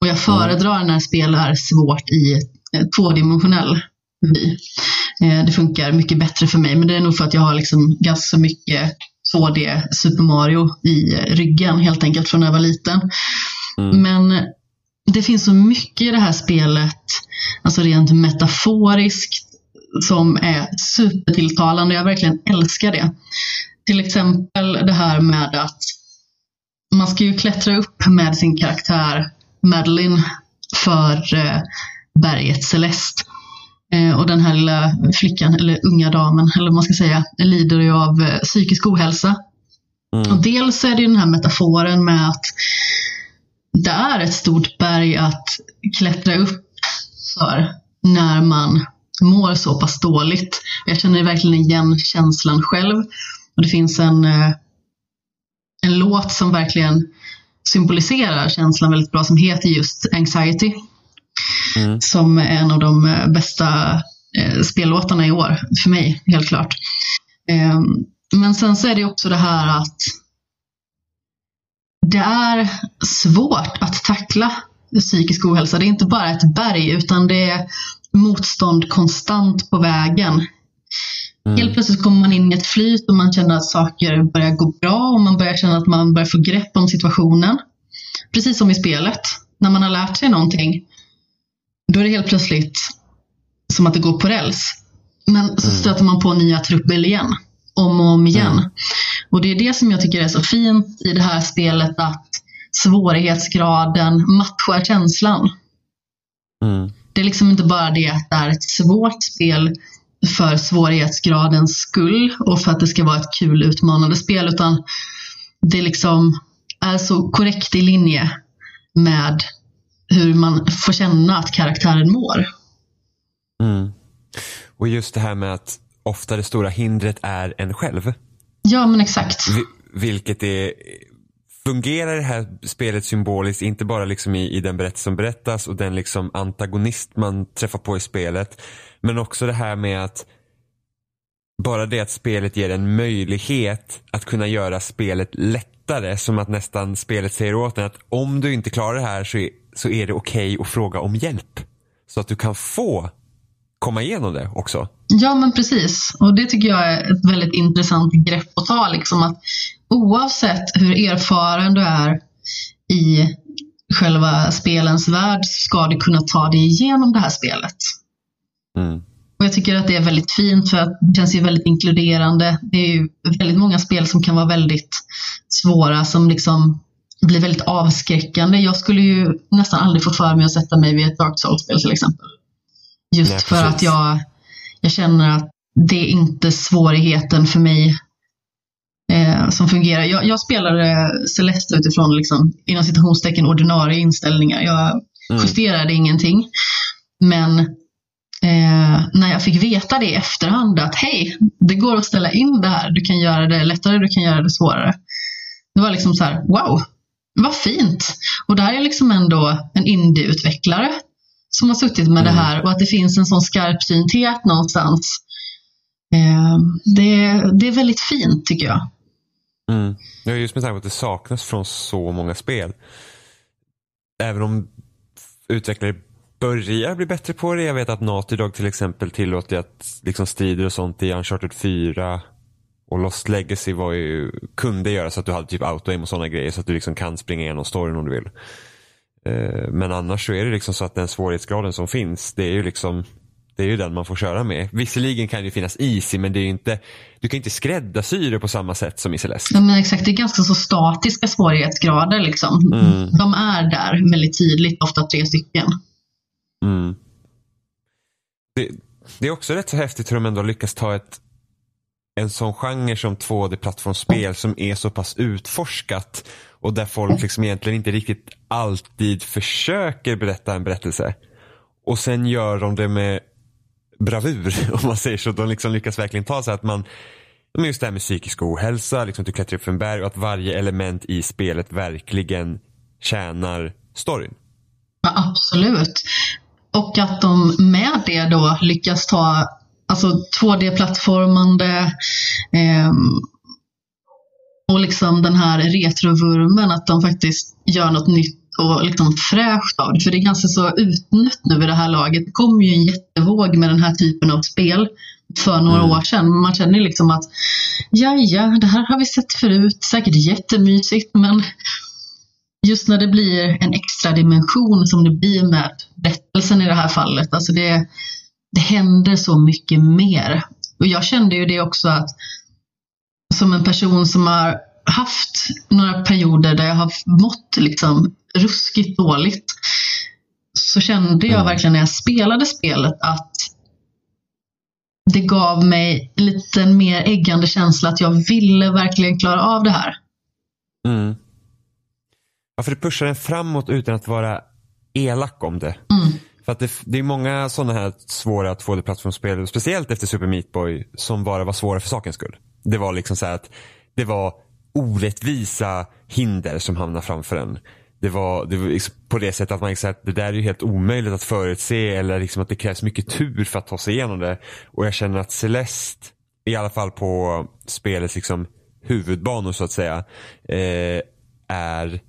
Och jag föredrar när spel är svårt i eh, tvådimensionell vy. Eh, Det funkar mycket bättre för mig, men det är nog för att jag har liksom ganska mycket 2D Super Mario i ryggen helt enkelt från när jag var liten. Men det finns så mycket i det här spelet, alltså rent metaforiskt, som är supertilltalande. Jag verkligen älskar det. Till exempel det här med att man ska ju klättra upp med sin karaktär Madeline för eh, berget Celeste. Eh, och den här lilla flickan, eller unga damen, eller vad man ska säga, lider ju av eh, psykisk ohälsa. Och dels är det ju den här metaforen med att det är ett stort berg att klättra upp för när man mår så pass dåligt. Jag känner verkligen igen känslan själv. Och det finns en, eh, en låt som verkligen symboliserar känslan väldigt bra som heter just Anxiety. Mm. Som är en av de eh, bästa eh, spellåtarna i år, för mig, helt klart. Eh, men sen så är det också det här att det är svårt att tackla psykisk ohälsa. Det är inte bara ett berg utan det är motstånd konstant på vägen. Helt plötsligt kommer man in i ett flyt och man känner att saker börjar gå bra och man börjar känna att man börjar få grepp om situationen. Precis som i spelet. När man har lärt sig någonting, då är det helt plötsligt som att det går på räls. Men så stöter man på nya trubbel igen. Om och om igen. Och det är det som jag tycker är så fint i det här spelet att svårighetsgraden matchar känslan. Mm. Det är liksom inte bara det att det är ett svårt spel för svårighetsgradens skull och för att det ska vara ett kul utmanande spel utan det liksom är så korrekt i linje med hur man får känna att karaktären mår. Mm. Och just det här med att ofta det stora hindret är en själv. Ja, men exakt. Vi- Vilket är, fungerar det här spelet symboliskt, inte bara liksom i, i den berättelse som berättas och den liksom antagonist man träffar på i spelet. Men också det här med att bara det att spelet ger en möjlighet att kunna göra spelet lättare. Som att nästan spelet säger åt en att om du inte klarar det här så så är det okej att fråga om hjälp. Så att du kan få komma igenom det också. Ja, men precis. Och det tycker jag är ett väldigt intressant grepp att ta. Liksom att oavsett hur erfaren du är i själva spelens värld så ska du kunna ta dig igenom det här spelet. Mm. Och jag tycker att det är väldigt fint för att det känns ju väldigt inkluderande. Det är ju väldigt många spel som kan vara väldigt svåra som liksom blir väldigt avskräckande. Jag skulle ju nästan aldrig få för mig att sätta mig vid ett Dark Souls-spel till exempel. Just Nej, för att jag, jag känner att det är inte svårigheten för mig eh, som fungerar. Jag, jag spelar eh, Celeste utifrån liksom, inom citationstecken ordinarie inställningar. Jag Mm. justerade ingenting. Men eh, när jag fick veta det i efterhand att hej, det går att ställa in det här. Du kan göra det lättare, du kan göra det svårare. Det var liksom så här, wow, vad fint. Och det här är liksom ändå en indie-utvecklare som har suttit med det här och att det finns en sån skarpsynthet någonstans. Eh, det, det är väldigt fint tycker jag. Mm. Ja, just med tanke på att det saknas från så många spel. Även om utvecklare börjar bli bättre på det. Jag vet att Naughty Dog till exempel tillåter att liksom strider och sånt i Uncharted 4 och Lost Legacy var ju, kunde göra så att du hade typ auto-aim och sådana grejer så att du liksom kan springa igenom storyn om du vill. Eh, Men annars så är det liksom så att den svårighetsgraden som finns, det är ju liksom det är ju den man får köra med. Visserligen kan det ju finnas easy men det är inte, du kan inte skräddarsy det på samma sätt som i Celeste. Ja, men exakt, det är ganska så statiska svårighetsgrader. Liksom. Mm. De är där väldigt tydligt, ofta tre stycken. Mm. Det, det är också rätt så häftigt hur de ändå lyckas ta ett en sån genre som 2D-plattformsspel som är så pass utforskat och där folk liksom egentligen inte riktigt alltid försöker berätta en berättelse. Och sen gör de det med bravur om man säger så. De liksom lyckas verkligen ta sig att man men just det här med psykisk ohälsa, liksom att du klättrar upp för en berg och att varje element i spelet verkligen tjänar storyn. Ja, absolut. Och att de med det då lyckas ta alltså 2D-plattformande ehm, och liksom den här retrovurmen, att de faktiskt gör något nytt och liksom fräscht av det. För det är ganska så utnött nu vid det här laget. Det kom ju en jättevåg med den här typen av spel för några Mm. år sedan. Man känner liksom att ja, ja, det här har vi sett förut. Säkert jättemysigt, men just när det blir en extra dimension som det blir med berättelsen i det här fallet. Alltså det, det händer så mycket mer. Och jag kände ju det också att som en person som har haft några perioder där jag har mått liksom ruskigt dåligt så kände jag Mm. verkligen när jag spelade spelet att det gav mig en liten mer äggande känsla att jag ville verkligen klara av det här. Mm. Ja, för det pushar en framåt utan att vara elak om det. Mm. För att det, det är många sådana här svåra 2D-plattformsspel, speciellt efter Super Meat Boy, som bara var svåra för sakens skull. Det var liksom så här att det var orättvisa hinder som hamnade framför en. Det var, det var liksom på det sättet att man liksom, att det där är ju helt omöjligt att förutse eller liksom att det krävs mycket tur för att ta sig igenom det. Och jag känner att Celeste, i alla fall på spelets liksom huvudbanor så att säga, eh, är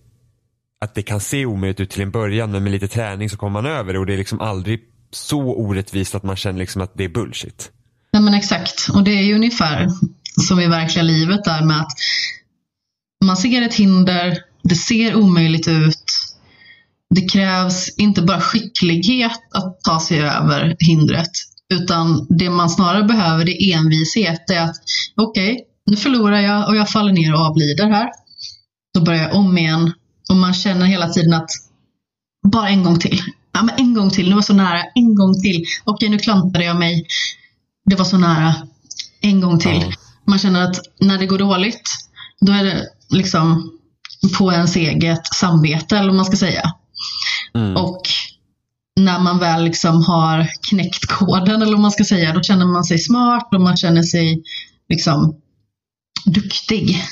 att det kan se omöjligt ut till en början men med lite träning så kommer man över det och det är liksom aldrig så orättvist att man känner liksom att det är bullshit. Nej men exakt. Och det är ju ungefär som i verkliga livet där med att man ser ett hinder, det ser omöjligt ut. Det krävs inte bara skicklighet att ta sig över hindret. Utan det man snarare behöver det är envishet. Det är att okej, nu förlorar jag och jag faller ner och avlider här. Då börjar jag om igen. Och man känner hela tiden att bara en gång till. Ja, men en gång till. Nu var så nära. En gång till. Okej, nu klantade jag mig. Det var så nära. En gång till. Man känner att när det går dåligt, då är det liksom på ens eget samvete, eller vad man ska säga. Mm. Och när man väl liksom har knäckt koden, eller vad man ska säga, då känner man sig smart och man känner sig liksom duktig.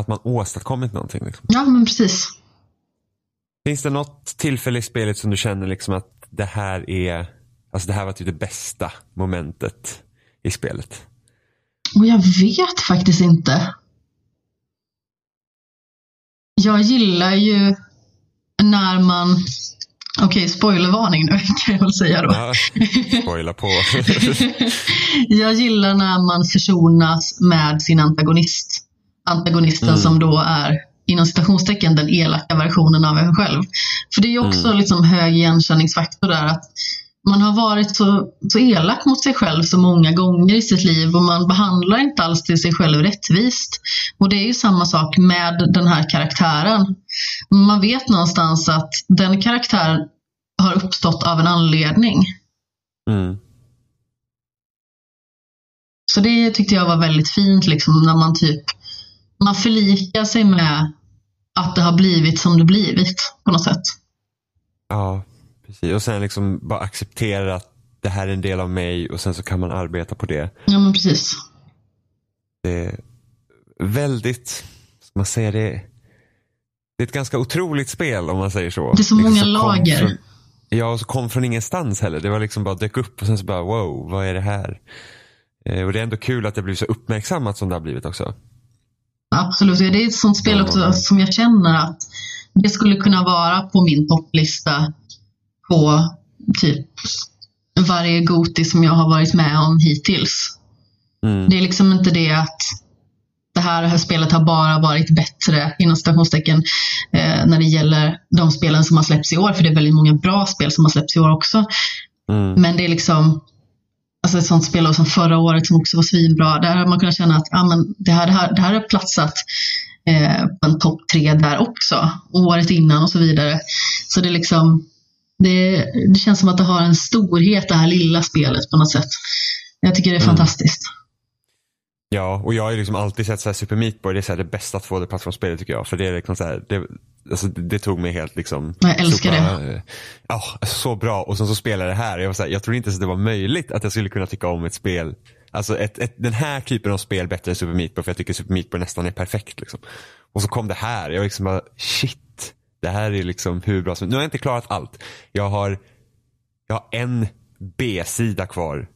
Att man åstadkommit någonting. Liksom. Ja, men precis. Finns det något tillfälle i spelet som du känner liksom att det här är, alltså det här var typ det bästa momentet i spelet? Och jag vet faktiskt inte. Jag gillar ju när man Okej, spoilervarning nu kan jag väl säga då. Ja, spoila på. jag gillar när man försonas med sin antagonist. Antagonisten Mm. som då är inom citationstecken den elaka versionen av en själv. För det är ju också Mm. liksom hög igenkänningsfaktor där. att Man har varit så, så elak mot sig själv så många gånger i sitt liv och man behandlar inte alls till sig själv rättvist. Och det är ju samma sak med den här karaktären. Man vet någonstans att den karaktären har uppstått av en anledning. Mm. Så det tyckte jag var väldigt fint liksom när man typ man förlikar sig med att det har blivit som det blivit på något sätt. Ja, precis. Och sen liksom bara acceptera att det här är en del av mig och sen så kan man arbeta på det. Ja men precis. Det är väldigt, ska man säga det, det är ett ganska otroligt spel om man säger så. Det är så Liksom många kom lager. Från, ja, och så kom från ingenstans heller. Det var liksom bara dök upp och sen så bara wow, vad är det här? Eh, och det är ändå kul att det blir så uppmärksammat som det har blivit också. Absolut. Det är ett sånt spel också som jag känner att det skulle kunna vara på min topplista på typ varje Goti som jag har varit med om hittills. Mm. Det är liksom inte det att det här, det här spelet har bara varit bättre inom citationstecken eh, när det gäller de spelen som har släppts i år. För det är väldigt många bra spel som har släppts i år också. Mm. Men det är liksom alltså ett sånt spel som förra året som också var svinbra. Där har man kunnat känna att ah, men det, här, det, här, det här har platsat eh, på en topp tre där också. Året innan och så vidare. Så det liksom det, det känns som att det har en storhet det här lilla spelet på något sätt. Jag tycker det är Mm. fantastiskt. Ja, och jag har ju liksom alltid sett så här Super Meat Boy, det är så det bästa 2D-plattformsspelet tycker jag. För det är liksom så här, det, alltså, det tog mig helt liksom. Jag älskar det. Ja, så bra. Och sen så spelade jag det här. Jag, var så här, jag trodde inte ens att det var möjligt att jag skulle kunna tycka om ett spel. Alltså ett, ett, den här typen av spel bättre än Super Meat Boy. För jag tycker Super Meat Boy nästan är perfekt. Liksom. Och så kom det här. Jag liksom bara, shit. Det här är liksom hur bra som Nu har jag inte klarat allt. Jag har, jag har en B-sida kvar.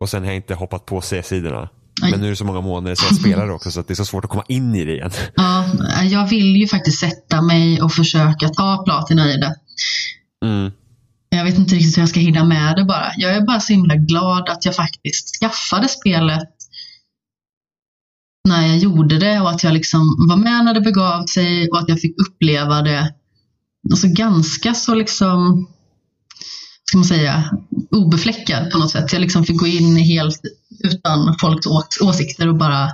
Och sen har jag inte hoppat på C-sidorna. Men nu är det så många månader sedan jag spelar också så att det är så svårt att komma in i det igen. Ja, jag vill ju faktiskt sätta mig och försöka ta platina i det. Mm. Jag vet inte riktigt hur jag ska hinna med det bara. Jag är bara så himla glad att jag faktiskt skaffade spelet när jag gjorde det och att jag liksom var med när det begav sig och att jag fick uppleva det alltså ganska så liksom ska man säga, obefläckad på något sätt. Jag liksom fick gå in helt utan folks åsikter och bara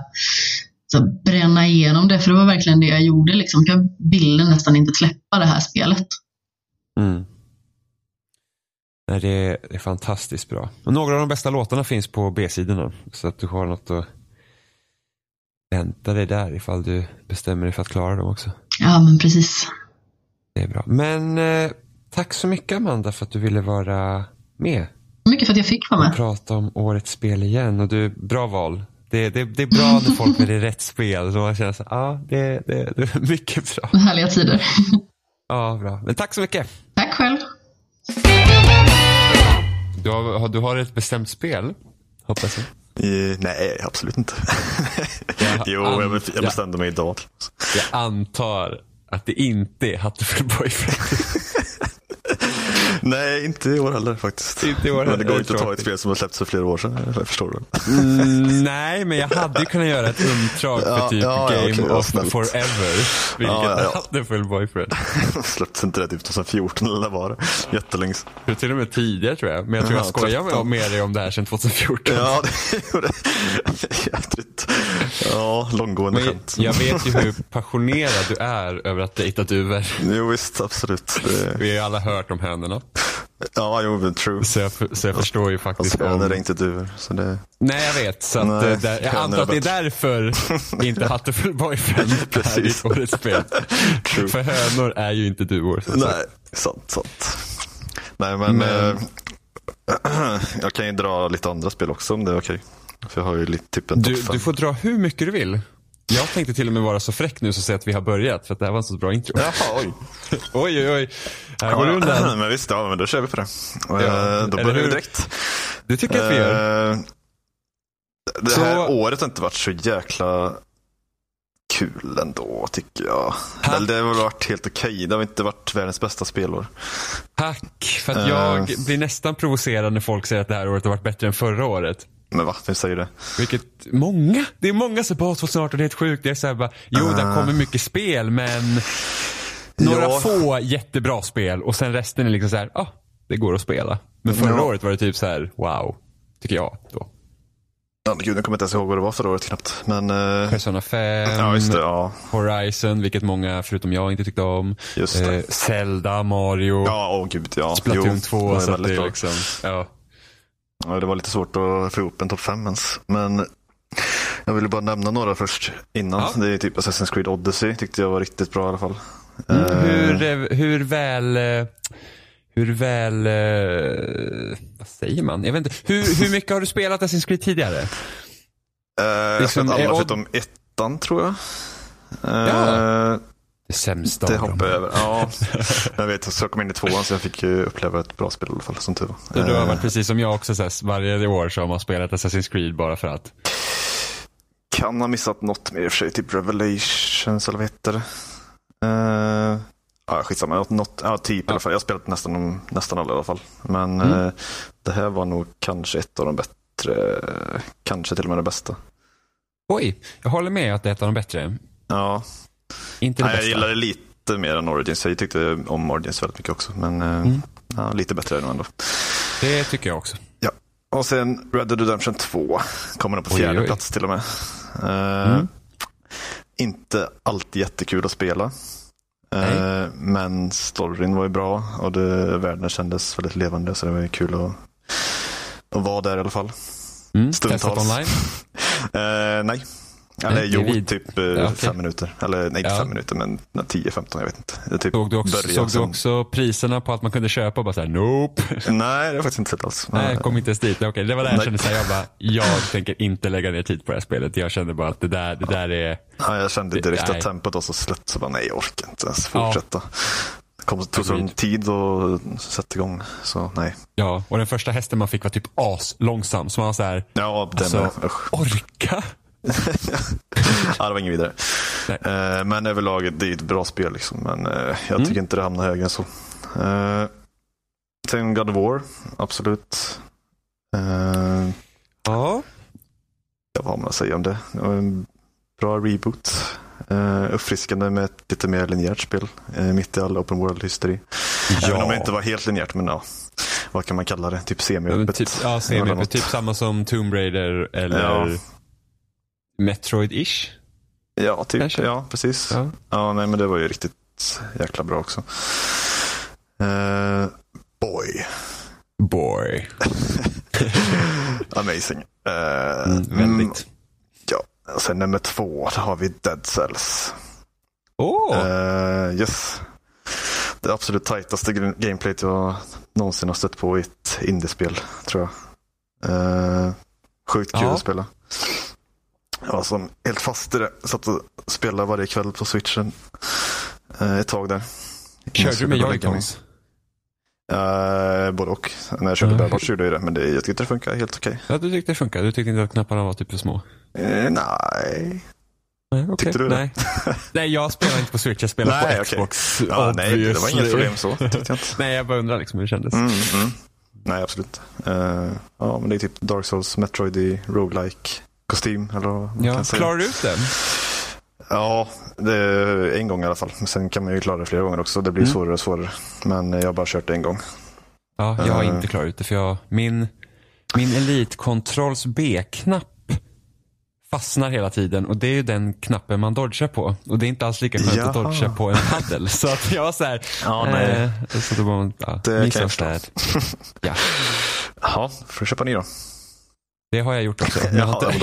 så bränna igenom det. För det var verkligen det jag gjorde. Liksom. Jag ville nästan inte släppa det här spelet. Mm. Nej, det, är, det är fantastiskt bra. Och några av de bästa låtarna finns på B-sidorna. Så att du har något att vänta dig där ifall du bestämmer dig för att klara dem också. Ja, men precis. Det är bra. Men eh, tack så mycket Amanda för att du ville vara med Mycket för att jag fick vara och med. prata om årets spel igen. Och du, bra val. Det, det, det är bra när folk väljer rätt spel. Så man känner så ja, det, det, det är mycket bra. Härliga tider. Ja, bra. Men tack så mycket. Tack själv. Du har, du har ett bestämt spel, hoppas jag. Eh, nej, absolut inte. Jag jo, jag, jag bestämde mig idag. Jag antar att det inte är Hatterfull Boyfriend. Nej, inte i år heller faktiskt. Inte i år Men det heller, går inte att ta ett spel som har släppts för flera år sedan. Jag förstår det. Mm, nej, men jag hade ju kunnat göra ett umtag för typ ja, ja, Game ja, of snällt. Forever. Vilket Ja, ja, är Hatterfull Boyfriend. släpptes inte det typ 2014 eller var det? Jättelänge. Det till och med tidigare tror jag. Men jag tror jag Ja, skojar med, 13. med dig om det här sedan 2014. Ja, det gjorde jädrigt. Ja, långgående Men skämt. jag vet ju hur passionerad du är över att dejta duvor. Jo, visst, absolut. Det... Vi har ju alla hört om hönorna. Ja, jo, true. Så jag, så jag förstår ju faktiskt är om... inte duvor. Så det... Nej, jag vet. Så att, Nej, eh, där, jag antar att det är därför inte Hatterfull Boyfriend är ditt årets spel. True. För hönor är ju inte duvor. Så Nej, sant, sant. Nej, men, Men- eh, jag kan ju dra lite andra spel också om det är okej. För jag har ju lite typ en Du, du får dra hur mycket du vill. Jag tänkte till och med vara så fräck nu så säga att vi har börjat för att det här var en så bra intro. Jaha, oj. oj, oj, oj. Här går du undan. Men visst, ja, men då kör vi på det. Ja, Eh, då börjar vi direkt. Det tycker jag att vi gör. Eh, Det Så- här året har inte varit så jäkla kul ändå tycker jag. Eller det har väl varit helt okej. Det har inte varit världens bästa spelår. Tack, för att jag blir nästan provocerad när folk säger att det här året har varit bättre än förra året. Men va, vem säger det? Vilket, många, det är många som bara 2018 det är helt sjukt. Det är såhär bara, jo det har kommit mycket spel men några Ja. få jättebra spel och sen resten är liksom så här, ah, det går att spela. Men förra Ja. året var det typ så här, wow, tycker jag då. Ja, gud, jag kommer inte ens ihåg vad det var förra året knappt. Men, eh, Persona 5, ja just det. Ja, Horizon, vilket många förutom jag inte tyckte om. just det. Eh, Zelda, Mario, Ja, åh gud ja. Splatoon Jo, 2. var Så det liksom, ja. Ja, det var lite svårt att få ihop en topp 5 ens. Men jag ville bara nämna några först innan. Ja. Det är typ Assassin's Creed Odyssey tyckte jag var riktigt bra i alla fall. Mm, Eh, hur, eh, hur väl, eh, hur väl, vad säger man? Jag vet inte. Hur, hur mycket har du spelat Assassin's Creed tidigare? eh, jag liksom, har spelat är alla förutom ettan tror jag. Eh, Ja. Det sämsta Det av dem. hoppar jag över. Ja, jag vet. Så jag kom in i tvåan så jag fick ju uppleva ett bra spel i alla fall, som tur var. Du har Eh, varit precis som jag också, så varje år så har man spelat Assassin's Creed bara för att. Kan ha missat något mer i och för sig, typ Revelations eller vad heter det? Uh, ja, skitsamma. Något, något, ja, typ i alla fall. Jag har spelat nästan, nästan alla i alla fall. Men Mm. eh, det här var nog kanske ett av de bättre, kanske till och med det bäästa. Oj, jag håller med att det är ett av de bättre. Ja, Inte det Nej, jag bästa. det lite mer än Origins. Jag tyckte om Origins väldigt mycket också. Men eh, Mm. ja, lite bättre är det nog ändå. Det tycker jag också. Och sen Red Dead Redemption 2 kommer nog på Oj, fjärde oj. plats till och med. Mm. Inte alltid jättekul att spela. Nej. men storyn var ju bra och det, världen kändes väldigt levande så det var ju kul att, att vara där i alla fall. Mm. Stundtals. Testat online? Eh, nej. Eller Nej, jo, det vid- typ eh, Ja, fem minuter. Eller nej, inte Ja. fem minuter men 10-15, jag vet inte. Det typ Såg du också, såg du som- också priserna på att man kunde köpa och bara såhär, nope. Nej, det har jag faktiskt inte sett alls. Nej, jag kom inte ens dit. Okej, det var där jag Nej. kände såhär, jag bara, jag tänker inte lägga ner tid på det här spelet. Jag kände bara att det där, det där är, Ja, jag kände Det- direkt nej. att tempot var så slätt så bara nej, jag orkar inte ens Ja. fortsätta. Det kom, tog sån Agreed. tid att sätta igång, så nej. ja. Och den första hästen man fick var typ as långsam. Så man var såhär, Ja, den Alltså- orka. ja, det var inget vidare. Nej. Eh, men överlag, det är ett bra spel liksom. Men eh, jag Mm. tycker inte det hamnar högre än så. Eh, sen God of War, absolut. Ja. ja, vad har man att säga om det? Det var en bra reboot. Uh, uppfriskande med ett lite mer linjärt spel. eh, mitt i all open world-hysteri. Även om det inte var helt linjärt, men ja. Vad kan man kalla det? Typ semi-öppet. Typ, ja, Eller semi, något. typ samma som Tomb Raider eller Ja. Metroid-ish. Ja, typ. Kanske. Ja, precis. Ja. Ja, nej, men det var ju riktigt jäkla bra också. Eh, boy. Boy. Amazing. Eh, Mm, mm, väldigt. ja, och sen nummer två, då har vi Dead Cells. Åh! Eh, yes. Det absolut tajtaste gameplayet jag någonsin har stött på i ett indiespel, tror jag. Eh, sjukt kul Ja. att spela. Jag var som helt fast i det. Satt och spelade varje kväll på switchen eh, ett tag där. Körde du med joycons? Uh, både och. När jag körde bärbart okej. gjorde jag det, men det, jag tyckte det funkar helt okej. Ja, du tyckte det funkade. Du tyckte inte att knapparna var typ för små? Eh, nej. Nej, okej. Tyckte du det? nej. nej, jag spelar inte på Switch. Jag spelar Nej, på. Xbox. Ja, nej, det var inget problem så. Jag inte. nej, jag bara undrar liksom hur det kändes. Mm, mm. Nej, absolut. Eh, ja, men det är typ Dark Souls, Metroid i roguelike kostym eller vad man Ja, kan säga. klarar du ut den? Ja, en gång i alla fall. Men sen kan man ju klara det flera gånger också. Det blir Mm. svårare och svårare. Men jag har bara kört det en gång. Ja, jag har Eh. inte klarat ut det för jag, min, min Elite-kontrolls B-knapp fastnar hela tiden och det är ju den knappen man dodgar på. Och det är inte alls lika skönt att Jaha. dodga på en paddel. Så att jag var såhär, Ja, nej. eh, så då var man, ja, Det kan jag förstå. Ja, Jaha, får du köpa ny då. Det har jag gjort också. Men jag har inte,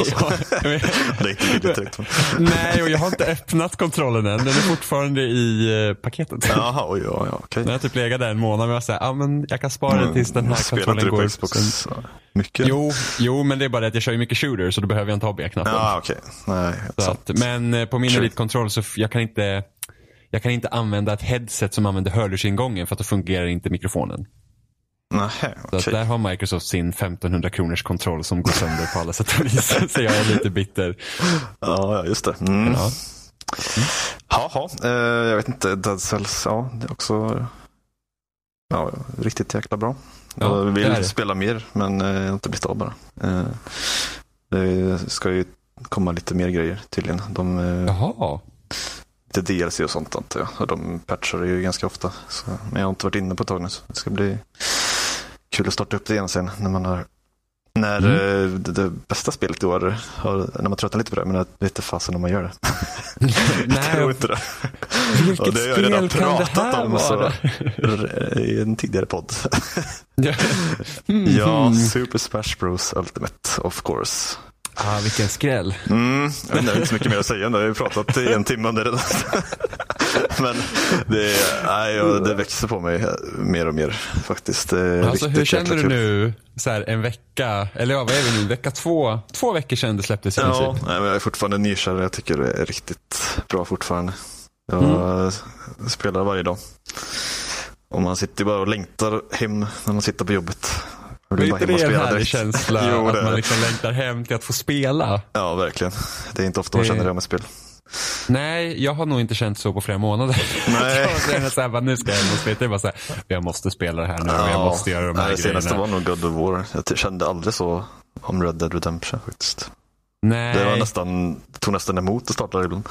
men inte billigt direkt. nej, och jag har inte öppnat kontrollen än. Den är fortfarande i eh, paketet. Jaha, oj, ja, ja, okej. Den har typ legat där en månad men jag såhär, ja men jag kan spara den tills den här Spelar inte kontrollen du på går. Xbox Sen- mycket? Jo, jo, men det är bara det att jag kör ju mycket shooter så då behöver jag inte ha B-knappen. Ja, okej. Nej, Så att, men eh, på min Control så jag kan inte jag kan inte använda ett headset som använder hörlursingången för att då fungerar inte mikrofonen. Nähä, Så okej. att där har Microsoft sin 1500 kronors kontroll som går sönder på alla sätt och vis. så jag är lite bitter. Ja, just det. Mm. Ja. Jaha, eh, jag vet inte. Dead Cells, ja, det är också ja, riktigt jäkla bra. Ja, jag vill spela mer, men eh, jag har inte blivit av bara. Eh, det ska ju komma lite mer grejer tydligen. De, eh, Jaha. lite DLC och sånt antar jag. Och de patchar ju ganska ofta. Så, men jag har inte varit inne på ett tag nu. Så det ska bli kul att starta upp det igen sen när man har när Mm. eh, det, det bästa spelet i år, har, när man tröttnar lite på det, men jag vet inte fasen om man gör det. jag tror Nej, inte det. vilket det har jag redan spel kan det pratat om så, vara? i en tidigare podd. Mm. ja, Super Smash Bros Ultimate, of course. Ah, vilken skräll. Mm, jag vet inte så mycket mer att säga. Nu har jag ju pratat i en timme om det redan. Men det, nej, det växer på mig mer och mer faktiskt. Alltså hur känner du nu, så här, en vecka, eller ja, vad är vi nu, vecka två? Två veckor sedan det släpptes i Ja, princip. nej, men jag är fortfarande nykär. Jag tycker det är riktigt bra fortfarande. Jag Mm. spelar varje dag. Och man sitter bara och längtar hem när man sitter på jobbet. Jag Men vill är inte och det en härlig känsla? Jo, det att man det. liksom längtar hem till att få spela? Ja, verkligen. Det är inte ofta man Det- känner det med spel. Nej, jag har nog inte känt så på flera månader. Nej. jag så här, bara, nu ska jag hem och spela. Det är bara så här, jag måste spela det här nu och jag måste göra de här nej, det senaste grejerna. var nog God of War. Jag kände aldrig så om Red Dead Redemption faktiskt. Nej, Det var nästan, det tog nästan emot att starta det ibland.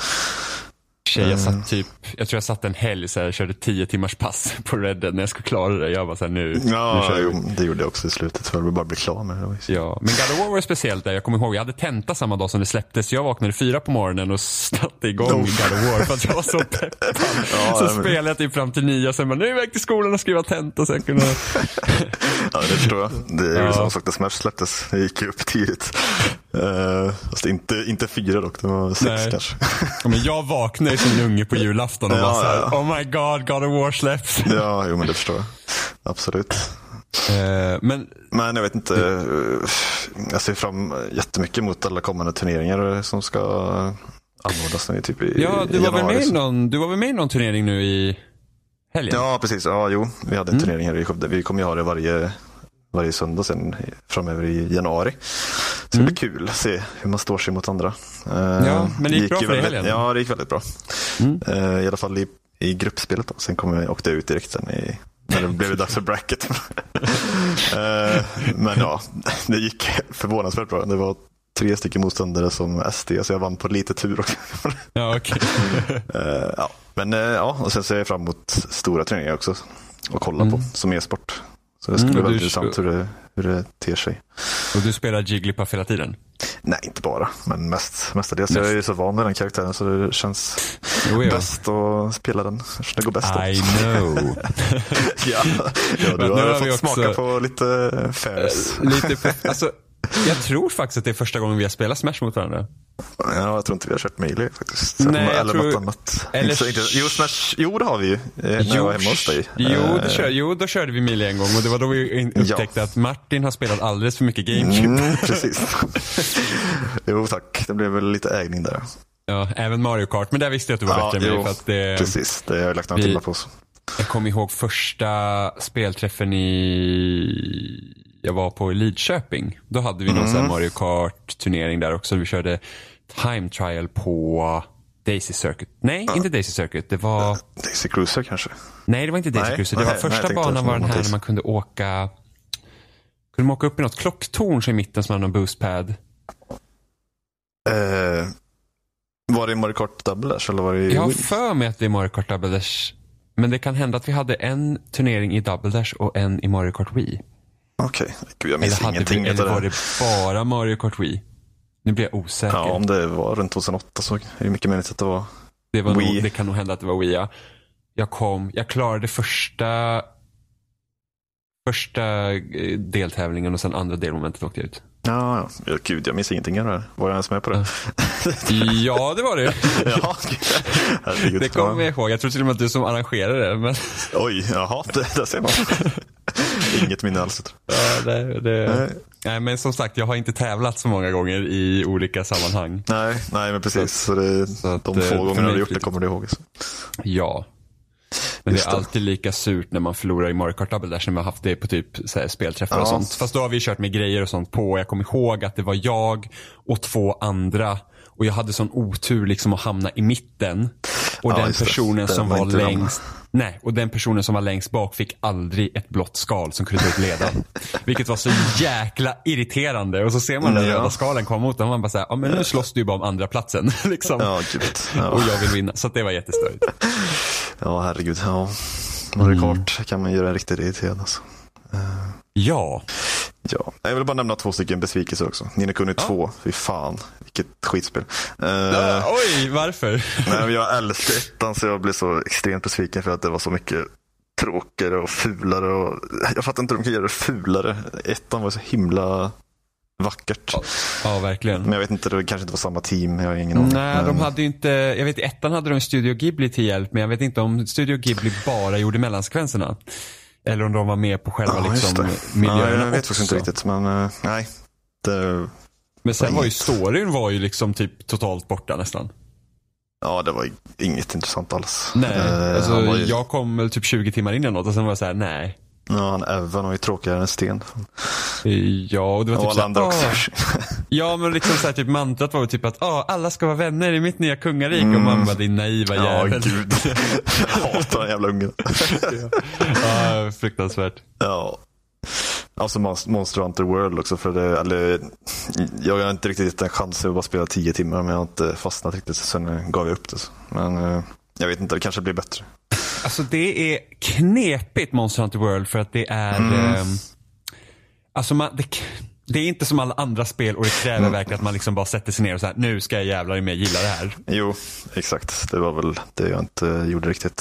Tjej, jag satt typ, jag tror jag satt en helg så här, jag körde tio timmars pass på Red Dead när jag skulle klara det. Jag var så här, nu, nu Ja, kör vi. jo, det gjorde jag också i slutet. För jag ville bara bli klar med det. Ja, men God of War var speciellt där. Jag kommer ihåg, jag hade tenta samma dag som det släpptes. Jag vaknade fyra på morgonen och satte igång God of War för att jag var så peppad. Ja, så men- spelade jag typ fram till nio och sen bara, nu är jag iväg till skolan och skriva tenta så jag kunde... Ja, det förstår jag. Det är ju Ja. samma sak när Smash släpptes. Det gick ju upp tidigt. Uh, fast inte, inte fyra dock, det var sex Nej. kanske. Ja, men jag vaknade ju som en unge på julafton och Ja, bara så här, ja, ja. oh my god, God of War släpps. ja, jo men det förstår jag. Absolut. Eh, men Men jag vet inte. eh, Jag ser fram jättemycket mot alla kommande turneringar som ska anordnas nu typ i ja, du i var, väl med i någon, du var väl med i någon turnering nu i helgen? Ja, precis. Ja, jo. Vi hade en Mm. turnering här i Skövde. Vi kommer ju ha det varje, varje söndag sen framöver i januari. Så det blir kul att se hur man står sig mot andra. Eh, Mm. Ja, men det gick bra för dig helgen. Ja, det gick väldigt bra. Mm. Eh, I alla fall i, i gruppspelet. Då. Sen kom jag, åkte jag ut direkt sen i, när det blev dags för bracket. Eh, men ja, det gick förvånansvärt bra. Det var tre stycken motståndare som SD, så jag vann på lite tur också. Ja. Eh, ja. Men ja, och sen ser jag fram emot stora turneringar också. Och kolla Mm. på som e-sport. Så det ska Mm, bli väldigt intressant hur det, hur det ter sig. Och du spelar Jigglypuff hela tiden? Nej, inte bara, men mest, mestadels. Mest. Jag är ju så van med den karaktären så det känns Jo, jo. bäst att spela den. Det går bäst I åt. know. ja, ja, du har, har fått vi smaka också- på lite fairs. Lite alltså, jag tror faktiskt att det är första gången vi har spelat Smash mot varandra. Ja, jag tror inte vi har kört Melee faktiskt. Nej, eller tror- något annat. eller- Inte jo, Smash, jo, det har vi ju. eh, När jag var hemma hos dig. Jo, Eh, det kör, jo, då körde vi Melee en gång och det var då vi upptäckte att Martin har spelat alldeles för mycket GameCube. Mm, precis. jo, tack. Det blev väl lite ägning där. Ja, även Mario Kart, men där visste jag att du var Ja, bättre än mig. jo, För att det, Precis, det har jag lagt några vi- timmar på. Så. Jag kommer ihåg första spelträffen i... Jag var på i Lidköping. Då hade vi någon här Mario Kart-turnering där också. Vi körde time trial på Daisy Circuit. Nej, inte Daisy Circuit. Det var... Daisy Cruiser kanske? Nej, det var inte Daisy Nej, Cruiser. Det nej, var nej, första tänkte banan var den här när man kunde åka... Kunde man åka upp i något klocktorn i mitten som hade någon boostpad. Eh, var det i Mario Kart Double Dash eller var det i Jag har för mig att det är Mario Kart Double Dash. Men det kan hända att vi hade en turnering i Double Dash och en i Mario Kart Wii. Okej, gud jag minns Eller, ingenting vi, eller var det. bara Mario Kart Wii? Nu blir jag osäker. Ja, om det var runt 2008 så är det mycket möjligt att det var. det, var Wii. nog, det kan nog hända att det var Wii, ja. Jag kom, jag klarade första första eh, deltävlingen och sen andra delmomentet åkte jag ut. Ja, ja. gud jag minns ingenting av det här. Var jag ens med på det? Ja, det var det. ja. Det kommer ja. jag ihåg. Jag tror till och med att du som arrangerade det. Men, Oj, jaha, det, där ser man. Inget minne alls. ja, det, det. Nej, nej, men som sagt, jag har inte tävlat så många gånger i olika sammanhang. nej, nej men precis. Så det, så att, de eh, få för gånger du har gjort det kommer du ihåg. Så. Ja. Men det Just är alltid lika surt när man förlorar i Mario Kart Double Dash när man har haft det på typ så här, spelträffar och Ja. sånt. Fast då har vi kört med grejer och sånt på. Jag kommer ihåg att det var jag och två andra och jag hade sån otur liksom att hamna i mitten. Och Ja, den det. personen som var var längst Nej, och den personen som var längst bak fick aldrig ett blått skal som kunde ta ut ledaren. Vilket var så jäkla irriterande. Och så ser man den Ja. röda skalen komma mot den och man bara säger, ja men nu slåss du ju bara om andra platsen liksom. Ja. Ja, Och jag vill vinna. Så det var jättestörigt. ja herregud. Ja. Mario Mm. Kart kan man göra riktigt irriterad alltså. Ja. Ja, jag vill bara nämna två stycken besvikelser också. Nino Kuni 2, fy fan, vilket skitspel. Eh, Oj, varför? nej, men jag älskar ettan så jag blev så extremt besviken för att det var så mycket tråkigare och fulare. Och, jag fattar inte hur de kan göra det fulare. Ettan var så himla vackert. Ja, verkligen. Men jag vet inte, det kanske inte var samma team, jag har ingen aning. Nej, de Men- hade ju inte, jag vet i ettan hade de Studio Ghibli till hjälp, men jag vet inte om Studio Ghibli bara gjorde mellansekvenserna. Eller om de var med på själva Ja, liksom, miljöerna ja, jag vet också. faktiskt inte riktigt, men eh, nej. Det, Men sen var ju storyn var ju liksom typ totalt borta nästan. ja, det var inget intressant alls. Nej, Eh, alltså ju, jag kom väl typ 20 timmar in eller något och sen var jag såhär, nej. ja, han Evan var ju tråkigare än sten. Ja, och det var Och typ alla såhär, andra också. "Ah." Ja, men liksom såhär, typ mantrat var ju typ att ah, alla ska vara vänner i mitt nya kungarike. Och Mm. man bara, din naiva Ja, jävel. gud. Jag hatar den jävla ungen. ja, fruktansvärt. Ja. Alltså Mon- Monster Hunter World också. För det, eller, jag har inte riktigt gett en chans. Jag har bara spelat tio timmar men jag har inte fastnat riktigt. Så sen gav jag upp det. Men eh, jag vet inte, det kanske blir bättre. Alltså det är knepigt Monster Hunter World för att det är... Mm. ehm, alltså man, det, det är inte som alla andra spel och det kräver Mm. verkligen att man liksom bara sätter sig ner och så här, nu ska jag jävlar i mig gilla det här. Jo, exakt. Det var väl det jag inte gjorde riktigt.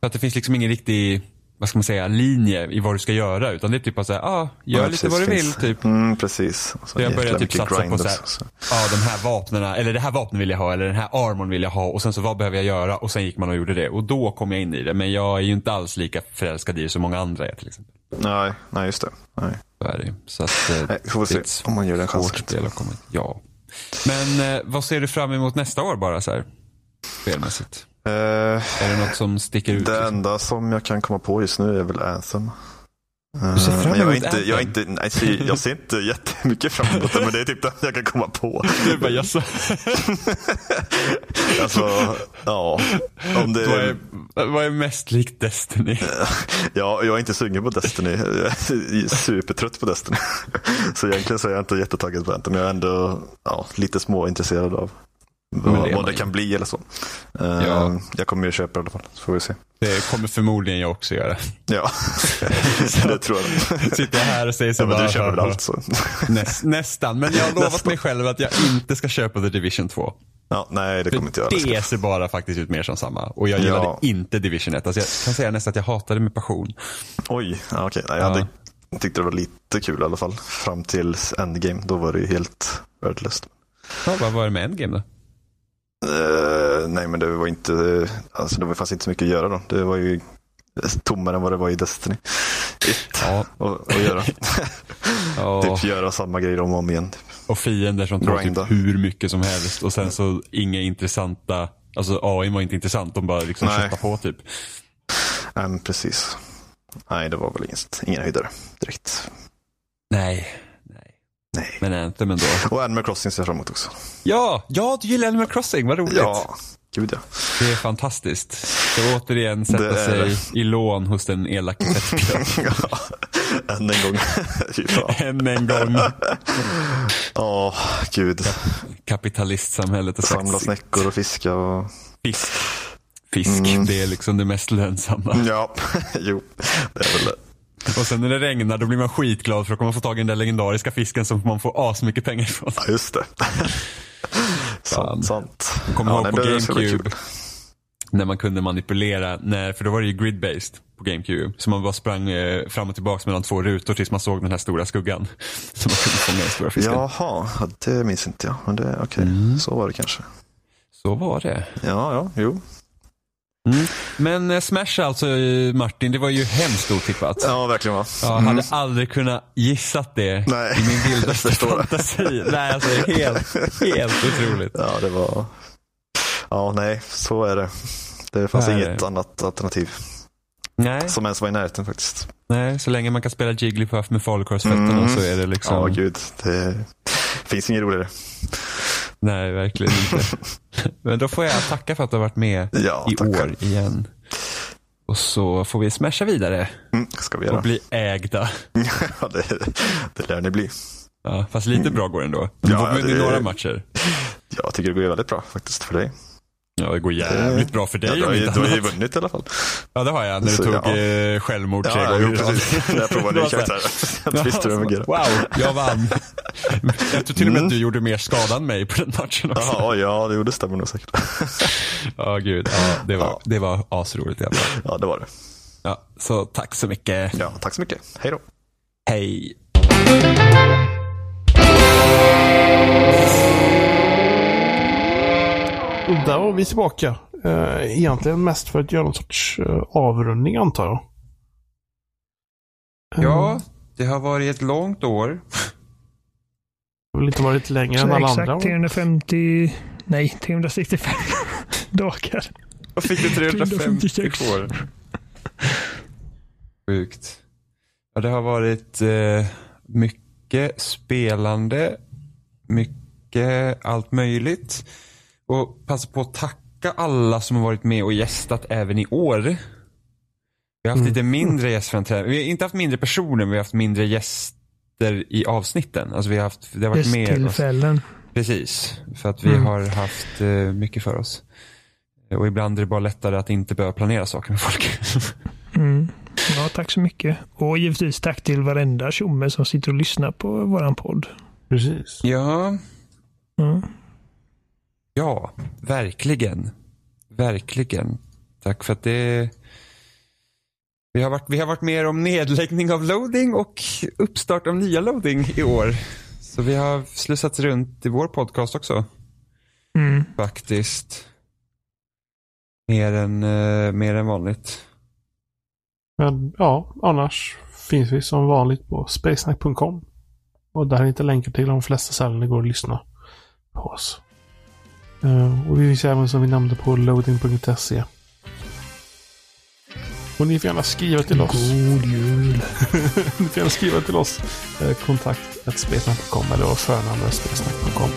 För att det finns liksom ingen riktig, vad ska man säga, linje i vad du ska göra. Utan det är typ bara såhär, ah, gör Ja, lite vad du vill typ. Mm, precis. Så Jag börjar typ satsa på så här, också, så. ja de här vapnena, eller det här vapnet vill jag ha, eller den här armorn vill jag ha och sen så vad behöver jag göra? Och sen gick man och gjorde det och då kom jag in i det. Men jag är ju inte alls lika förälskad i det som många andra är till exempel. Nej, nej, just det. Nej. Så är det. Så att, eh, Nej, får se om man gör den chansen. spel att komma in. Ja. Men eh, vad ser du fram emot nästa år bara så här? Spelmässigt. Eh, Är det något som sticker ut? det liksom? enda som jag kan komma på just nu är väl Anthem. Du ser Eh, fram men jag, är emot inte, jag, är Anthem? inte, nej, så jag ser inte jättemycket fram emot det, men det är typ det jag kan komma på. Du bara, jaså? Alltså, ja. Om det, Vad är, vad är mest likt Destiny? ja, jag är inte sugen på Destiny. Jag är supertrött på Destiny. Så egentligen så är jag inte jättetaggad på Anthem, men jag är ändå ja, lite småintresserad av vad, vad det kan bli eller så. Eh, Ja. Jag kommer ju köpa det i alla fall, så får vi se. Det kommer förmodligen jag också göra. Ja, det tror jag. Sitter jag här och säger så Ja, men du köper väl allt så. Näst, nästan, men jag har lovat Nästan. mig själv att jag inte ska köpa The Division 2. Ja, nej, det kommer inte jag det ser bara faktiskt ut mer som samma. Och jag gillade Ja. inte Division 1. Alltså jag kan säga nästan att jag hatade med passion. Oj, ja, okej. Nej, jag hade, tyckte det var lite kul i alla fall. Fram till Endgame, då var det ju helt värdelöst. Ja, vad var det med Endgame då? Eh, nej, men det var inte, alltså det var fanns inte så mycket att göra då. Det var ju tommare än vad det var i Destiny. Ett, Ja, och, och göra. ja. typ göra samma grejer om och om igen. och fiender som Grinda. typ hur mycket som helst. Och sen så inga intressanta, alltså AI var inte intressant. De bara liksom köttade på typ. Nej, men precis. Nej, det var väl inget, ingen höjdare direkt. Nej, nej. Men Anthem ändå. Och Animal Crossing ser jag fram emot också. Ja, ja du gillar Animal Crossing, vad roligt. Ja, gud ja. Det är fantastiskt. Så återigen sätta Det sig i lån hos den elake fettgrön. ja. Än en gång. Än en gång. Ja, gud. Kapitalistsamhället och Samla snäckor och fiska och... Fisk. Fisk, Mm. det är liksom det mest lönsamma. Ja, jo. Det är väl det. Och sen när det regnar då blir man skitglad för då kommer man få tag i den där legendariska fisken som man får asmycket pengar ifrån. Ja, just det. Sant, sant. Kommer ja, ihåg på GameCube. När man kunde manipulera, när, för då var det ju grid-based på GameCube. Så man bara sprang eh, fram och tillbaka mellan två rutor tills man såg den här stora skuggan. Så man kunde fånga den stora fisken. Jaha, ja, det minns inte jag. Men det, okej, Mm. så var det kanske. Så var det. Ja, ja, jo. Men eh, Smash alltså, eh, Martin, det var ju hemskt otippat. Ja, verkligen va. Jag hade aldrig kunnat gissat det Nej, i min vildaste fantasi. Nej, alltså helt, helt otroligt. Ja, det var... Ja, nej, så är det. Det fanns är inget annat alternativ. Nej. som ens var i närheten faktiskt. Nej, så länge man kan spela Jigglypuff med falukorvsfötterna Mm. så är det liksom... Ja, gud. Det finns inget roligare. Nej, verkligen inte. Men då får jag tacka för att du har varit med Ja, i tack. år igen. Och så får vi smasha vidare Mm, ska vi och göra. bli ägda. ja, det, det lär ni bli. Ja, fast lite bra går det ändå. Du Ja, vunnit det- några matcher. Jag tycker det går väldigt bra faktiskt för dig. Ja, det går jävligt bra för dig ja, du, har ju, du har ju vunnit i alla fall. Ja, det har jag. När du Så, tog ja. eh, självmord tre Ja, gånger rad. precis. Jag provade här- karaktär. Jag visste hur det fungerar. Wow, jag vann. Jag tror till och med Mm. att du gjorde mer skada än mig på den matchen också. Jaha, ja, det gjorde stämmer nog säkert. Ja, gud. Ja, det var, Ja. det var asroligt i alla fall. Ja, det var det. Ja, så tack så mycket. Ja, tack så mycket. Hej då. Hej. Och där var vi tillbaka. Eh, egentligen mest för att göra någon sorts eh, avrundning antar jag. Eh, Ja, det har varit ett långt år. Har väl inte varit längre än alla exakt andra. 350, nej 365 dagar. Vad fick du 350 356. år? Sjukt. Ja, det har varit eh, mycket spelande, mycket allt möjligt. Och passa på att tacka alla som har varit med och gästat även i år. Vi har haft Mm. lite mindre gästframträdanden. Vi har inte haft mindre personer, men vi har haft mindre gäster i avsnitten. Alltså vi har haft, det har varit mer. Gästtillfällen. Precis, för att vi Mm. har haft eh, mycket för oss. Och ibland är det bara lättare att inte behöva planera saker med folk. Mm. Ja, tack så mycket. Och givetvis tack till varenda tjomme som sitter och lyssnar på våran podd. Precis. ja, Mm. ja, verkligen. Verkligen. Tack för att det... Vi har, varit, vi har varit med om nedläggning av loading och uppstart av nya loading i år. Så vi har slussats runt i vår podcast också. Mm. Faktiskt. Mer än, eh, mer än vanligt. Men ja, annars finns vi som vanligt på spacesnack.com. Och där hittar länkar till de flesta ställen det går att lyssna på oss. Eh, och vi finns även som vi nämnde på loading.se. Och ni får gärna skriva till oss. God jul. ni får gärna skriva till oss. Eh, kontakt spacesnack.com eller vår förnamn spacesnack.com.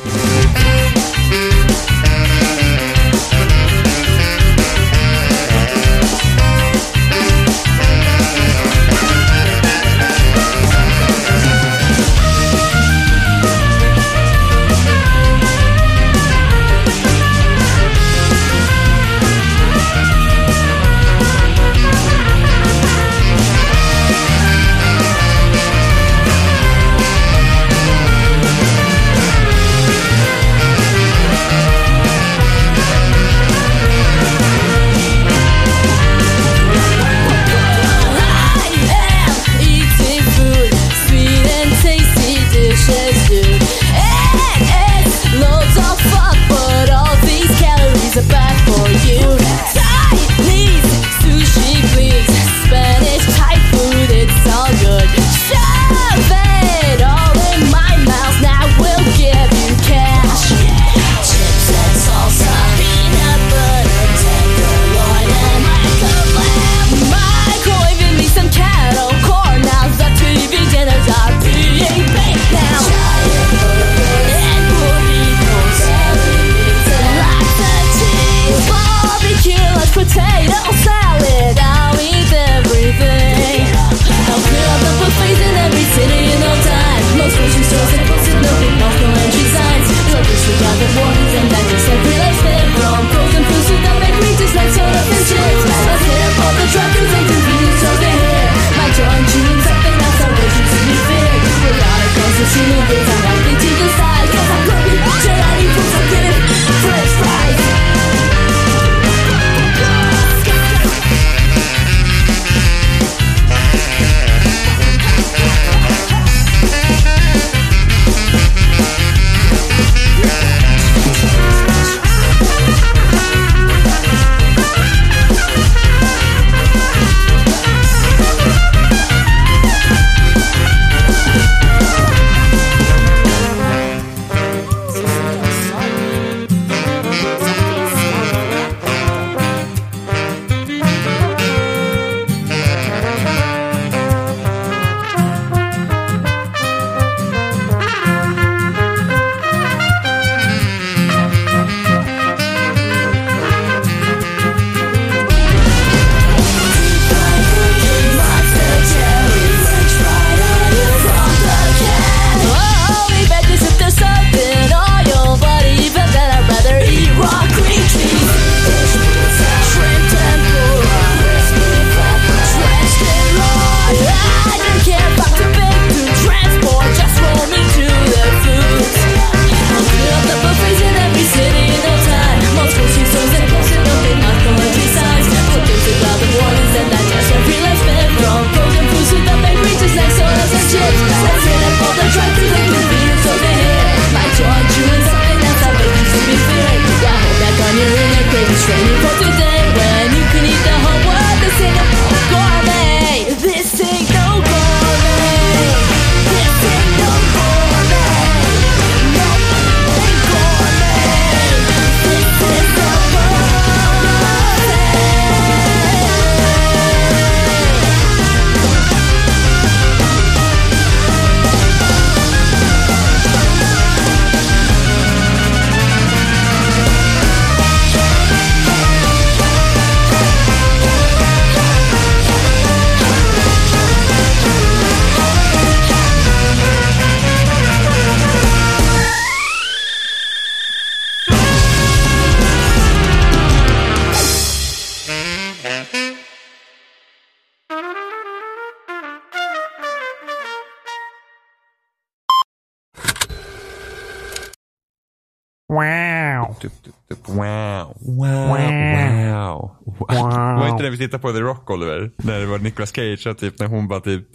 Tittade på The Rock Oliver? När det var Nicolas Cage och typ när hon bara typ.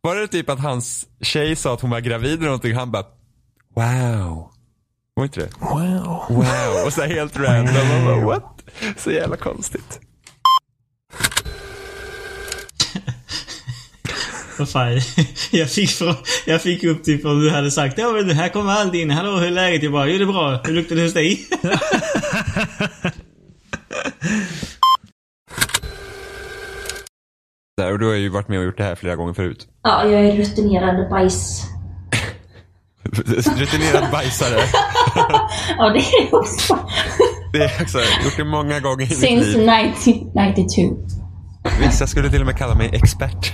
Var det typ att hans tjej sa att hon var gravid eller någonting han bara wow. Var inte det? Wow. Wow. Och så här helt random. Man bara, what? Så jävla konstigt. Vad fan. Jag fick, från, jag fick upp typ om du hade sagt ja men här kommer allt in. Hallå hur är läget? Jag bara jo det är bra. Hur luktar det hos dig? Där, och du har ju varit med och gjort det här flera gånger förut. Ja, jag är rutinerad bajs. Rutinerad bajsare. Ja, det är jag också. Det är också, gjort det många gånger i mitt Since liv. 1992. Vissa skulle till och med kalla mig expert.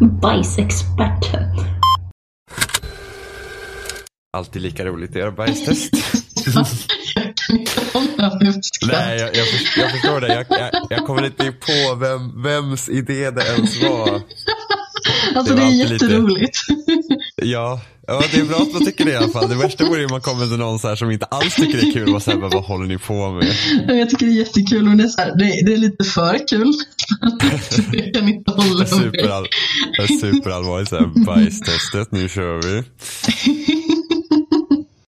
Bajsexpert. Alltid lika roligt att göra bajstest. Nej, jag, jag, förstår, jag förstår det. Jag, jag, jag kommer inte på vem, vems idé det ens var. Alltså det det, var är alltid lite- jätteroligt. Ja, ja, det är bra att man tycker det i alla fall. Det värsta vore ju om man kommer till någon så här som inte alls tycker det är kul och säger vad håller ni på med? Jag tycker det är jättekul men det är, så här, det, det är lite för kul. Jag kan inte hålla mig. Superall, superallvarligt bajstestet, nu kör vi.